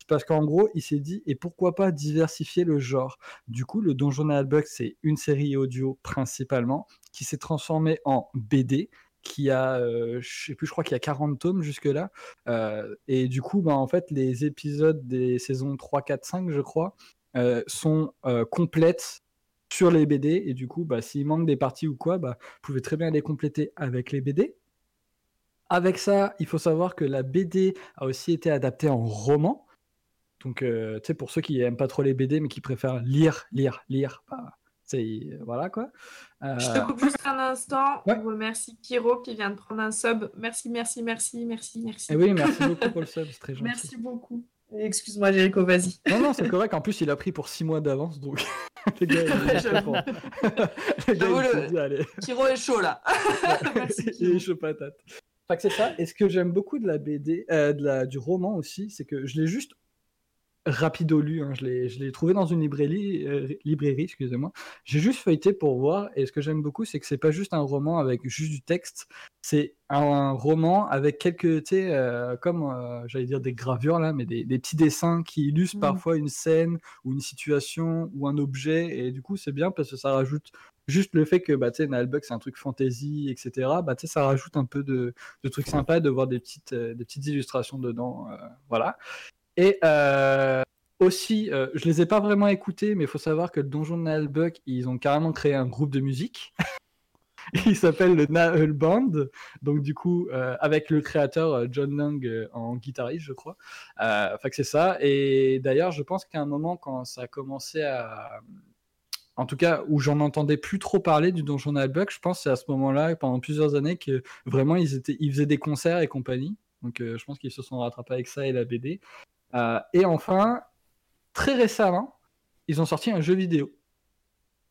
Parce qu'en gros, il s'est dit, et pourquoi pas diversifier le genre? Du coup, le Donjon Nail Bug, c'est une série audio principalement, qui s'est transformée en BD, qui a, euh, je sais plus, je crois qu'il y a 40 tomes jusque-là. Euh, et du coup, bah, en fait, les épisodes des saisons 3, 4, 5, je crois, euh, sont euh, complètes sur les BD. Et du coup, bah, s'il manque des parties ou quoi, bah, vous pouvez très bien les compléter avec les BD. Avec ça, il faut savoir que la BD a aussi été adaptée en roman. Donc, tu sais, pour ceux qui aiment pas trop les BD, mais qui préfèrent lire, lire, lire, bah, c'est voilà quoi. Euh, Je te coupe juste un instant. Ouais. On remercie Kiro qui vient de prendre un sub. Merci, merci, merci, merci, merci. et oui, merci beaucoup pour le sub, c'est très gentil. Merci beaucoup. Excuse-moi, Jericho, vas-y. Non, non, c'est correct. En plus, il a pris pour 6 mois d'avance, donc gars, il. Le. Kiro est chaud là. Merci, il est chaud patate. Fait que c'est ça. Et ce que j'aime beaucoup de la BD, euh, de la, du roman aussi, c'est que je l'ai juste rapido lu. hein. Je l'ai, trouvé dans une librairie, euh, librairie, excusez-moi. J'ai juste feuilleté pour voir. Et ce que j'aime beaucoup, c'est que c'est pas juste un roman avec juste du texte. C'est un, roman avec quelques, tu sais, euh, comme euh, j'allais dire des gravures là, mais des, des petits dessins qui illustrent Mhm. parfois une scène ou une situation ou un objet. Et du coup, c'est bien parce que ça rajoute juste le fait que bah, tu sais, Nalbuck, c'est un truc fantasy, etc. Bah, tu sais, ça rajoute un peu de, de trucs sympas de voir des petites, euh, des petites illustrations dedans. euh, voilà. Et euh, aussi, euh, je les ai pas vraiment écoutés, mais il faut savoir que le Donjon de ils ont carrément créé un groupe de musique. Il s'appelle le Band, donc du coup euh, avec le créateur euh, John Lang en guitariste, je crois. Fait que c'est ça. Et d'ailleurs, je pense qu'à un moment quand ça a commencé à, en tout cas où j'en entendais plus trop parler du Donjon Nalbuck, je pense que c'est à ce moment-là, pendant plusieurs années, que vraiment ils étaient, ils faisaient des concerts et compagnie. Donc je pense qu'ils se sont rattrapés avec ça et la BD. Euh, et enfin, très récemment, ils ont sorti un jeu vidéo.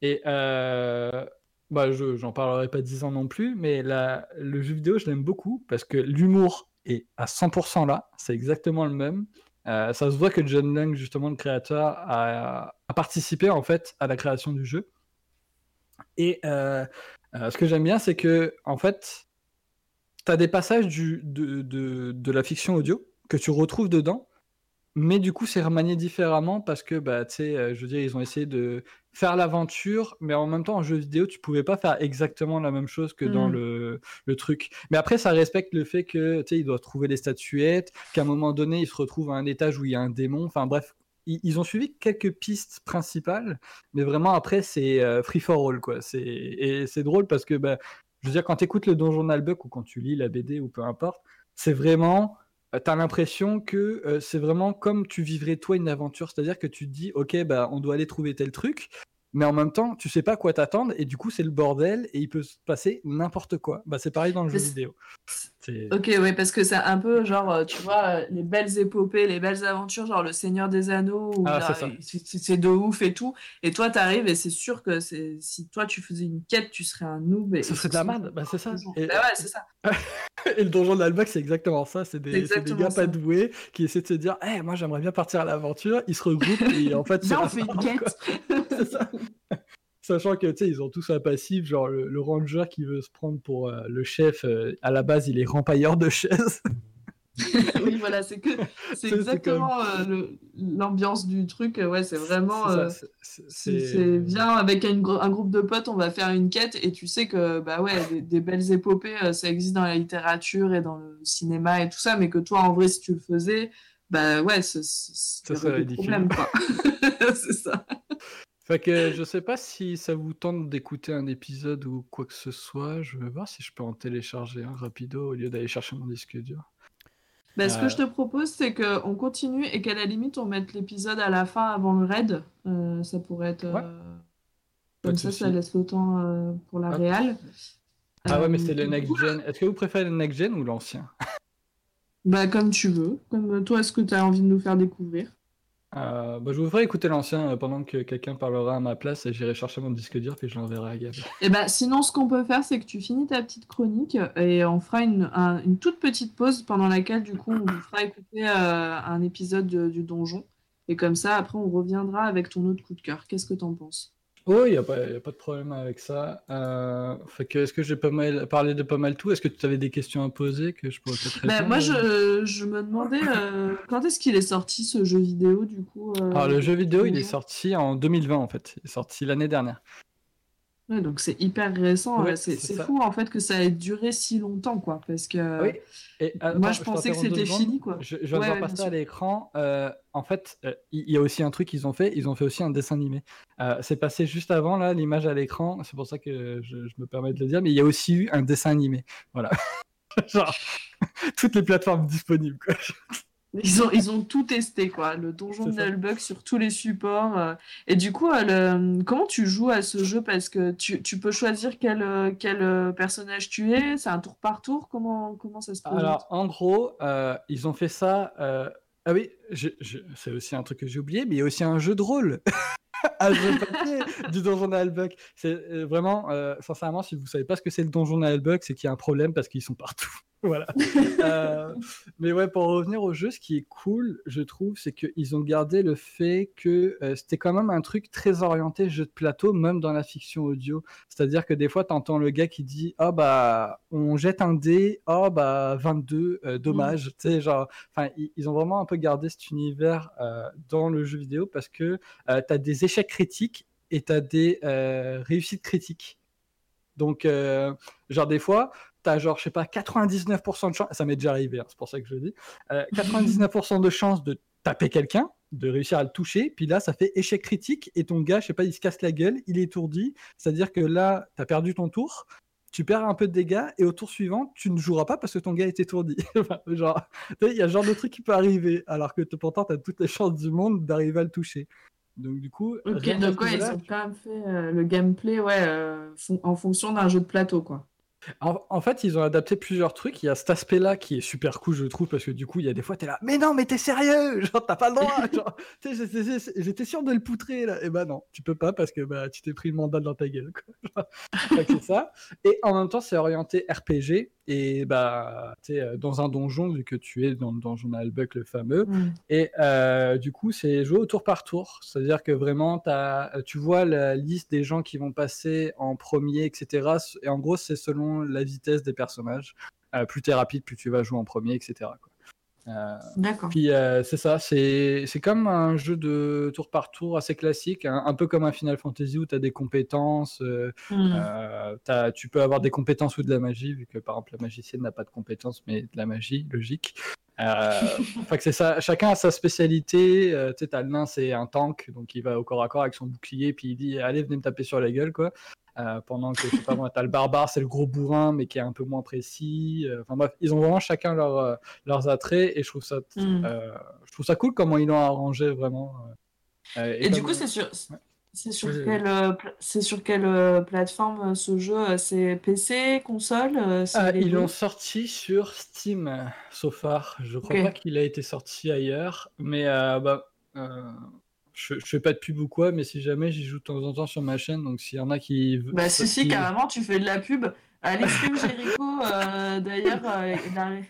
Et euh, bah, je j'en parlerai pas 10 ans non plus, mais le jeu vidéo, je l'aime beaucoup parce que l'humour est à 100% là, c'est exactement le même. Euh, ça se voit que John Lang, justement, le créateur, a, participé en fait à la création du jeu. Et ce que j'aime bien, c'est que en fait, tu as des passages du, de, de, de la fiction audio que tu retrouves dedans, mais du coup, c'est remanié différemment parce que, bah, tu sais, euh, je veux dire, ils ont essayé de faire l'aventure, mais en même temps, en jeu vidéo, tu pouvais pas faire exactement la même chose que dans Mm. le, le truc. Mais après, ça respecte le fait que, tu sais, ils doivent trouver les statuettes, qu'à un moment donné, ils se retrouvent à un étage où il y a un démon. Enfin, bref, ils, ils ont suivi quelques pistes principales, mais vraiment, après, c'est euh, free for all, quoi. C'est, et c'est drôle parce que, bah, je veux dire, quand tu écoutes le Donjon Nalbuck ou quand tu lis la BD ou peu importe, c'est vraiment t'as l'impression que euh, c'est vraiment comme tu vivrais toi une aventure, c'est-à-dire que tu te dis ok bah on doit aller trouver tel truc, mais en même temps tu sais pas quoi t'attendre et du coup c'est le bordel et il peut se passer n'importe quoi. Bah c'est pareil dans le jeu vidéo. Ok, oui, parce que c'est un peu genre, euh, tu vois, euh, les belles épopées, les belles aventures, genre le Seigneur des Anneaux, Ah, là, c'est de ouf et tout. Et toi, t'arrives et c'est sûr que si toi tu faisais une quête, tu serais un noob. Et, Ça serait de la merde, bah c'est ça. Et, Bah ouais, c'est ça. et le donjon de l'Albac c'est exactement ça, c'est des, gars ça. pas doués qui essaient de se dire Eh, moi j'aimerais bien partir à l'aventure, ils se regroupent et en fait Viens, on fait une quête. C'est. Sachant que, tu sais, ils ont tous un passif, genre le, le ranger qui veut se prendre pour euh, le chef, euh, à la base, il est rempailleur de chaises. oui, voilà, c'est que C'est- c'est c'est exactement euh, l'ambiance du truc. Ouais, c'est vraiment. C'est c'est- c'est- C'est c'est- c'est bien avec une un groupe de potes, on va faire une quête et tu sais que bah ouais, des, des belles épopées, ça existe dans la littérature et dans le cinéma et tout ça, mais que toi en vrai si tu le faisais, bah ouais, ce ce- ce Ça serait ridicule. problèmes quoi. c'est ça. Fait que je sais pas si ça vous tente d'écouter un épisode ou quoi que ce soit. Je vais voir si je peux en télécharger un rapido au lieu d'aller chercher mon disque dur. Bah, ce Euh. que je te propose, c'est qu'on continue et qu'à la limite on mette l'épisode à la fin avant le raid. Euh, ça pourrait être Ouais. euh, comme ça, ça laisse le temps euh, pour la Hop. réal. Ah ouais, mais Euh, c'est le next gen. Est-ce que vous préférez le next gen ou l'ancien? Bah comme tu veux. Comme toi, est-ce que tu as envie de nous faire découvrir? Euh, bah, je vous ferai écouter l'ancien euh, pendant que quelqu'un parlera à ma place et j'irai chercher mon disque dur puis je l'enverrai à Gab. Et ben, sinon, ce qu'on peut faire, c'est que tu finis ta petite chronique et on fera une, un- une toute petite pause pendant laquelle, du coup, on vous fera écouter euh, un épisode de- du donjon. Et comme ça, après, on reviendra avec ton autre coup de cœur. Qu'est-ce que t'en penses? Oh, il n'y a, pas- y a pas de problème avec ça. Euh, fait que, est-ce que j'ai pas mal parlé de pas mal tout? Est-ce que tu avais des questions à poser que je pourrais peut-être Ben, répondre? moi, je, je me demandais euh, quand est-ce qu'il est sorti ce jeu vidéo, du coup. euh, Alors, le jeu vidéo, il est sorti en 2020 en fait. Il est sorti l'année dernière. Ouais, donc c'est hyper récent. Ouais, c'est fou en fait que ça ait duré si longtemps, quoi. Parce que Oui. Et, moi je pensais que c'était fini, quoi. Je, je bien passer à l'écran. euh, en fait, euh, il y a aussi un truc qu'ils ont fait. Ils ont fait aussi un dessin animé. Euh, c'est passé juste avant là, l'image à l'écran. C'est pour ça que je, je me permets de le dire. Mais il y a aussi eu un dessin animé. Voilà. Genre toutes les plateformes disponibles. Quoi. Ils ont, ils ont tout testé, quoi. Le donjon de. Nullbug sur tous les supports. euh. Et du coup, euh, le- comment tu joues à ce jeu? Parce que tu, tu peux choisir quel, euh, quel personnage tu es. C'est un tour par tour? Comment, comment ça se présente? Alors, en gros, euh, ils ont fait ça. euh, Ah oui, je- je- c'est aussi un truc que j'ai oublié, mais il y a aussi un jeu de rôle. un jeu papier du donjon Nullbug. C'est vraiment, euh, sincèrement, si vous savez pas ce que c'est le donjon Nullbug, c'est qu'il y a un problème parce qu'ils sont partout. Voilà. Euh, mais ouais, pour revenir au jeu, ce qui est cool, je trouve, c'est qu'ils ont gardé le fait que euh, c'était quand même un truc très orienté jeu de plateau, même dans la fiction audio. C'est-à-dire que des fois, tu entends le gars qui dit Ah bah, on jette un dé, oh bah, 22, euh, dommage. Tu sais, genre, enfin, ils, ont vraiment un peu gardé cet univers euh, dans le jeu vidéo parce que tu as des échecs critiques et tu as des réussites critiques. Donc, euh, genre, des fois, tu as, genre, je sais pas, 99% de chance, ça m'est déjà arrivé, hein, c'est pour ça que je le dis, euh, 99% de chance de taper quelqu'un, de réussir à le toucher, puis là, ça fait échec critique, et ton gars, je sais pas, il se casse la gueule, il est étourdi, c'est-à-dire que là, tu as perdu ton tour, tu perds un peu de dégâts, et au tour suivant, tu ne joueras pas parce que ton gars est étourdi. Genre, il y a ce genre de truc qui peut arriver, alors que pourtant, tu as toutes les chances du monde d'arriver à le toucher. Donc, du coup, donc ouais, ils ont quand même fait euh, le gameplay ouais, euh, en fonction d'un jeu de plateau, quoi. En, en fait, ils ont adapté plusieurs trucs. Il y a cet aspect-là qui est super cool, je trouve, parce que du coup, il y a des fois, t'es là, mais non, mais t'es sérieux, genre, t'as pas le droit. j'étais- j'étais sûr de le poutrer, là. Et bah non, tu peux pas parce que bah, tu t'es pris le mandat dans ta gueule. quoi. Ça. Et en même temps, c'est orienté RPG. Et bah, tu sais, euh, dans un donjon, vu que tu es dans le donjon Albuck, le fameux, Mm. et euh, du coup, c'est jouer au tour par tour. C'est-à-dire que vraiment, t'as- tu vois la liste des gens qui vont passer en premier, etc. Et en gros, c'est selon la vitesse des personnages. Euh, plus t'es rapide, plus tu vas jouer en premier, etc. quoi. Euh, D'accord. puis euh, c'est ça, c'est c'est comme un jeu de tour par tour assez classique, un, un peu comme un Final Fantasy où tu as des compétences. euh, Mm. euh, t'as- tu peux avoir des compétences ou de la magie, vu que par exemple la magicienne n'a pas de compétences, mais de la magie, logique. Que c'est ça, chacun a sa spécialité. tu sais, t'as le nain, c'est un tank, donc il va au corps à corps avec son bouclier, puis il dit Allez, venez me taper sur la gueule, quoi. Euh, pendant que, je sais pas moi, t'as le barbare, c'est le gros bourrin, mais qui est un peu moins précis. Euh, Enfin bref, ils ont vraiment chacun leur, euh, leurs attraits, et je trouve ça, Mm. euh, je trouve ça cool comment ils l'ont arrangé vraiment. euh. Et du coup, c'est sur, c'est sur Oui, quelle, c'est sur quelle plateforme ce jeu? C'est PC, console? c'est Ah, ils l'ont sorti sur Steam, so far. Je crois pas qu'il a été sorti ailleurs, mais bah, je, je fais pas de pub ou quoi, mais si jamais j'y joue de temps en temps sur ma chaîne, donc s'il y en a qui... Bah si, si, qui- carrément, tu fais de la pub. Allez, stream Jericho, euh, d'ailleurs, euh.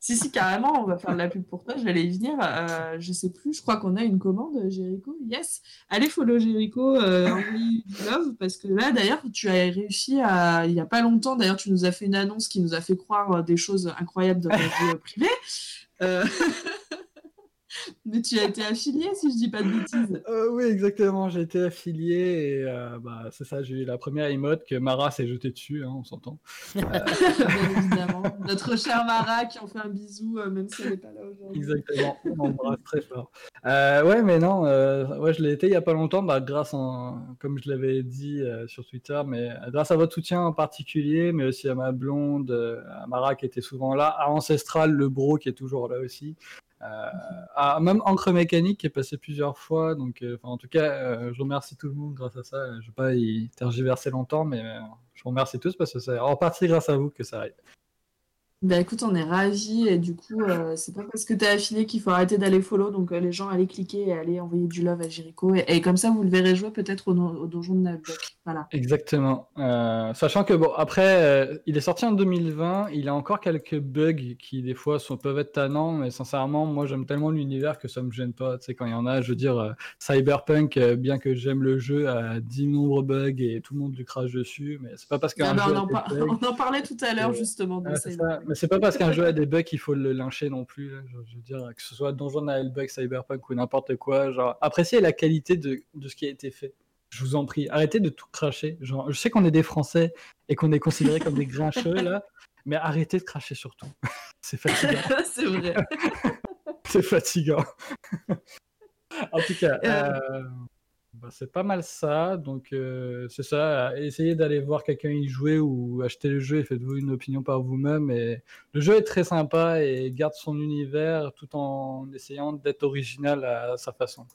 Si, si, carrément, on va faire de la pub pour toi, j'allais y venir. Euh, je sais plus, je crois qu'on a une commande, Jericho. Yes. Allez, follow Jericho, euh, envoyez du love, parce que là, d'ailleurs, tu as réussi à, il y a pas longtemps, d'ailleurs, tu nous as fait une annonce qui nous a fait croire euh, des choses incroyables dans ta vie euh, privée. Mais tu as été affilié, si je dis pas de bêtises. Euh, oui, exactement, j'ai été affilié et euh, bah, c'est ça, j'ai eu la première emote que Mara s'est jetée dessus, hein, on s'entend. Bien évidemment. Notre chère Mara qui en fait un bisou, euh, même si elle n'est pas là aujourd'hui. Exactement, on embrasse très fort. Euh, ouais, mais non, euh, ouais, je l'ai été il y a pas longtemps, bah, grâce, en, comme je l'avais dit euh, sur Twitter, mais grâce à votre soutien en particulier, mais aussi à ma blonde, à Mara qui était souvent là, à Ancestral, le bro qui est toujours là aussi. Euh, à même Encre Mécanique qui est passé plusieurs fois. Donc, euh, en tout cas, euh, je remercie tout le monde grâce à ça. Je ne vais pas y tergiverser longtemps, mais je vous remercie tous parce que c'est en partie grâce à vous que ça arrive. Bah écoute, on est ravis et du coup, euh, c'est pas parce que t'es affilié qu'il faut arrêter d'aller follow. Donc euh, les gens, allez cliquer et allez envoyer du love à Jericho. Et, et comme ça, vous le verrez jouer peut-être au, don- au donjon de Nalbuck. Voilà. Exactement. Euh, sachant que bon, après, il est sorti en 2020, il a encore quelques bugs qui des fois sont, peuvent être tannants, mais sincèrement, moi j'aime tellement l'univers que ça me gêne pas. Tu sais, quand il y en a, je veux dire, Cyberpunk, bien que j'aime le jeu, a 10 nombreux bugs et tout le monde lui crache dessus, mais c'est pas parce qu'un Ah bah, on, a en par- on en parlait tout à l'heure justement. C'est pas parce qu'un jeu a des bugs qu'il faut le lyncher non plus. Je, veux dire, que ce soit Donjon Bug, Cyberpunk ou n'importe quoi. Genre, appréciez la qualité de, de ce qui a été fait. Je vous en prie, arrêtez de tout cracher. Genre, je sais qu'on est des Français et qu'on est considérés comme des grincheux là, mais arrêtez de cracher sur tout. c'est fatigant. c'est vrai. c'est fatigant. en tout cas, Euh. euh, bah, c'est pas mal ça. Donc, euh, c'est ça. Essayez d'aller voir quelqu'un y jouer ou acheter le jeu et faites-vous une opinion par vous-même. Et le jeu est très sympa et garde son univers tout en essayant d'être original à sa façon.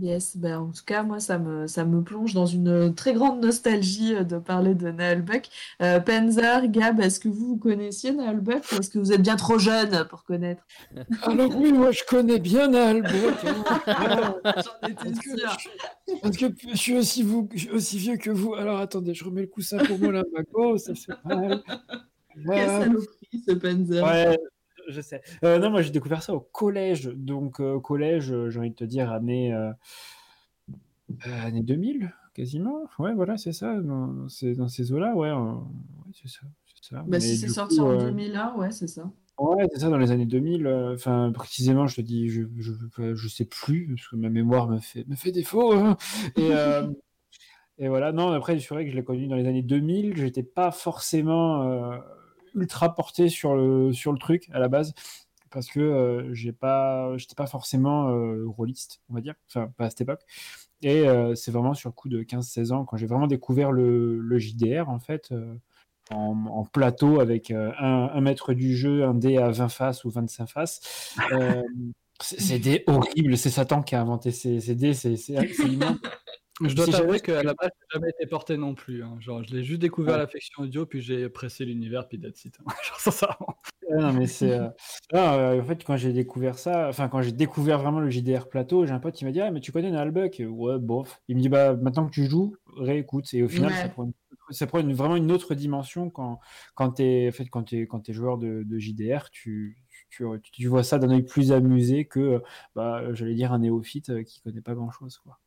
Yes, ben en tout cas, moi, ça me, ça me plonge dans une très grande nostalgie euh, de parler de Naël Buck. Euh, Penzar, Gab, est-ce que vous, vous connaissiez Naël Buck ou est-ce que vous êtes bien trop jeune pour connaître? Alors oui, moi je connais bien Albert. hein. J'en étais Parce que, sûre. je, parce que je suis aussi, vous, aussi vieux que vous. Alors attendez, je remets le coussin pour moi là, Mago, ça fait mal. Quelle Euh, saloperie, ce Penzar. Ouais, je sais. Euh, non, moi j'ai découvert ça au collège. Donc, euh, collège, euh, j'ai envie de te dire, année, euh, euh, année 2000, quasiment. Ouais, voilà, c'est ça. Dans, ces eaux-là, ouais. ouais, c'est ça. c'est ça. Bah, si c'est sorti en euh, 2001, ouais, c'est ça. Ouais, c'est ça, dans les années 2000. euh, Enfin, précisément, je te dis, je, je, je sais plus, parce que ma mémoire me fait, me fait défaut. hein. Et, euh, et voilà, non, après, c'est vrai que je l'ai connu dans les années 2000. J'étais pas forcément euh, ultra porté sur le, sur le truc à la base, parce que euh, j'ai pas, j'étais pas forcément euh, rôliste, on va dire, enfin, pas à cette époque. Et euh, c'est vraiment sur le coup de 15-16 ans, quand j'ai vraiment découvert le, le JDR, en fait. euh, en, plateau avec un, un maître du jeu, un dé à 20 faces ou 25 faces. C'est des horribles, c'est Satan qui a inventé ces, ces dés, c'est immense. Je dois Si t'avouer qu'à la base, j'ai jamais été porté non plus. hein. Genre, je l'ai juste découvert à la fiction audio, puis j'ai pressé l'univers, puis that's it. Genre, sincèrement. Ouais, non, mais c'est. euh, ah, euh, en fait, quand j'ai découvert ça, enfin, quand j'ai découvert vraiment le JDR plateau, j'ai un pote qui m'a dit Ah, mais tu connais Nalbuck Ouais, bof. Il me dit Bah, maintenant que tu joues, réécoute. Et au final, ça Ouais. prend, une- ça prend une- vraiment une autre dimension quand, quand tu es, en fait, quand t'es- quand t'es joueur de, de JDR. Tu, tu, tu- vois ça d'un œil plus amusé que, bah, j'allais dire, un néophyte euh, qui connaît pas grand-chose. quoi.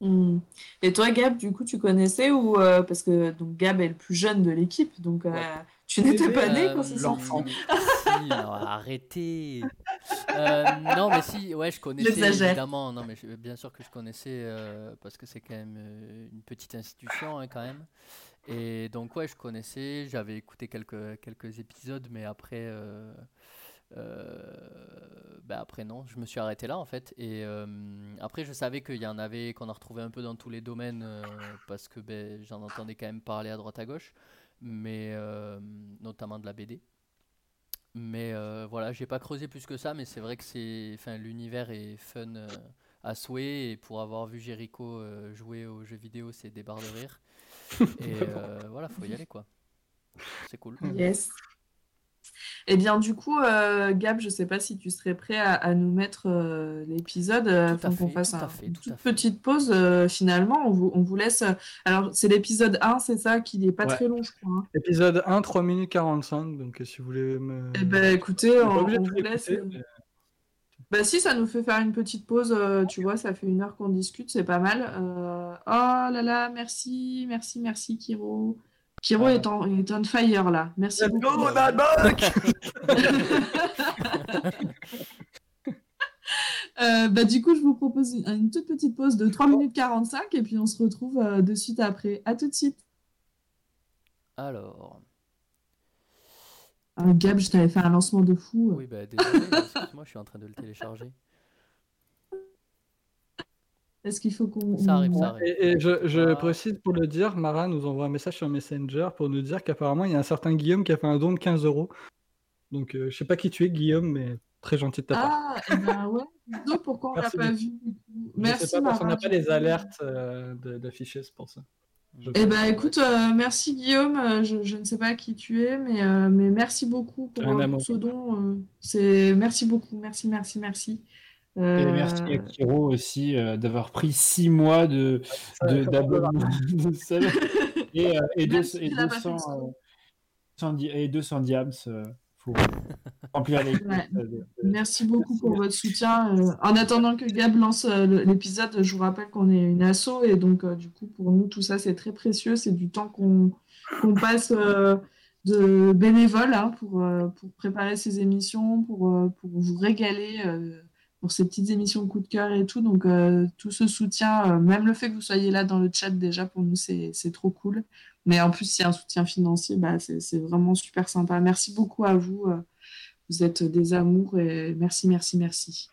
Hmm. Et toi, Gab, du coup, tu connaissais ou euh, parce que donc Gab est le plus jeune de l'équipe, donc euh, Ouais. tu n'étais pas né Euh, quand c'est l'enfant. sorti. si, arrêtez. Euh, non, mais si, ouais, je connaissais évidemment. Non, mais je- bien sûr que je connaissais euh, parce que c'est quand même euh, une petite institution hein, quand même. Et donc ouais, je connaissais. J'avais écouté quelques quelques épisodes, mais après. Euh, bah après non, je me suis arrêté là en fait. Et euh, après je savais qu'il y en avait, qu'on en retrouvait un peu dans tous les domaines euh, parce que ben, j'en entendais quand même parler à droite à gauche, mais euh, notamment de la BD. Mais euh, voilà, j'ai pas creusé plus que ça, mais c'est vrai que c'est, enfin, l'univers est fun euh, à souhait et pour avoir vu Jericho euh, jouer aux jeux vidéo, c'est des barres de rire. Et euh, voilà, faut y aller quoi. C'est cool. Yes. Eh bien, du coup, euh, Gab, je sais pas si tu serais prêt à, à nous mettre euh, l'épisode euh, afin qu'on fasse tout à un- fait, une tout toute petite pause. euh, finalement, on vous, on vous laisse. Alors, c'est l'épisode 1, c'est ça, qui n'est pas Ouais. très long, je crois. hein. Épisode 1, 3 minutes 45. Donc, si vous voulez me. Eh ben, écoutez, On vous laisse. mais- Bah si, ça nous fait faire une petite pause, euh, tu vois, ça fait une heure qu'on discute, c'est pas mal. Euh, Oh là là, merci, merci, merci Kiro. Kiro Ah. est, en, est on fire là, merci Let's beaucoup. go, Euh, bah du coup, je vous propose une, une toute petite pause de 3 minutes 45 et puis on se retrouve euh, de suite après. À tout de suite. Alors, Ah, Gab, je t'avais fait un lancement de fou. oui, bah désolé, excuse-moi, je suis en train de le télécharger. Est-ce qu'il faut qu'on... Ça arrive, ça arrive. Et, et je, je Ah. précise pour le dire, Mara nous envoie un message sur Messenger pour nous dire qu'apparemment il y a un certain Guillaume qui a fait un don de 15 euros. Donc euh, je sais pas qui tu es Guillaume, mais très gentil de ta part. Ah, eh ben ouais. Donc, pourquoi on l'a Merci pas vu du coup Je Merci sais pas parce qu'on Mara, n'a pas les alertes euh, de- d'afficher, c'est pour ça. Je Eh ben écoute, euh, merci Guillaume. Euh, Je, je ne sais pas qui tu es, mais, euh, mais merci beaucoup pour, ce don. euh, c'est merci beaucoup, merci, merci, merci. Et Euh, merci à Kiro aussi euh, d'avoir pris six mois de ça, d'abonnement de et, euh, deux- si et tu l'as pas 200 fait euh, 100 di- et 200 diams euh, pour remplir les Ouais. de- Merci beaucoup pour votre soutien. Euh, en attendant que Gab lance euh, l'épisode, je vous rappelle qu'on est une asso et donc euh, du coup pour nous tout ça c'est très précieux. C'est du temps qu'on qu'on passe euh, de bénévole hein, pour, euh, pour préparer ces émissions, pour, euh, pour vous régaler euh, pour ces petites émissions coup de cœur et tout. Donc euh, tout ce soutien, euh, même le fait que vous soyez là dans le chat déjà pour nous c'est trop cool. Mais en plus s'il y a un soutien financier, bah, c'est c'est vraiment super sympa. Merci beaucoup à vous. euh, vous êtes des amours et merci, merci, merci.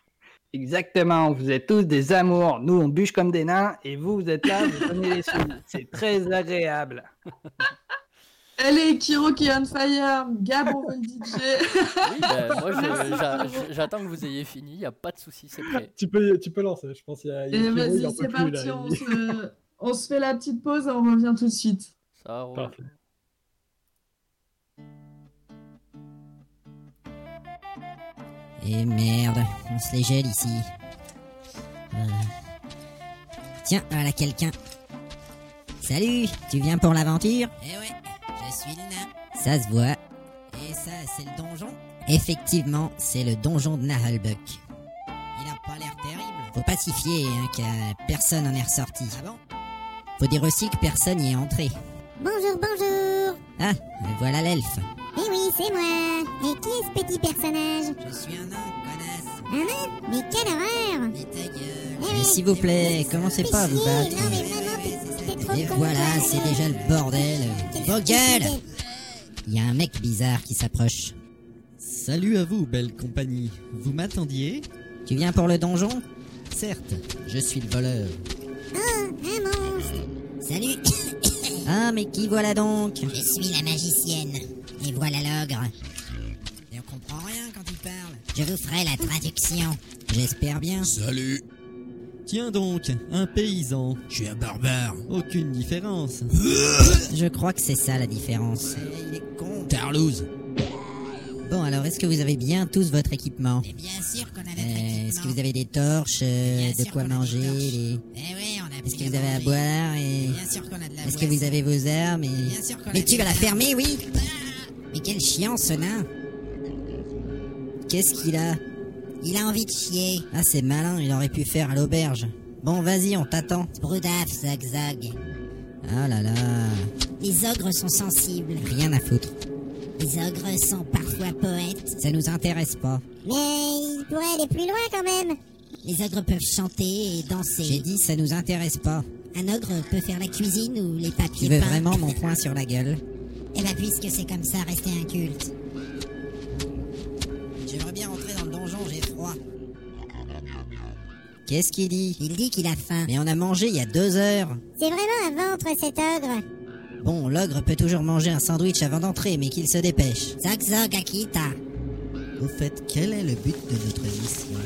Exactement, vous êtes tous des amours. Nous, on bûche comme des nains et vous, vous êtes là, vous donnez les sous. C'est très agréable. Allez, Kiro qui est on fire, Gab, on veut le DJ. Oui, ben, moi, je- j'a- j'attends que vous ayez fini, il n'y a pas de souci, c'est prêt. Tu peux, tu peux lancer, je pense qu'il y a. Et Kiro, il vas-y, peut c'est plus, parti, là, on se, on se fait la petite pause et on revient tout de suite. Ça roule. Parfait. Et merde, on se les gèle ici. Euh. Tiens, voilà quelqu'un. Salut, tu viens pour l'aventure? Eh ouais, je suis le nain. Ça se voit. Et ça, c'est le donjon Effectivement, c'est le donjon de Nahalbuck. Il a pas l'air terrible. Faut pas s'y fier, hein, que personne en est ressorti. Ah bon? Faut dire aussi que personne n'y est entré. Bonjour, bonjour. Ah, voilà l'elfe. Eh oui, c'est moi. Et qui est ce petit personnage? Je suis un nain, connasse. Un nain? Mais quelle horreur Mais ta gueule. Eh Mais oui, s'il vous plaît, commencez pas à vous battre. Non mais Et voilà, c'est déjà le bordel. Vos gueules. Il y a un mec bizarre qui s'approche. Salut à vous, belle compagnie. Vous m'attendiez Tu viens pour le donjon Certes, je suis le voleur. Oh, un monstre. Salut Ah, mais qui voilà donc Je suis la magicienne. Et voilà l'ogre. Et on comprend rien quand il parle. Je vous ferai la traduction. J'espère bien. Salut Tiens donc, un paysan. Je suis un barbare. Aucune différence. Je crois que c'est ça la différence. Il est con. Tarlouse. Bon, alors est-ce que vous avez bien tous votre équipement? Mais bien sûr qu'on a notre Euh, Est-ce que vous avez des torches, euh, de quoi manger les- Eh oui, on a Est-ce que vous avez à boire et... Bien sûr qu'on a de la Est-ce que vous avez vos armes et... Bien sûr qu'on a Mais tu vas la fermer, oui Mais quel chiant ce nain Qu'est-ce qu'il a? Il a envie de chier. Ah c'est malin, il aurait pu faire à l'auberge. Bon vas-y, on t'attend. Broudaf, zagzag. Ah là là, Les ogres sont sensibles. rien à foutre. Les ogres sont parfois poètes. Ça nous intéresse pas. Mais ils pourraient aller plus loin quand même. Les ogres peuvent chanter et danser. J'ai dit ça nous intéresse pas. Un ogre peut faire la cuisine ou les Tu papiers veux peints. vraiment mon poing sur la gueule? Eh ben puisque c'est comme ça, restez inculte. Qu'est-ce qu'il dit? Il dit qu'il a faim. Mais on a mangé il y a deux heures. C'est vraiment un ventre cet ogre. Bon, l'ogre peut toujours manger un sandwich avant d'entrer, mais qu'il se dépêche. Zagzag Akita. Au fait, quel est le but de notre mission?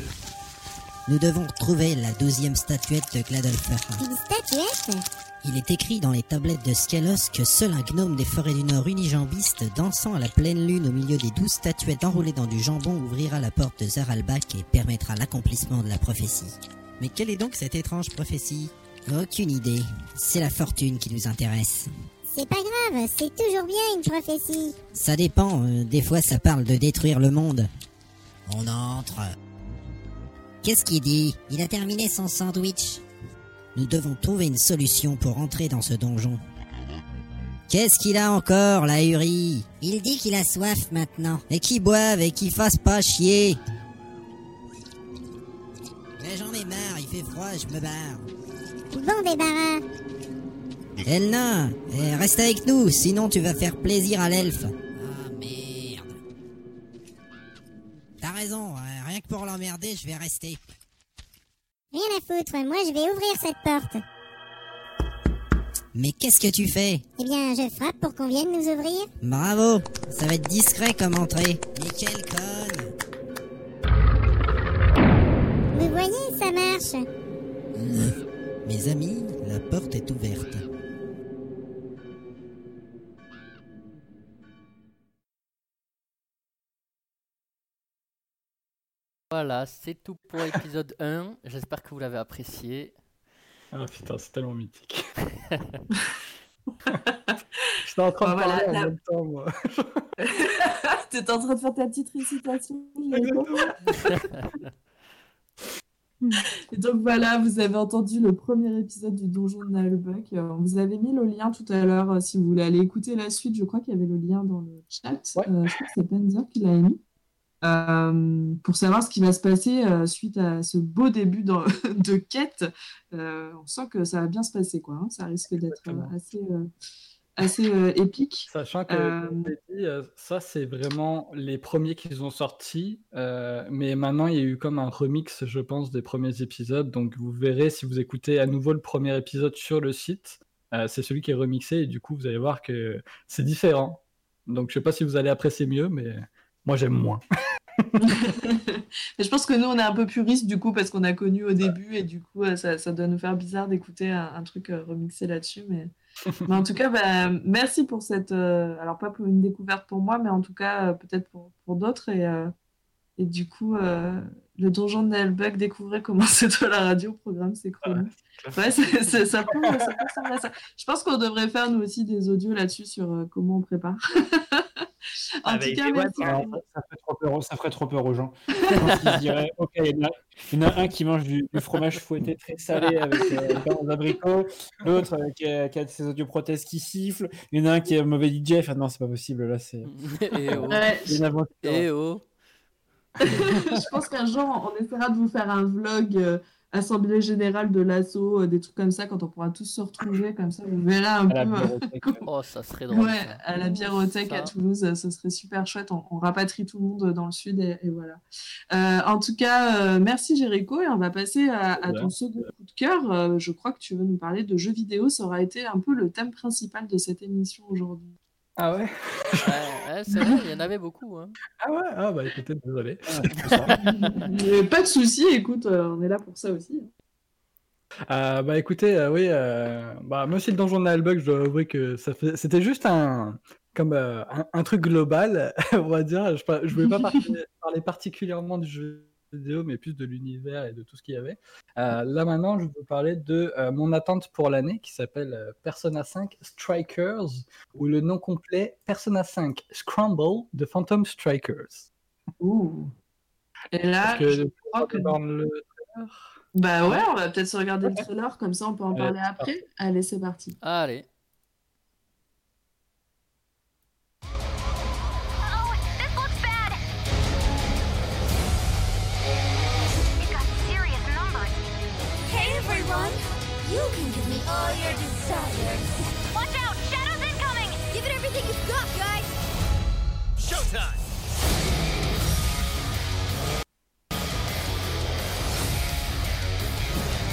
Nous devons trouver la douzième statuette de Gladolfer. Une statuette? Il est écrit dans les tablettes de Skelos que seul un gnome des forêts du Nord unijambiste, dansant à la pleine lune au milieu des douze statuettes enroulées dans du jambon, ouvrira la porte de Zaralbak et permettra l'accomplissement de la prophétie. Mais quelle est donc cette étrange prophétie? Aucune idée. C'est la fortune qui nous intéresse. C'est pas grave, c'est toujours bien une prophétie. Ça dépend, euh, des fois ça parle de détruire le monde. On entre. Qu'est-ce qu'il dit? Il a terminé son sandwich. Nous devons trouver une solution pour entrer dans ce donjon. Qu'est-ce qu'il a encore, la Uri Il dit qu'il a soif maintenant. Et qui boive et qui fasse pas chier Mais j'en ai marre, il fait froid, je me barre. Bon débarras. Elna, eh, reste avec nous, sinon tu vas faire plaisir à l'elfe. Ah merde. T'as raison, hein, rien que pour l'emmerder, je vais rester. Rien à foutre, moi je vais ouvrir cette porte. Mais qu'est-ce que tu fais? Eh bien, je frappe pour qu'on vienne nous ouvrir. Bravo, ça va être discret comme entrée. Mais quelle conne Vous voyez, ça marche. Mes amis, la porte est ouverte. Voilà, c'est tout pour l'épisode 1. J'espère que vous l'avez apprécié. Ah putain, c'est tellement mythique. J'étais en train de voilà, parler en la- même temps, moi. T'étais en train de faire ta petite récitation. Et donc voilà, vous avez entendu le premier épisode du Donjon de Nullbuck. Euh, On vous avait mis le lien tout à l'heure euh, si vous voulez aller écouter la suite. Je crois qu'il y avait le lien dans le chat. Ouais. Euh, je crois que c'est Panzer qui l'a mis. Euh, pour savoir ce qui va se passer euh, suite à ce beau début de quête. Euh, on sent que ça va bien se passer, quoi. hein. Ça risque d'être assez, assez euh, épique. Sachant que, Euh, comme dit, ça, c'est vraiment les premiers qu'ils ont sortis. euh, mais maintenant, il y a eu comme un remix, je pense, des premiers épisodes. Donc, vous verrez, si vous écoutez à nouveau le premier épisode sur le site, c'est celui qui est remixé. Et du coup, vous allez voir que c'est différent. Donc, je sais pas si vous allez apprécier mieux, mais moi, j'aime moins. Je pense que nous, on est un peu puristes du coup parce qu'on a connu au début et du coup, ça, ça doit nous faire bizarre d'écouter un, un truc euh, remixé là-dessus. Mais... mais en tout cas, bah, merci pour cette. euh, alors, pas pour une découverte pour moi, mais en tout cas, euh, peut-être pour, pour d'autres. Et, euh, et du coup, le donjon de Nelbug, découvrez comment c'est toi la radio, programme ses chroniques. Ouais, c'est- c'est- ça, peut, ça peut ressembler à ça. Je pense qu'on devrait faire nous aussi des audios là-dessus sur comment on prépare. en Avec tout cas, des merci. Ça, ferait trop peur, ça ferait trop peur aux gens. Je pense qu'ils se diraient, ok, il y, en a- il y en a un qui mange du, du fromage fouetté très salé avec euh, aux abricots, l'autre euh, qui, a, qui a ses audioprothèses qui sifflent, il y en a un qui est un mauvais DJ. Enfin, non, c'est pas possible, là, c'est Et oh. Ouais, c'est une aventure. Et oh. je pense qu'un jour, on essaiera de vous faire un vlog euh, Assemblée Générale de l'assaut, euh, des trucs comme ça, quand on pourra tous se retrouver, comme ça, vous verrez un À la peu. euh. Oh, ça serait drôle. Ouais, ça. à la biérothèque à Ça. Toulouse, euh, ce serait super chouette. On, on rapatrie tout le monde dans le sud et, et voilà. Euh, en tout cas, euh, merci Jéricho et on va passer à, à ton second coup de cœur. Euh, je crois que tu veux nous parler de jeux vidéo. Ça aura été un peu le thème principal de cette émission aujourd'hui. Ah ouais? Ouais, ouais, c'est vrai, il y en avait beaucoup. Hein. Ah ouais? Ah bah écoutez, désolé. Mais pas de souci, écoute, euh, on est là pour ça aussi. Euh, bah écoutez, euh, oui, euh, bah, moi aussi le donjon de Nullbug, je dois avouer que ça fait... c'était juste un, comme, euh, un, un truc global, on va dire. Je ne voulais pas parler, parler particulièrement du jeu vidéo, mais plus de l'univers et de tout ce qu'il y avait. Euh, là maintenant, je veux parler de euh, mon attente pour l'année qui s'appelle euh, Persona 5 Strikers, ou le nom complet Persona 5 Scramble de Phantom Strikers. Ouh. Et là, que je crois que... dans le Bah ouais, on va peut-être se regarder le trailer, comme ça on peut en Ouais, parler après. Allez, c'est parti. Allez. You can give me all your desires. Watch out! Shadows incoming! Give it everything you've got, guys! Showtime!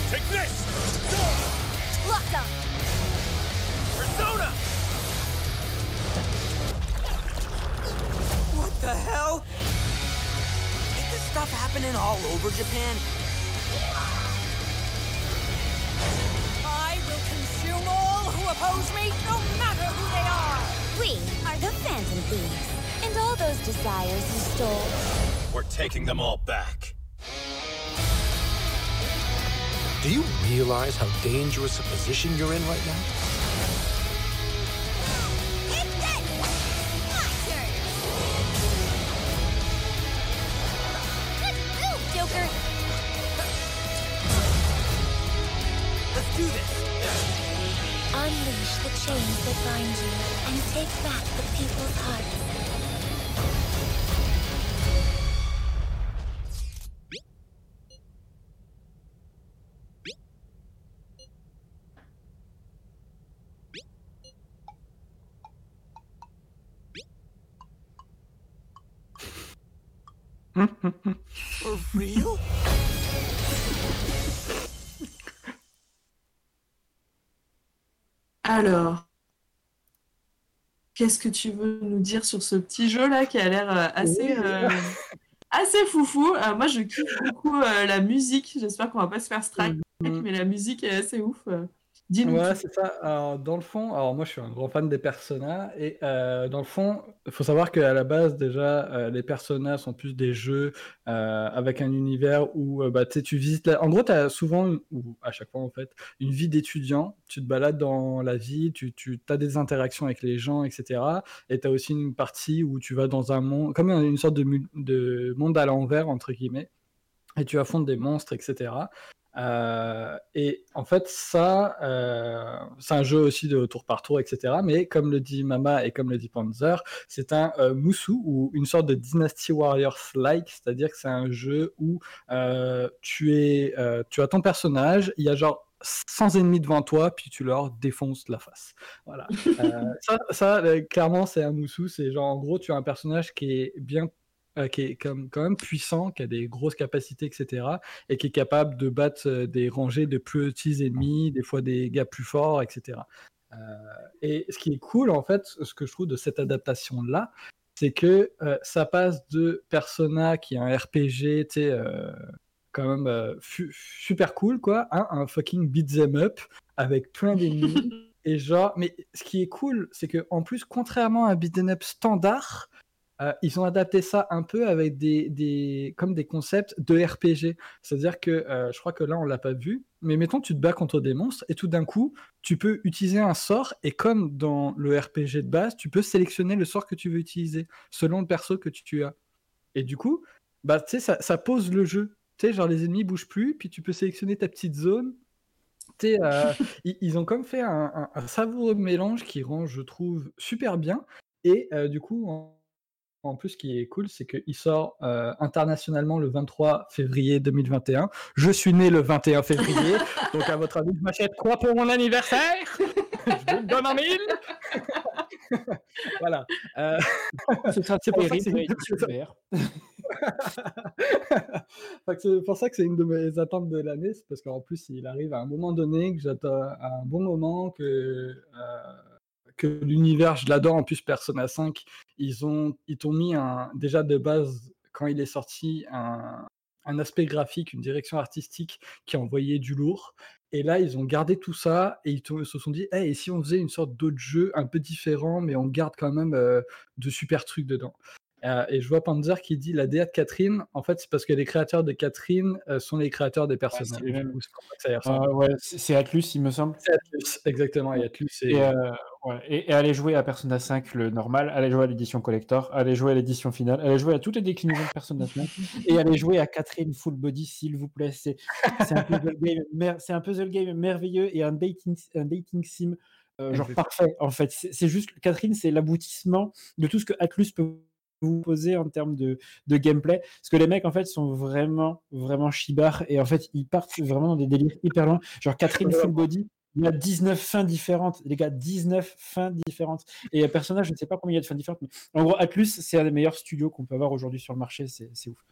Take this! Locked up! Persona! What the hell? Is this stuff happening all over Japan? Will consume all who oppose me, no matter who they are! We are the Phantom Thieves, and all those desires you stole. We're taking them all back. Do you realize how dangerous a position you're in right now? The chains that bind you and take back the people's hearts. For real? Alors, qu'est-ce que tu veux nous dire sur ce petit jeu là qui a l'air euh, assez, euh, assez foufou? Euh, Moi, je kiffe beaucoup euh, la musique. J'espère qu'on va pas se faire strike, mais la musique est assez ouf. Dis-nous Ouais, c'est ça. Alors, dans le fond, alors moi je suis un grand fan des personas et euh, dans le fond, il faut savoir qu'à la base déjà, euh, les personas sont plus des jeux euh, avec un univers où bah, tu visites. la- En gros, tu as souvent, ou à chaque fois en fait, une vie d'étudiant. Tu te balades dans la vie, tu, tu as des interactions avec les gens, etc. Et tu as aussi une partie où tu vas dans un monde, comme une sorte de, mu- de monde à l'envers, entre guillemets et tu affrontes des monstres, etc. Euh, et en fait, ça, euh, c'est un jeu aussi de tour par tour, etc. Mais comme le dit Mama et comme le dit Panzer, c'est un euh, ou une sorte de Dynasty Warriors-like, c'est-à-dire que c'est un jeu où euh, tu, es, tu as ton personnage, il y a genre 100 ennemis devant toi, puis tu leur défonces la face. Voilà. Ça, ça, clairement, c'est un Musou. C'est genre, en gros, tu as un personnage qui est bien euh, qui est comme, quand même puissant, qui a des grosses capacités, etc., et qui est capable de battre euh, des rangées de plus petits ennemis, des fois des gars plus forts, etc. Euh, et ce qui est cool, en fait, ce que je trouve de cette adaptation-là, c'est que euh, ça passe de Persona, qui est un RPG, tu sais, quand même super cool, quoi, à un fucking beat'em up avec plein d'ennemis. et genre, mais ce qui est cool, c'est que en plus, contrairement à un beat'em up standard, euh, ils ont adapté ça un peu avec des, des, comme des concepts de RPG. C'est-à-dire que euh, je crois que là, on l'a pas vu, mais mettons, tu te bats contre des monstres et tout d'un coup, tu peux utiliser un sort et comme dans le RPG de base, tu peux sélectionner le sort que tu veux utiliser selon le perso que tu, tu as. Et du coup, bah, tu sais, ça, ça pose le jeu. Tu sais, genre les ennemis bougent plus, puis tu peux sélectionner ta petite zone. Euh, ils, ils ont comme fait un, un- un savoureux mélange qui rend, je trouve, super bien. Et euh, du coup, en, en plus, ce qui est cool, c'est qu'il sort euh, internationalement le 23 février 2021. Je suis né le 21 février, donc à votre avis, je m'achète quoi pour mon anniversaire? Je vous le donne en mille? Voilà. Euh, c'est c'est- mais super. Fait que c'est pour ça que c'est une de mes attentes de l'année, c'est parce qu'en plus, il arrive à un moment donné, que j'attends à un bon moment, que, euh, que l'univers, je l'adore. En plus, Persona 5, ils ont, ils t'ont mis un, déjà de base, quand il est sorti, un, aspect graphique, une direction artistique qui envoyait du lourd. Et là, ils ont gardé tout ça et ils se sont dit, hey, et si on faisait une sorte d'autre jeu un peu différent, mais on garde quand même euh, de super trucs dedans. Euh, et je vois Panzer qui dit la DA de Catherine, en fait, c'est parce que les créateurs de Catherine euh, sont les créateurs des personnages. coup, c'est. Ah ouais, Atlus, il me semble. C'est Atlus, exactement. Et Atlus. Et, euh, ouais, et, et allez jouer à Persona 5 le normal, allez jouer à l'édition collector, allez jouer à l'édition finale, allez jouer à toutes les déclinaisons de Persona 5 et allez jouer à Catherine Full Body s'il vous plaît. C'est un un puzzle game merveilleux et un dating, un dating sim euh, genre parfait en fait. C'est juste Catherine, c'est l'aboutissement de tout ce que Atlus peut vous poser en termes de, de gameplay. Parce que les mecs en fait sont vraiment vraiment chibards et en fait ils partent vraiment dans des délires hyper loin genre Catherine Full Body il y a 19 fins différentes, les gars, 19 fins différentes. Et personnage, je ne sais pas combien il y a de fins différentes, mais en gros, Atlus, c'est un des meilleurs studios qu'on peut avoir aujourd'hui sur le marché, c'est ouf.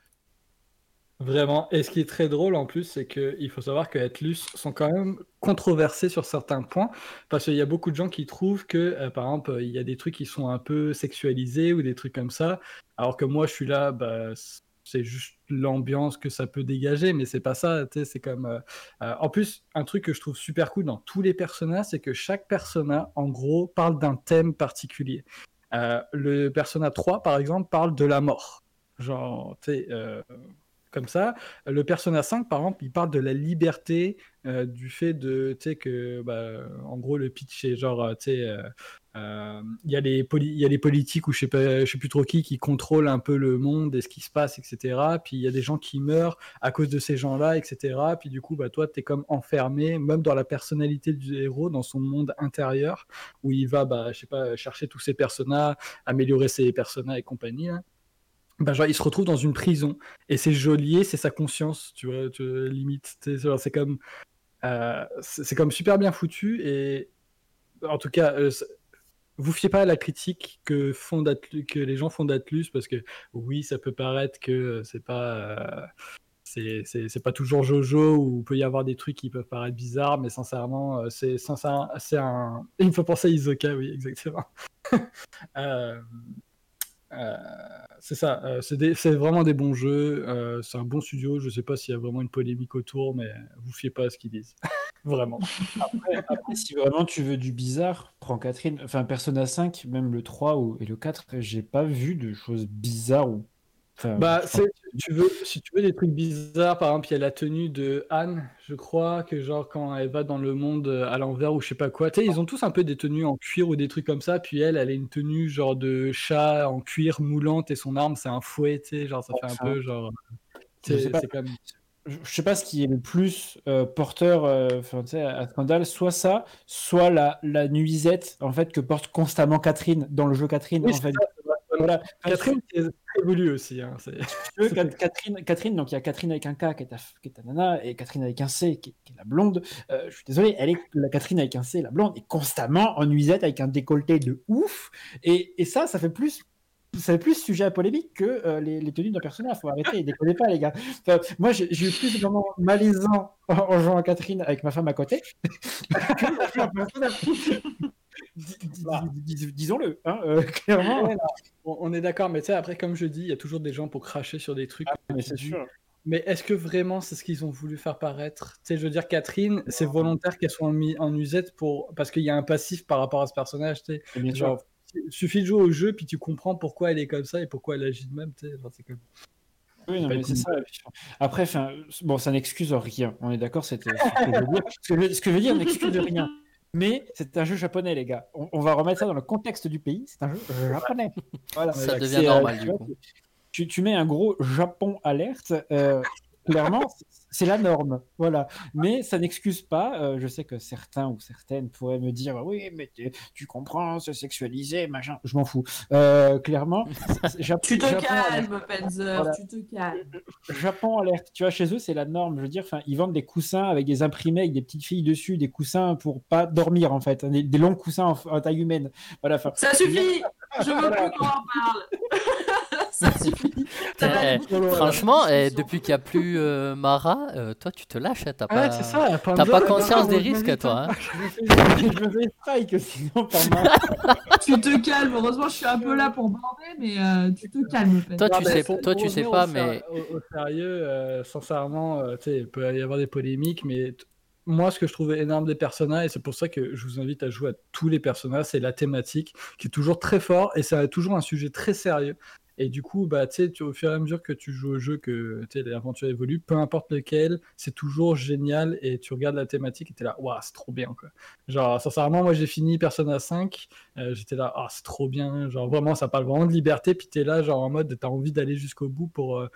Vraiment. Et ce qui est très drôle en plus, c'est qu'il faut savoir que Atlus sont quand même controversés sur certains points, parce qu'il y a beaucoup de gens qui trouvent que, euh, par exemple, il y a des trucs qui sont un peu sexualisés ou des trucs comme ça, alors que moi je suis là, bah, c'est juste l'ambiance que ça peut dégager, mais c'est pas ça, c'est comme... euh, euh, en plus, un truc que je trouve super cool dans tous les personnages, c'est que chaque persona, en gros, parle d'un thème particulier. Le persona 3, par exemple, parle de la mort. Genre, tu sais, comme ça. Le Persona 5, par exemple, il parle de la liberté, euh, du fait de, tu sais, que, bah, en gros, le pitch est genre, euh, tu sais, euh, il y, a les politiques ou je sais sais plus trop qui qui contrôlent un peu le monde et ce qui se passe, etc. Puis il y a des gens qui meurent à cause de ces gens-là, etc. Puis du coup, bah, toi, tu es comme enfermé, même dans la personnalité du héros, dans son monde intérieur, où il va, bah, je sais pas, chercher tous ses personnages, améliorer ses personnages et compagnie. hein bah, genre, il se retrouve dans une prison. Et c'est geôlier, c'est sa conscience, tu vois, tu- limite. C'est comme, euh, comme super bien foutu. Et en tout cas, euh, vous fiez pas à la critique que, font que les gens font d'Atlus, parce que oui, ça peut paraître que c'est pas. euh, c'est- pas toujours Jojo ou il peut y avoir des trucs qui peuvent paraître bizarres, mais sincèrement, euh, c'est un. Il me fait penser à Isoka, oui, exactement. Euh, c'est ça, euh, c'est vraiment des bons jeux, euh, c'est un bon studio, je sais pas s'il y a vraiment une polémique autour, mais vous fiez pas à ce qu'ils disent. Vraiment. Après, si vraiment tu veux du bizarre, prends Catherine. Enfin, Persona 5, même le 3 ou, et le 4, j'ai pas vu de choses bizarres ou. Enfin, Bah, c'est, tu veux, si tu veux des trucs bizarres, par exemple, il y a la tenue de Anne, je crois, que genre quand elle va dans le monde euh, à l'envers ou je sais pas quoi, tu sais, ils ont tous un peu des tenues en cuir ou des trucs comme ça, puis elle, elle a une tenue genre de chat en cuir moulante et son arme c'est un fouet, tu sais, genre ça fait un peu genre. je sais pas. c'est je sais pas ce qui est le plus euh, porteur euh, à scandale, soit ça, soit la, la nuisette en fait que porte constamment Catherine dans le jeu Catherine. Oui, en c'est fait. ça, c'est vrai. Voilà. Catherine qui est très voulue aussi. Hein, c'est... veux, Cat- Catherine, Catherine, donc il y a Catherine avec un K qui est ta, qui est ta nana et Catherine avec un C qui est, qui est la blonde. Euh, je suis désolé, elle est la Catherine avec un C, la blonde, est constamment en nuisette avec un décolleté de ouf. Et, et ça, ça fait plus. Ça fait plus sujet à polémique que euh, les, les tenues d'un personnage. Faut arrêter, décollez pas, les gars. Enfin, moi, j'ai eu plus vraiment malaisant en, en jouant à Catherine avec ma femme à côté. Disons-le, hein, euh, clairement. Ouais, on, on est d'accord, mais tu sais, après, comme je dis, il y a toujours des gens pour cracher sur des trucs. Ah, mais c'est sûr. Mais est-ce que vraiment c'est ce qu'ils ont voulu faire paraître? Tu sais, je veux dire, Catherine, c'est volontaire qu'elle soit en, en usette pour... parce qu'il y a un passif par rapport à ce personnage. Tu sais. Bien. Genre, il suffit de jouer au jeu, puis tu comprends pourquoi elle est comme ça et pourquoi elle agit de même. Tu sais. C'est comme... Oui, non, mais c'est ça. Après, bon, ça n'excuse rien. On est d'accord, c'était ce que je veux dire. Ce que je, ce que je veux dire n'excuse rien. Mais c'est un jeu japonais, les gars. On, on va remettre ça dans le contexte du pays. C'est un jeu japonais. Voilà. Ça devient normal, tu du coup. Tu, tu mets un gros Japon alerte. euh, clairement, c'est- la norme. C'est Mais ça n'excuse pas. euh, je sais que certains ou certaines pourraient me dire oui, mais tu, tu comprends, c'est sexualisé, machin. Je m'en fous. Euh, clairement, Tu te Japon alerte. calmes, Panzer, Voilà. tu te calmes. Japon alerte, tu vois, chez eux, c'est la norme. Je veux dire, enfin, ils vendent des coussins avec des imprimés, avec des petites filles dessus, des coussins pour pas dormir, en fait, des, des longs coussins en, en taille humaine. Voilà, enfin, Ça suffit Je veux plus qu'on en parle Ça suffit Eh, boucles franchement, eh, depuis qu'il n'y a plus euh, Mara, euh, toi tu te lâches, hein, t'as Ouais, pas, c'est ça. t'as pas conscience des risques, toi. hein. je me fais, strike, sinon, par ma- Tu te calmes, heureusement je suis un peu là pour bander, mais euh, tu te calmes. Toi, tu Non, sais, pour- toi, pour tu sais revenir pas, au mais Au, au sérieux, euh, sincèrement, euh, tu sais, il peut y avoir des polémiques, mais moi, ce que je trouvais énorme des personnages, et c'est pour ça que je vous invite à jouer à tous les personnages, c'est la thématique qui est toujours très fort et c'est toujours un sujet très sérieux. Et du coup, bah, tu sais, au fur et à mesure que tu joues au jeu, que l'aventure évolue, peu importe lequel, c'est toujours génial et tu regardes la thématique et t'es là, waouh, c'est trop bien, quoi. Genre, sincèrement, moi, j'ai fini Persona 5, euh, j'étais là, ah, c'est trop bien, genre, vraiment, ça parle vraiment de liberté, puis t'es là, genre, en mode, t'as envie d'aller jusqu'au bout pour, euh,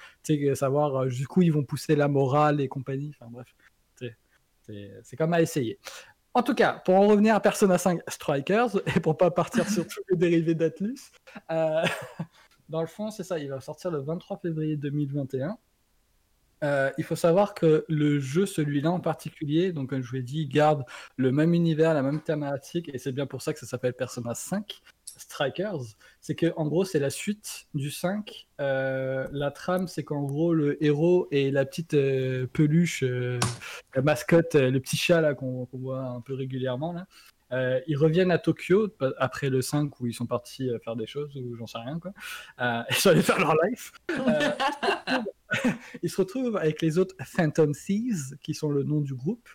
savoir euh, jusqu'où ils vont pousser la morale et compagnie, enfin, bref, c'est comme à essayer. En tout cas, pour en revenir à Persona 5 Strikers, et pour pas partir sur tous les dérivés d'Atlus, euh, dans le fond, c'est ça, il va sortir le 23 février 2021. Euh, il faut savoir que le jeu, celui-là en particulier, donc comme je vous l'ai dit, garde le même univers, la même thématique, et c'est bien pour ça que ça s'appelle Persona 5 Strikers. C'est que en gros, c'est la suite du 5. Euh, la trame, c'est qu'en gros, le héros et la petite euh, peluche, la mascotte, le petit chat qu'on voit un peu régulièrement là. Euh, ils reviennent à Tokyo après le 5 où ils sont partis euh, faire des choses ou j'en sais rien quoi. Euh, ils sont allés faire leur life. Euh, ils se retrouvent avec les autres Phantom Thieves, qui sont le nom du groupe,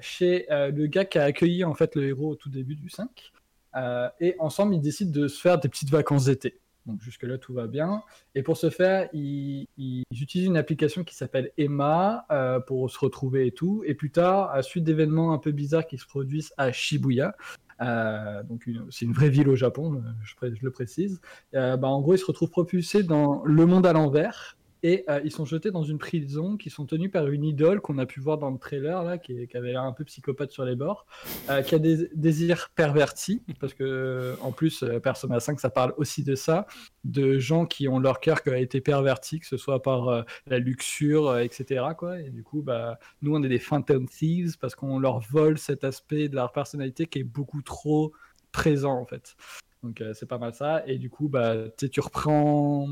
chez le gars qui a accueilli en fait le héros au tout début du 5. Euh, et ensemble, ils décident de se faire des petites vacances d'été. Donc jusque-là, tout va bien. Et pour ce faire, ils, utilisent une application qui s'appelle Emma euh, pour se retrouver et tout. Et plus tard, à suite d'événements un peu bizarres qui se produisent à Shibuya, euh, donc c'est une vraie ville au Japon, euh, je, le précise, bah, en gros, ils se retrouvent propulsés dans le monde à l'envers. Et euh, ils sont jetés dans une prison qui sont tenus par une idole qu'on a pu voir dans le trailer, là, qui, avait l'air un peu psychopathe sur les bords, euh, qui a des désirs pervertis, parce que euh, en plus, Persona 5, ça parle aussi de ça, de gens qui ont leur cœur qui a été perverti, que ce soit par la luxure, etc. Et du coup, bah, nous, on est des Phantom Thieves parce qu'on leur vole cet aspect de leur personnalité qui est beaucoup trop présent, en fait. Donc, c'est pas mal ça. Et du coup, bah, tu reprends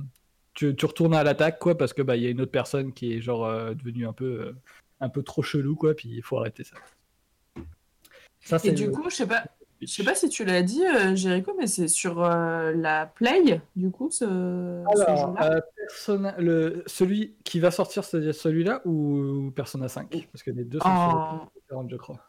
tu, tu retournes à l'attaque quoi parce que bah il y a une autre personne qui est genre euh, devenue un peu euh, un peu trop chelou quoi puis il faut arrêter ça. Ça Et du le- coup, je sais pas, Je sais pas si tu l'as dit, euh, Jericho, mais c'est sur euh, la Play, du coup, ce, Alors, Persona- le, celui qui va sortir, c'est celui-là ou Persona 5 Parce que les deux sont sur plateformes différentes, je crois.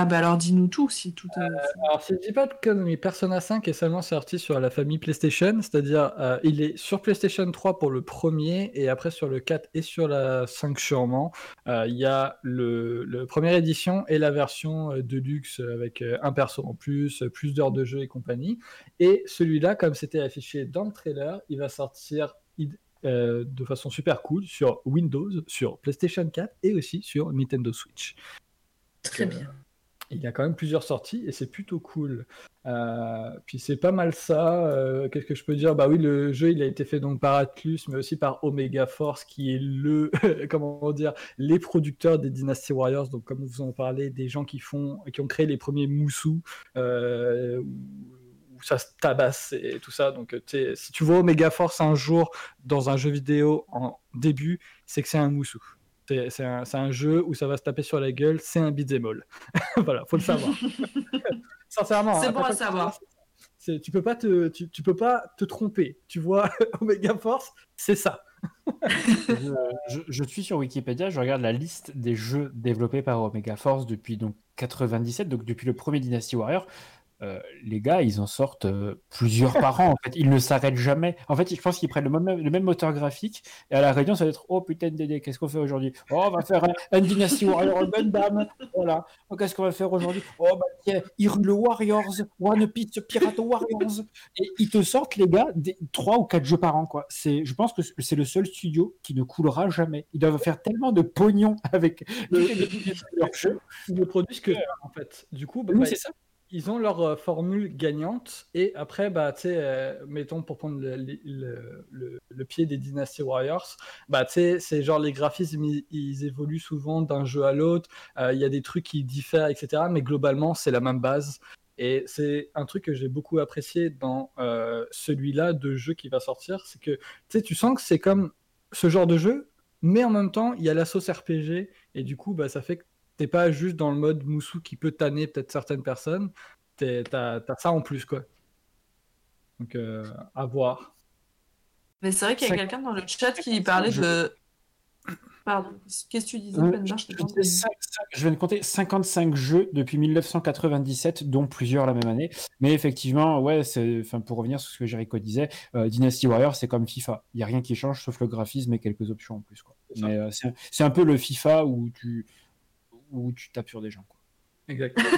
Ah bah alors dis-nous tout, si tout est... Alors, si je dis pas de conneries, Persona 5 est seulement sorti sur la famille PlayStation, c'est-à-dire euh, il est sur PlayStation 3 pour le premier et après sur le 4 et sur la 5 sûrement. Euh, Il y a le, le première édition et la version euh, Deluxe avec euh, un perso en plus, euh, plus d'heures de jeu et compagnie. Et celui-là, comme c'était affiché dans le trailer, il va sortir id- euh, de façon super cool sur Windows, sur PlayStation 4 et aussi sur Nintendo Switch. Très Euh, bien. Il y a quand même plusieurs sorties et c'est plutôt cool. Euh, puis c'est pas mal ça. euh, Qu'est-ce que je peux dire? Bah oui, le jeu il a été fait donc par Atlus, mais aussi par Omega Force, qui est le comment dire les producteurs des Dynasty Warriors. Donc comme vous en parlez, des gens qui font, qui ont créé les premiers Moussou. euh, où ça se tabasse et tout ça. Donc, si tu vois Omega Force un jour dans un jeu vidéo en début, c'est que c'est un moussou. C'est c'est un, c'est un jeu où ça va se taper sur la gueule, c'est un beat'em all. voilà, faut le savoir. Sincèrement. C'est hein, bon à savoir. c'est- tu peux pas te, tu, tu peux pas te tromper. Tu vois, Omega Force, c'est ça. je, je- je suis sur Wikipédia, je regarde la liste des jeux développés par Omega Force depuis donc 97, donc depuis le premier Dynasty Warrior. Euh, les gars, ils en sortent euh, plusieurs par an. En fait, ils ne s'arrêtent jamais. En fait, je pense qu'ils prennent le même, le même moteur graphique et à la réunion, ça va être Oh putain, Dédé, qu'est-ce qu'on fait aujourd'hui Oh, on va faire un, un Dynasty Warrior Gundam. Voilà. Oh, qu'est-ce qu'on va faire aujourd'hui Oh, bah tiens, Hyrule Warriors, One Piece Pirate Warriors. Et ils te sortent, les gars, des 3 ou 4 jeux par an. Quoi. C'est, je pense que c'est le seul studio qui ne coulera jamais. Ils doivent faire tellement de pognon avec les- les- leurs jeux. Ils ne produisent que en fait. Du coup, bah, Oui, bah, c'est ça. Ils ont leur euh, formule gagnante et après bah tu sais euh, mettons pour prendre le, pied des Dynasty Warriors bah tu sais c'est genre les graphismes ils, évoluent souvent d'un jeu à l'autre Euh, il y a des trucs qui diffèrent etc mais globalement c'est la même base. Et c'est un truc que j'ai beaucoup apprécié dans celui-là de jeu qui va sortir c'est que tu sens que c'est comme ce genre de jeu mais en même temps il y a la sauce RPG et du coup bah ça fait que t'es pas juste dans le mode moussou qui peut tanner peut-être certaines personnes, t'as as ça en plus quoi. Donc euh, à voir. Mais c'est vrai qu'il y a quelqu'un dans le chat qui parlait Je- de... Pardon, qu'est-ce que tu disais, Euh, Je je, viens de compter 55 jeux depuis 1997, dont plusieurs la même année. Mais effectivement, ouais, c'est, enfin, pour revenir sur ce que Jericho disait, euh, Dynasty Warrior, c'est comme FIFA. Il n'y a rien qui change sauf le graphisme et quelques options en plus. Quoi. C'est ça. Mais euh, c'est, c'est un peu le FIFA où tu, où tu tapes sur des gens. Quoi. Exactement.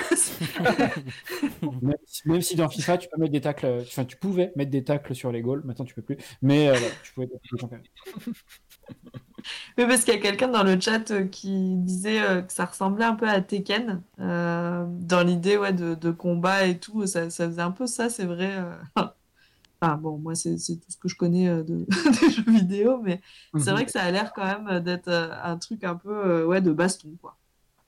Même, si, même si dans FIFA, tu peux mettre des tacles, enfin, tu pouvais mettre des tacles sur les goals, maintenant tu peux plus. Mais euh, voilà, tu pouvais taper des gens quand même. Oui, parce qu'il y a quelqu'un dans le chat euh, qui disait euh, que ça ressemblait un peu à Tekken, euh, dans l'idée ouais, de, de combat et tout. Ça, ça faisait un peu ça, c'est vrai. Enfin, bon, moi, c'est tout ce que je connais de, des jeux vidéo, mais c'est vrai que ça a l'air quand même d'être un truc un peu ouais, de baston, quoi.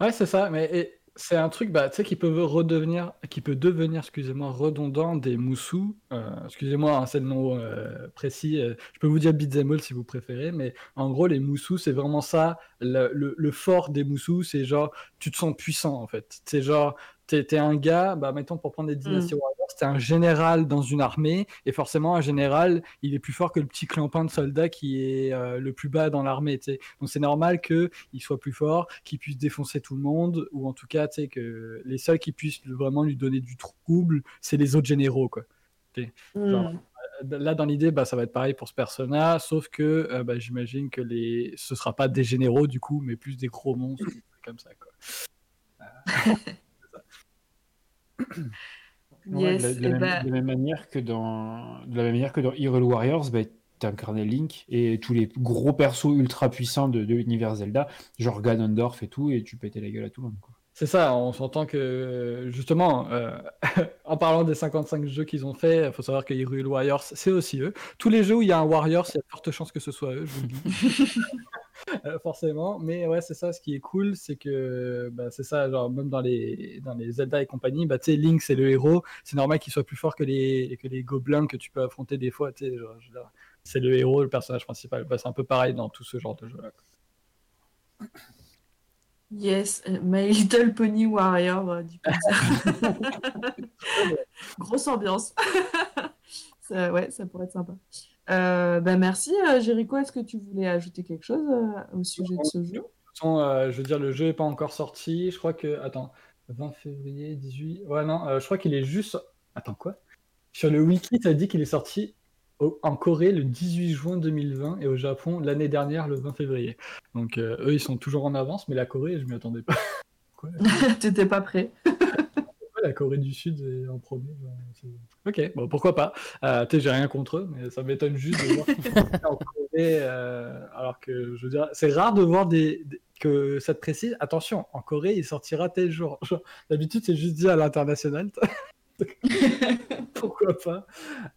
Ouais, c'est ça, mais c'est un truc bah, qui peut redevenir, qui peut devenir, excusez-moi, redondant des moussous. Euh, excusez-moi, hein, c'est le nom euh, précis. euh, je peux vous dire all si vous préférez, mais en gros, les moussous, c'est vraiment ça. Le fort des moussous, c'est genre, tu te sens puissant en fait. C'est genre, t'es un gars, bah, mettons pour prendre des Dynasty Warriors, t'es un général dans une armée, et forcément, un général, il est plus fort que le petit clampin de soldat qui est euh, le plus bas dans l'armée. Donc c'est normal qu'il soit plus fort, qu'il puisse défoncer tout le monde, ou en tout cas, tu sais, que les seuls qui puissent vraiment lui donner du trouble, c'est les autres généraux, quoi. Genre, Mm. euh, Là, dans l'idée, bah, ça va être pareil pour ce personnage, sauf que euh, bah, j'imagine que les... ce sera pas des généraux, du coup, mais plus des gros monstres, comme ça, quoi. Yes, de, la, de la même, bah- de la même manière que dans de la même manière que dans Hyrule Warriors, bah, tu incarnais Link et tous les gros persos ultra puissants de, de l'univers Zelda, genre Ganondorf et tout, et tu pétais la gueule à tout le monde. Quoi. C'est ça, on s'entend que justement, euh, en parlant des 55 jeux qu'ils ont fait, il faut savoir que Hyrule Warriors, c'est aussi eux. Tous les jeux où il y a un Warriors, il y a de fortes chances que ce soit eux, je vous le dis. Euh, forcément, mais ouais, c'est ça, ce qui est cool, c'est que bah, c'est ça, genre même dans les, dans les Zelda et compagnie, bah, tu sais, Link c'est le héros, c'est normal qu'il soit plus fort que les, que les gobelins que tu peux affronter des fois, tu sais, c'est le héros, le personnage principal. Bah, c'est un peu pareil dans tout ce genre de jeu-là. Yes, euh, My Little Pony Warrior euh, du. Grosse ambiance. ça, ouais, ça pourrait être sympa. Euh, bah merci, euh, Jericho. Est-ce que tu voulais ajouter quelque chose euh, au sujet de ce jeu? De toute façon, euh, je veux dire, le jeu n'est pas encore sorti. Je crois que. Attends, 20 février, 18. Ouais, non, je crois qu'il est juste. Attends, quoi? Sur le wiki, ça dit qu'il est sorti au- en Corée le 18 juin 2020 et au Japon l'année dernière, le 20 février. Donc, euh, eux, ils sont toujours en avance, mais la Corée, je m'y attendais pas. T'étais pas prêt. La Corée du Sud est en premier. ben, Ok, bon, pourquoi pas. Euh, j'ai rien contre eux, mais ça m'étonne juste de voir en Corée. euh, alors que, je veux dire, c'est rare de voir des, que ça te précise. Attention, en Corée, il sortira tel jour. D'habitude, c'est juste dit à l'international. Pourquoi pas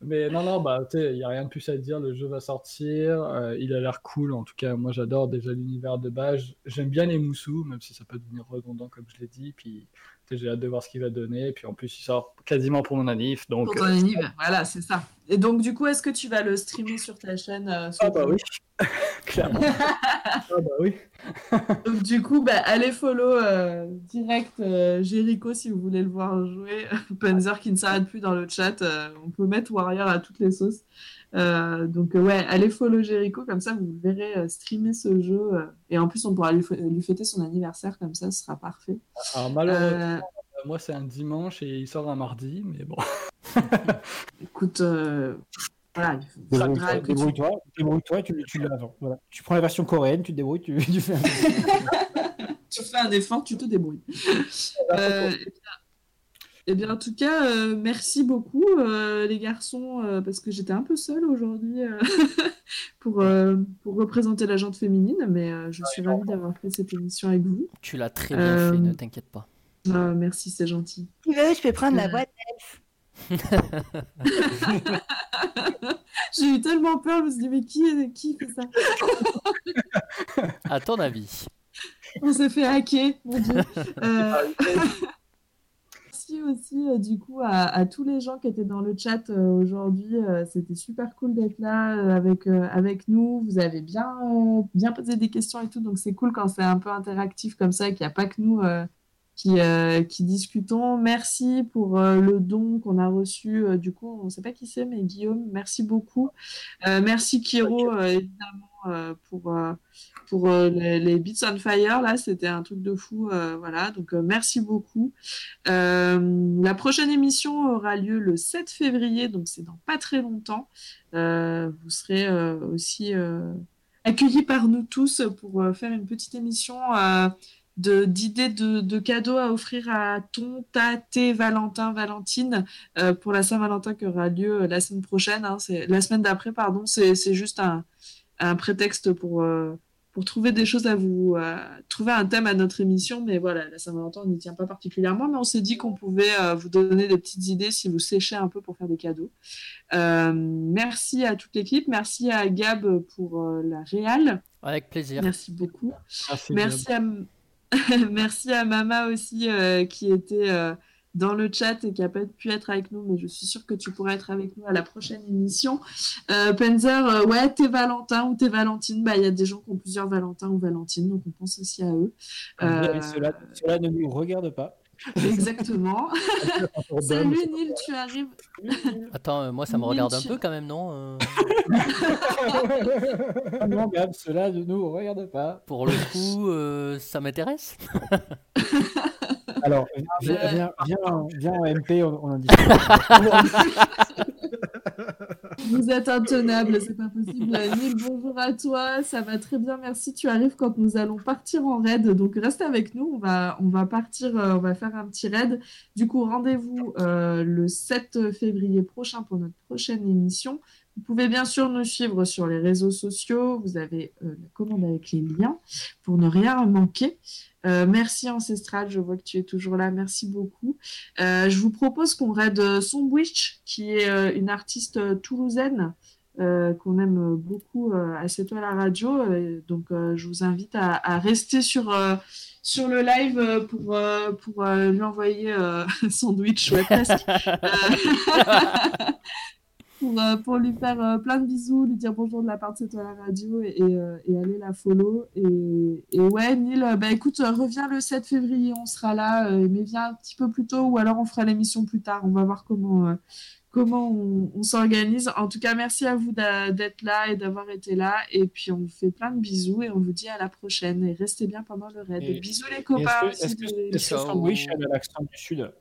Mais non, non, bah, il n'y a rien de plus à dire. Le jeu va sortir. euh, il a l'air cool. En tout cas, moi, j'adore déjà l'univers de base. J'aime bien les moussous, même si ça peut devenir redondant, comme je l'ai dit. Puis, j'ai hâte de voir ce qu'il va donner. Puis, en plus, il sort quasiment pour mon anif. Donc, Pour ton euh, anniversaire. Voilà, c'est ça. Et donc, du coup, est-ce que tu vas le streamer sur ta chaîne euh, Ah, sur- bah oui, clairement. ah, bah oui. Donc, du coup, bah, allez follow euh, direct euh, Jericho si vous voulez le voir jouer. Panzer qui ne s'arrête plus dans le chat. euh, on peut mettre Warrior à toutes les sauces. Euh, donc, euh, ouais, allez follow Jericho, comme ça vous le verrez euh, streamer ce jeu. et en plus, on pourra lui, fêter son anniversaire, comme ça, ce sera parfait. Alors, malheureusement, Euh, moi, c'est un dimanche et il sort un mardi. Mais bon. écoute, euh, voilà, Débrouille-toi, que tu- débrouille-toi, tu, tu l'as avant. Voilà. Tu prends la version coréenne, tu te débrouilles, tu, tu fais un... tu fais un effort, tu te débrouilles. Euh, eh bien- en tout cas, euh, merci beaucoup, euh, les garçons, euh, parce que j'étais un peu seule aujourd'hui euh, pour, euh, pour représenter la jante féminine, mais euh, je suis ravie d'avoir fait cette émission avec vous. Tu l'as très bien Euh, fait, ne t'inquiète pas. Ah, merci, c'est gentil. Tu veux, je peux prendre la voix d'elfe. J'ai eu tellement peur, je me suis dit, mais qui, qui fait ça? À ton avis On s'est fait hacker, mon Dieu. Aussi euh, du coup à, à tous les gens qui étaient dans le chat euh, aujourd'hui. Euh, C'était super cool d'être là avec, avec nous. Vous avez bien, bien posé des questions et tout, donc c'est cool quand c'est un peu interactif comme ça, qu'il n'y a pas que nous qui, euh, qui discutons. Merci pour euh, le don qu'on a reçu. euh, du coup, on ne sait pas qui c'est, mais Guillaume, merci beaucoup. Merci Kiro, évidemment, pour, pour euh, les, Beats on Fire. Là, c'était un truc de fou. euh, voilà, donc euh, merci beaucoup. La prochaine émission aura lieu le 7 février, donc c'est dans pas très longtemps. Vous serez aussi accueillis par nous tous pour faire une petite émission d'idées de, de cadeaux à offrir à ton, ta, tes Valentin, Valentine pour la Saint-Valentin qui aura lieu la semaine prochaine. hein, la semaine d'après, pardon. C'est juste un, prétexte pour pour trouver des choses à vous, euh, trouver un thème à notre émission. Mais voilà, la Saint-Valentin, on n'y tient pas particulièrement, mais on s'est dit qu'on pouvait euh, vous donner des petites idées si vous séchez un peu pour faire des cadeaux. Euh, merci à toute l'équipe, merci à Gab pour euh, la réal. Avec plaisir. Merci beaucoup. Merci, Merci à, merci à Mama aussi euh, qui était euh, dans le chat et qui a pas pu être avec nous, mais je suis sûre que tu pourras être avec nous à la prochaine émission. Euh, Penzer, euh, ouais, t'es Valentin ou t'es Valentine, bah il y a des gens qui ont plusieurs Valentins ou Valentines, donc on pense aussi à eux. Euh, Cela, cela ne nous regarde pas. exactement. Salut Neil, tu arrives. Attends, euh, moi ça me regarde un tu- peu quand même, non euh, Ah non, cela ne nous regarde pas. Pour le coup, euh, ça m'intéresse. Alors, viens, Euh, viens, viens, viens en MP, on, on en discute. Vous êtes intenable, c'est pas possible. Neil, bonjour à toi, ça va très bien, merci. Tu arrives quand nous allons partir en raid, donc reste avec nous. On va, on va partir, euh, on va faire un petit raid. Du coup, rendez-vous euh, le 7 février prochain pour notre prochaine émission. Vous pouvez bien sûr nous suivre sur les réseaux sociaux. Vous avez euh, la commande avec les liens pour ne rien manquer. Euh, merci Ancestral, je vois que tu es toujours là. Merci beaucoup. Euh, je vous propose qu'on raide euh, Sombwitch, qui est une artiste toulousaine qu'on aime beaucoup à C'est toi la radio. Donc, je vous invite à, à rester sur, sur le live pour, pour lui envoyer euh, sandwich, ouais, presque. Euh, pour, pour lui faire euh, plein de bisous, lui dire bonjour de la part de C'est toi la radio et, et, euh, et aller la follow. Et, et ouais, Neil, bah écoute, reviens le 7 février, on sera là, mais viens un petit peu plus tôt ou alors on fera l'émission plus tard. On va voir comment, comment on, on s'organise. En tout cas, merci à vous d'être là et d'avoir été là. Et puis on vous fait plein de bisous et on vous dit à la prochaine. Et restez bien pendant le raid. Et- bisous les copains. Est-ce que, est-ce que, est-ce que Sandwich elle a l'accent du Sud?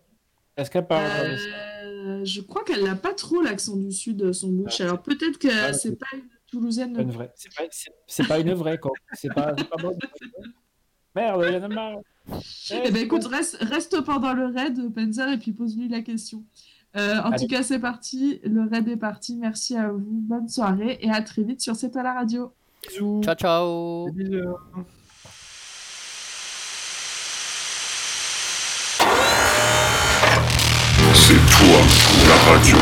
Est-ce qu'elle parle Euh, je crois qu'elle n'a pas trop l'accent du sud, son bouche. Alors peut-être que Ah, c'est pas une toulousaine. pas une vraie C'est pas, c'est- c'est pas une vraie, quoi. C'est pas, c'est pas bon. Merde, il y en a marre. Eh ben écoute, reste, reste pendant le raid, Panzer, et puis pose-lui la question. Euh, en Allez. tout cas, c'est parti. Le raid est parti. Merci à vous. Bonne soirée et à très vite sur C'est à la radio. Bisous. Ciao, ciao. Я хочу.